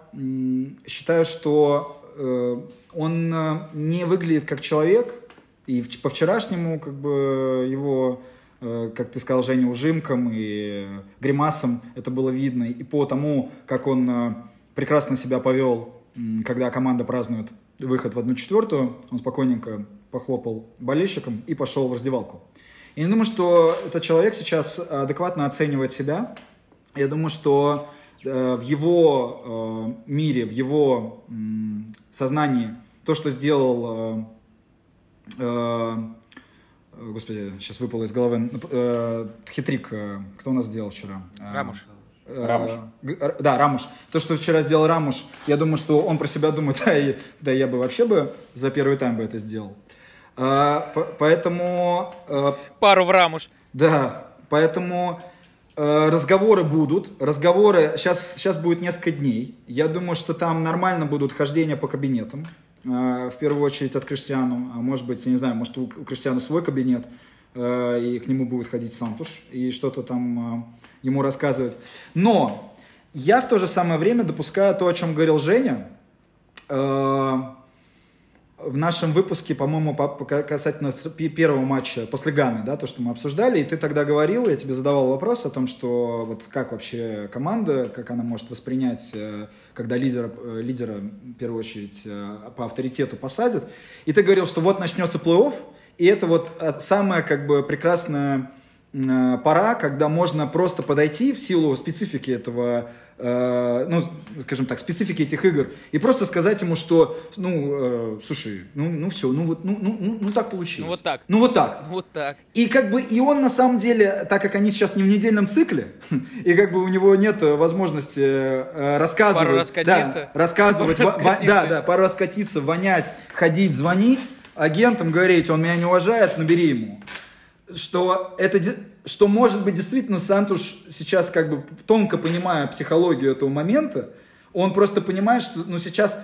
считаю, что э, он э, не выглядит как человек, и по вчерашнему как бы его, как ты сказал, Женя, ужимкам и гримасам это было видно, и по тому, как он прекрасно себя повел, когда команда празднует выход в одну четвертую, он спокойненько похлопал болельщикам и пошел в раздевалку. И я думаю, что этот человек сейчас адекватно оценивает себя. Я думаю, что э, в его э, мире, в его сознании то, что сделал, э, э, господи, сейчас выпало из головы, э, хитрик, э, кто у нас сделал вчера? Рамуш. Рамуш. Да, Рамуш. То, что вчера сделал Рамуш, я думаю, что он про себя думает, да, и- да я бы вообще бы за первый тайм бы это сделал. По- Поэтому э, Пару в рамуш. да, поэтому э, разговоры будут. Разговоры сейчас, сейчас будет несколько дней. Я думаю, что там нормально будут хождения по кабинетам. Э, в первую очередь от Криштиану. А может быть, я не знаю, может у, Криштиану свой кабинет, и к нему будет ходить Сантуш и что-то там ему рассказывать. Но я в то же самое время допускаю то, о чем говорил Женя. В нашем выпуске, по-моему, по- по- касательно первого матча после Ганы, да, то, что мы обсуждали, и ты тогда говорил, я тебе задавал вопрос о том, что вот как вообще команда, как она может воспринять, э, когда лидера, э, лидера в первую очередь, э, по авторитету посадят, и ты говорил, что вот начнется плей-офф, и это вот самая как бы прекрасная пора, когда можно просто подойти в силу специфики этого, э, ну, скажем так, специфики этих игр, и просто сказать ему, что, ну, э, слушай, ну, ну все, ну вот, ну, ну, ну, ну так получилось. Ну вот так. Ну вот так. Вот так. И как бы и он на самом деле, так как они сейчас не в недельном цикле, и как бы у него нет э, возможности э, рассказывать, Пару раз катиться. да, рассказывать, Пару раз во- во- катиться да, да, пару раз катиться, вонять, ходить, звонить агентам, говорить, он меня не уважает, набери ему. Что это, что может быть действительно Сантуш сейчас как бы тонко понимая психологию этого момента, он просто понимает, что ну, сейчас,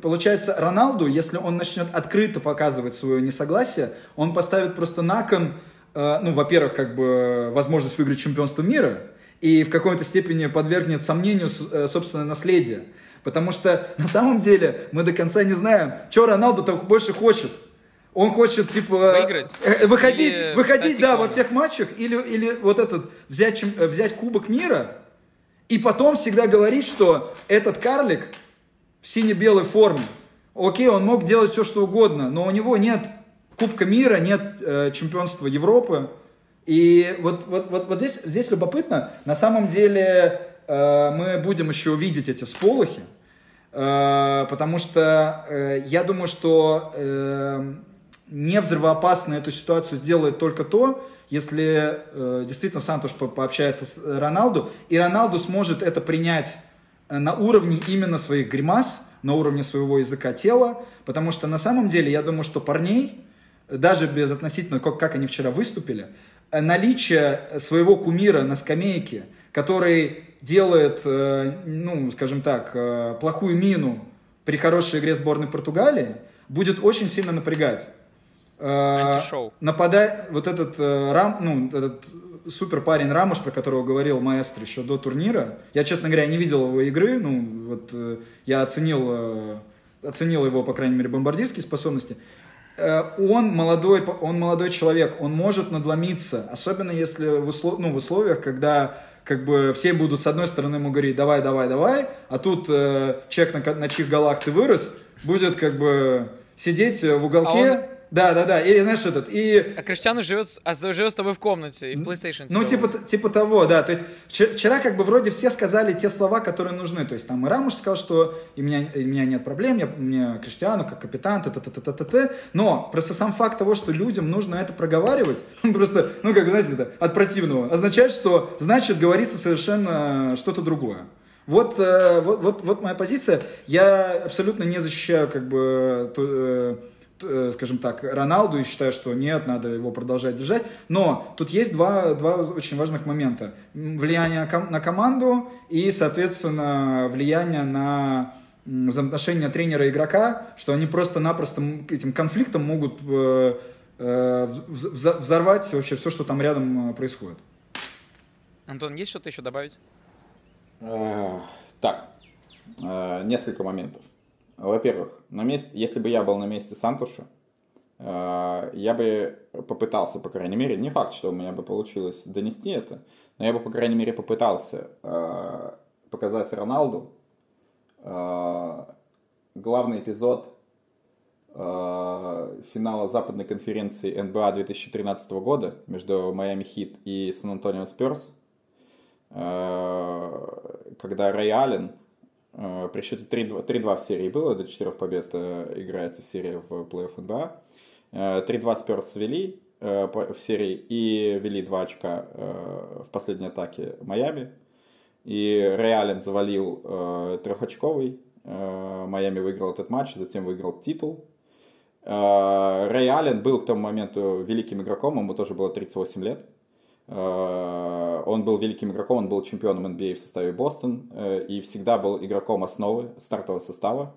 получается, Роналду, если он начнет открыто показывать свое несогласие, он поставит просто на кон, э, ну, во-первых, как бы возможность выиграть чемпионство мира, и в какой-то степени подвергнет сомнению э, собственное наследие. Потому что на самом деле мы до конца не знаем, что Роналду так больше хочет. Он хочет, типа... Выиграть? э, Выходить, Или выходить да, во всех матчах. Или, или вот этот, взять, чем- э, взять Кубок мира, и потом всегда говорить, что этот карлик в сине-белой форме, окей, он мог делать все, что угодно, но у него нет Кубка мира, нет э, чемпионства Европы. И вот, вот, вот, вот здесь, здесь любопытно, на самом деле э, мы будем еще увидеть эти всполохи, э, потому что э, я думаю, что э, не взрывоопасно эту ситуацию сделает только то, если э, действительно Сантуш по- пообщается с Роналду, и Роналду сможет это принять э, на уровне именно своих гримас, на уровне своего языка тела, потому что на самом деле я думаю, что парней, э, даже без относительно, как, как они вчера выступили, э, наличие своего кумира на скамейке, который делает, э, ну, скажем так, э, плохую мину при хорошей игре сборной Португалии, будет очень сильно напрягать. Э, Антишоу. Нападай, вот этот э, Рам, ну, этот супер парень Рамуш, про которого говорил маэстро еще до турнира. Я, честно говоря, не видел его игры, ну, вот э, я оценил, э, оценил его, по крайней мере, бомбардирские способности. Он молодой, он молодой человек, он может надломиться, особенно если в, услов- ну, в условиях, когда как бы все будут с одной стороны ему говорить давай, давай, давай, а тут э, человек, на, на чьих голах ты вырос, будет как бы сидеть в уголке. А он- Да, да, да. И знаешь этот, и А Криштиану живет, а живет с тобой в комнате и в PlayStation. ну, типа, типа того, да. То есть вчера, как бы вроде все сказали те слова, которые нужны. То есть там и Рамуш сказал, что и у меня, и у меня нет проблем, я, мне Криштиану как капитан, т т т т т т Но просто сам факт того, что людям нужно это проговаривать, просто, ну как, знаете, это, от противного, означает, что значит говорится совершенно что-то другое. Вот, э, вот, вот, вот моя позиция. Я абсолютно не защищаю как бы э, скажем так, Роналду и считаю, что нет, надо его продолжать держать. Но тут есть два, два очень важных момента. Влияние на команду и, соответственно, влияние на взаимоотношения тренера и игрока, что они просто-напросто этим конфликтом могут э, э, взорвать вообще все, что там рядом происходит. Антон, есть что-то еще добавить? Так, несколько моментов. Во-первых, на месте, если бы я был на месте Сантуша, э, я бы попытался, по крайней мере, не факт, что у меня бы получилось донести это, но я бы, по крайней мере, попытался э, показать Роналду э, главный эпизод финала западной конференции НБА 2013 года между Майами Хит и Сан-Антонио Спёрс, когда Рэй Аллен при счете 3-2 в серии было, до 4 побед э, играется серия в плей-офф НБА. 3-2 Спёрс вели в серии и вели 2 очка э, в последней атаке Майами. И Реален завалил трехочковый. Майами выиграл этот матч, затем выиграл титул. Рэй Аллен был к тому моменту великим игроком, ему тоже было 38 лет. Э, он был великим игроком, он был чемпионом NBA а в составе Бостон э, и всегда был игроком основы стартового состава.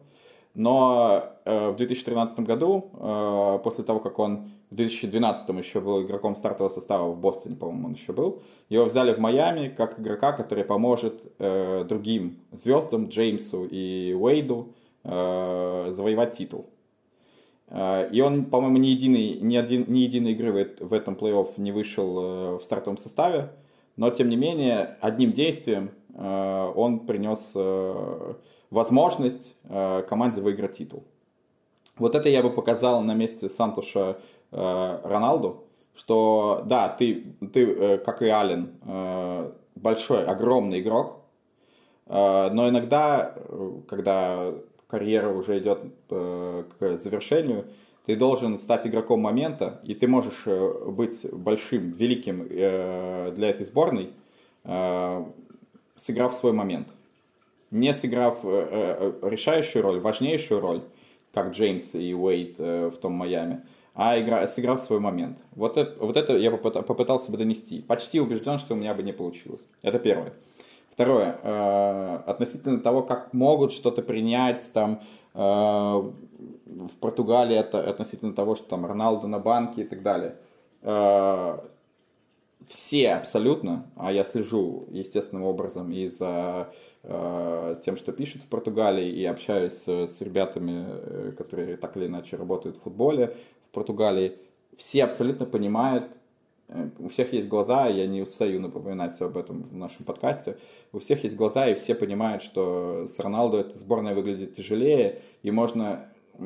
Но э, в 2013 году, после того, как он в 2012 еще был игроком стартового состава в Бостоне, по-моему, он еще был, его взяли в Майами как игрока, который поможет другим звездам, Джеймсу и Уэйду, завоевать титул. Э, и он, по-моему, ни, единой, ни, один, ни единой игры в этом плей-офф не вышел э, в стартовом составе, но, тем не менее, одним действием э, он принес возможность команде выиграть титул. Вот это я бы показал на месте Сантуша Роналду, что да, ты, ты как и Ален, большой, огромный игрок, но иногда, когда карьера уже идет э, к завершению, ты должен стать игроком момента, и ты можешь э, быть большим, великим э, для этой сборной, сыграв свой момент. Не сыграв решающую роль, важнейшую роль, как Джеймс и Уэйт в том Майами, а игра, сыграв свой момент. Вот это, вот это я попытался бы донести. Почти убежден, что у меня бы не получилось. Это первое. Второе, э, относительно того, как могут что-то принять там э, в Португалии, это относительно того, что там Роналду на банке и так далее. Э, все абсолютно, а я слежу естественным образом и за тем, что пишут в Португалии, и общаюсь с ребятами, которые так или иначе работают в футболе в Португалии, все абсолютно понимают, Э, у всех есть глаза, я не устаю напоминать об этом в нашем подкасте. У всех есть глаза, и все понимают, что с Роналду эта сборная выглядит тяжелее, и можно, э,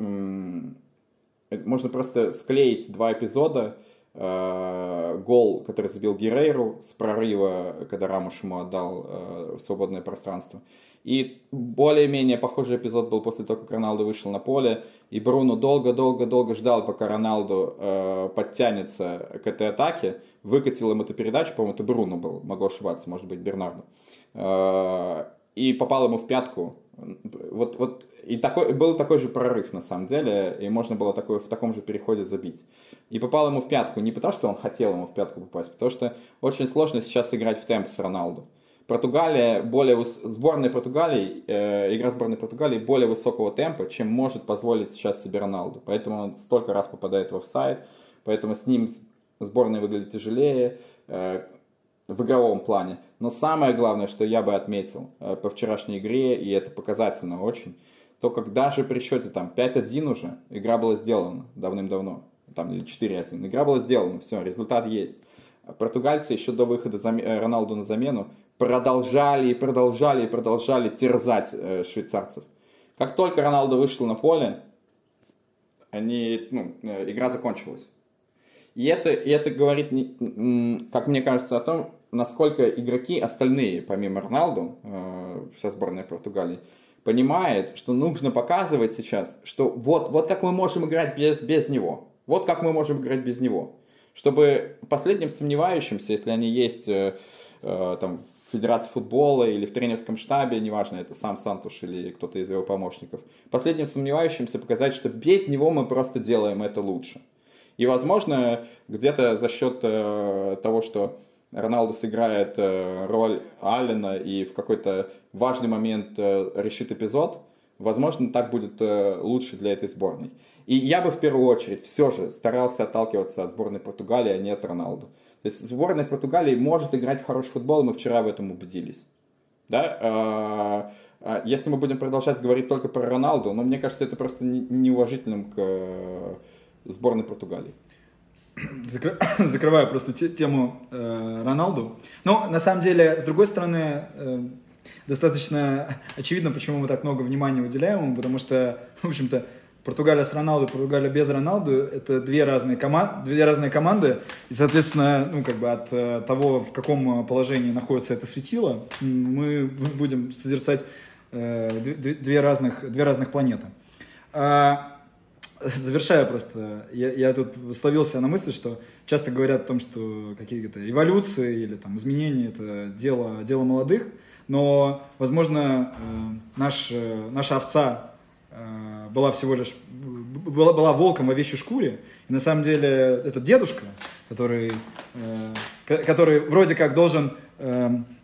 можно просто склеить два эпизода, э, гол, который забил Герейру с прорыва, когда Рамуш ему отдал свободное пространство, и более-менее похожий эпизод был после того, как Роналду вышел на поле, и Бруно долго-долго-долго ждал, пока Роналду э, подтянется к этой атаке, выкатил ему эту передачу, по-моему, это Бруно был, могу ошибаться, может быть, Бернарду, э, и попал ему в пятку. Вот, вот и такой, был такой же прорыв, на самом деле, и можно было такой, в таком же переходе забить. И попал ему в пятку не потому, что он хотел ему в пятку попасть, потому что очень сложно сейчас играть в темп с Роналду. Португалия более сборная Португалии, э, игра сборной Португалии более высокого темпа, чем может позволить сейчас себе Роналду. Поэтому он столько раз попадает в офсайд, поэтому с ним сборная выглядит тяжелее э, в игровом плане. Но самое главное, что я бы отметил э, по вчерашней игре, и это показательно очень, то как даже при счете там 5-1 уже, игра была сделана давным-давно, там или 4-1, игра была сделана, все, результат есть. Португальцы еще до выхода э, Роналду на замену продолжали и продолжали и продолжали терзать э, швейцарцев. Как только Роналду вышел на поле, они, ну, э, игра закончилась. И это, и это говорит, как мне кажется, о том, насколько игроки остальные, помимо Роналду, э, вся сборная Португалии, понимает, что нужно показывать сейчас, что вот, вот как мы можем играть без, без него. Вот как мы можем играть без него. Чтобы последним сомневающимся, если они есть э, э, там Федерации футбола или в тренерском штабе, неважно, это сам Сантуш или кто-то из его помощников. Последним сомневающимся показать, что без него мы просто делаем это лучше. И, возможно, где-то за счет э, того, что Роналду сыграет э, роль Аллена и в какой-то важный момент э, решит эпизод, возможно, так будет э, лучше для этой сборной. И я бы в первую очередь все же старался отталкиваться от сборной Португалии, а не от Роналду. То есть сборная Португалии может играть в хороший футбол, мы вчера в этом убедились. Да? Если мы будем продолжать говорить только про Роналду, ну, мне кажется, это просто неуважительным к сборной Португалии. Закры... Закрываю просто те, тему э, Роналду. Но на самом деле, с другой стороны, э, достаточно очевидно, почему мы так много внимания уделяем ему, потому что, в общем-то, Португалия с Роналду, Португалия без Роналду – это две разные, коман... две разные команды, и, соответственно, ну, как бы от э, того, в каком положении находится это светило, мы будем созерцать э, две, разных, две разных планеты. А, завершая просто, я, я тут словился на мысли, что часто говорят о том, что какие-то революции или там изменения это дело, дело молодых, но, возможно, э, наш, э, наша овца э, была всего лишь была, была волком в овечьей шкуре, и на самом деле этот дедушка, который, который вроде как должен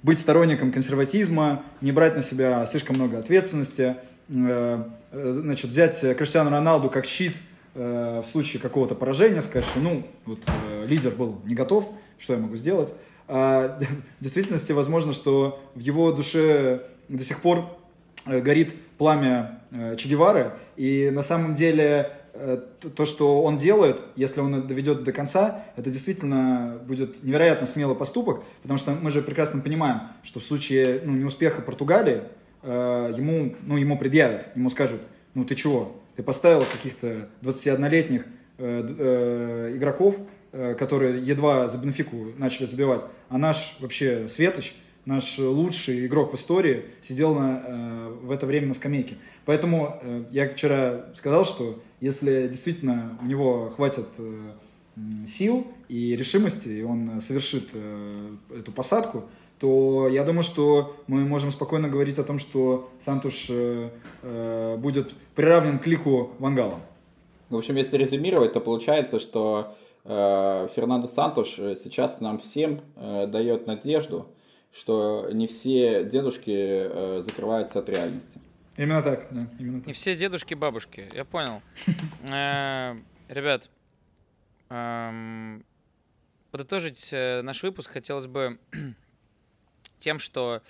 быть сторонником консерватизма, не брать на себя слишком много ответственности, Э, значит, взять Криштиану Роналду как щит э, в случае какого-то поражения, сказать, что, ну, вот э, лидер был не готов, что я могу сделать. А в действительности возможно, что в его душе до сих пор горит пламя Че Гевары, и на самом деле то, что он делает, если он доведет до конца, это действительно будет невероятно смелый поступок, потому что мы же прекрасно понимаем, что в случае ну, неуспеха Португалии, Э, ему, ну, ему предъявят, ему скажут, ну ты чего, ты поставил каких-то 21-летних э, э, игроков, э, которые едва за Бенфику начали забивать, а наш вообще Светоч, наш лучший игрок в истории, сидел на, э, в это время на скамейке. Поэтому э, я вчера сказал, что если действительно у него хватит э, сил и решимости, и он совершит э, эту посадку, то я думаю, что мы можем спокойно говорить о том, что Сантуш э, э, будет приравнен к лику Вангала. В общем, если резюмировать, то получается, что э, Фернандо Сантуш сейчас нам всем э, дает надежду, что не все дедушки э, закрываются от реальности. Именно так, да, именно так. Не все дедушки бабушки, я понял. Э, ребят, эм, подытожить э, наш выпуск хотелось бы тем, что,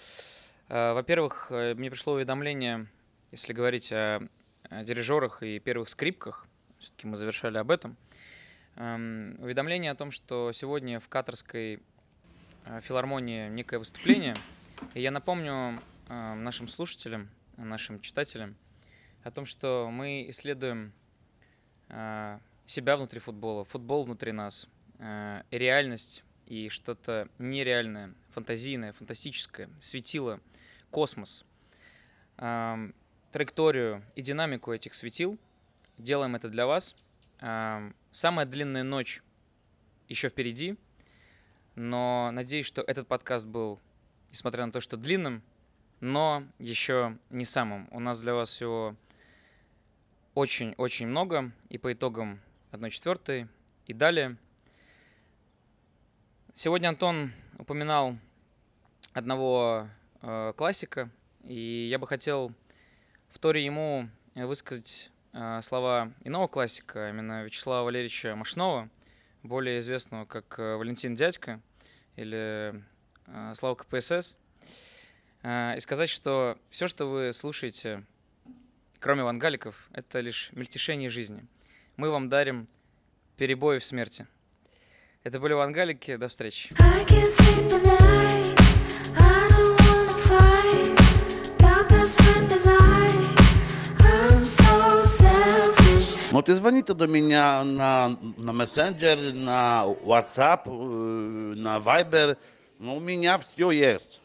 во-первых, мне пришло уведомление, если говорить о, дирижерах и первых скрипках, все-таки мы завершали об этом, э, уведомление о том, что сегодня в Катарской филармонии некое выступление, и я напомню э, нашим слушателям, нашим читателям о том, что мы исследуем э, себя внутри футбола, футбол внутри нас, э, реальность и что-то нереальное, фантазийное, фантастическое, светило, космос, траекторию и динамику этих светил. Делаем это для вас. Самая длинная ночь еще впереди, но надеюсь, что этот подкаст был, несмотря на то, что длинным, но еще не самым. У нас для вас всего очень-очень много, и по итогам 1 четвертой и далее – Сегодня Антон упоминал одного э, классика, и я бы хотел в Торе ему высказать э, слова иного классика, а именно Вячеслава Валерьевича Машнова, более известного как э, Валентин Дядька или э, Слава КПСС, э, и сказать, что все, что вы слушаете, кроме вангаликов, это лишь мельтешение жизни. Мы вам дарим перебои в смерти – это были Вангалики. До встречи. Можете звонить до меня на, на мессенджер, на WhatsApp, на Viber. Ну, у меня все есть.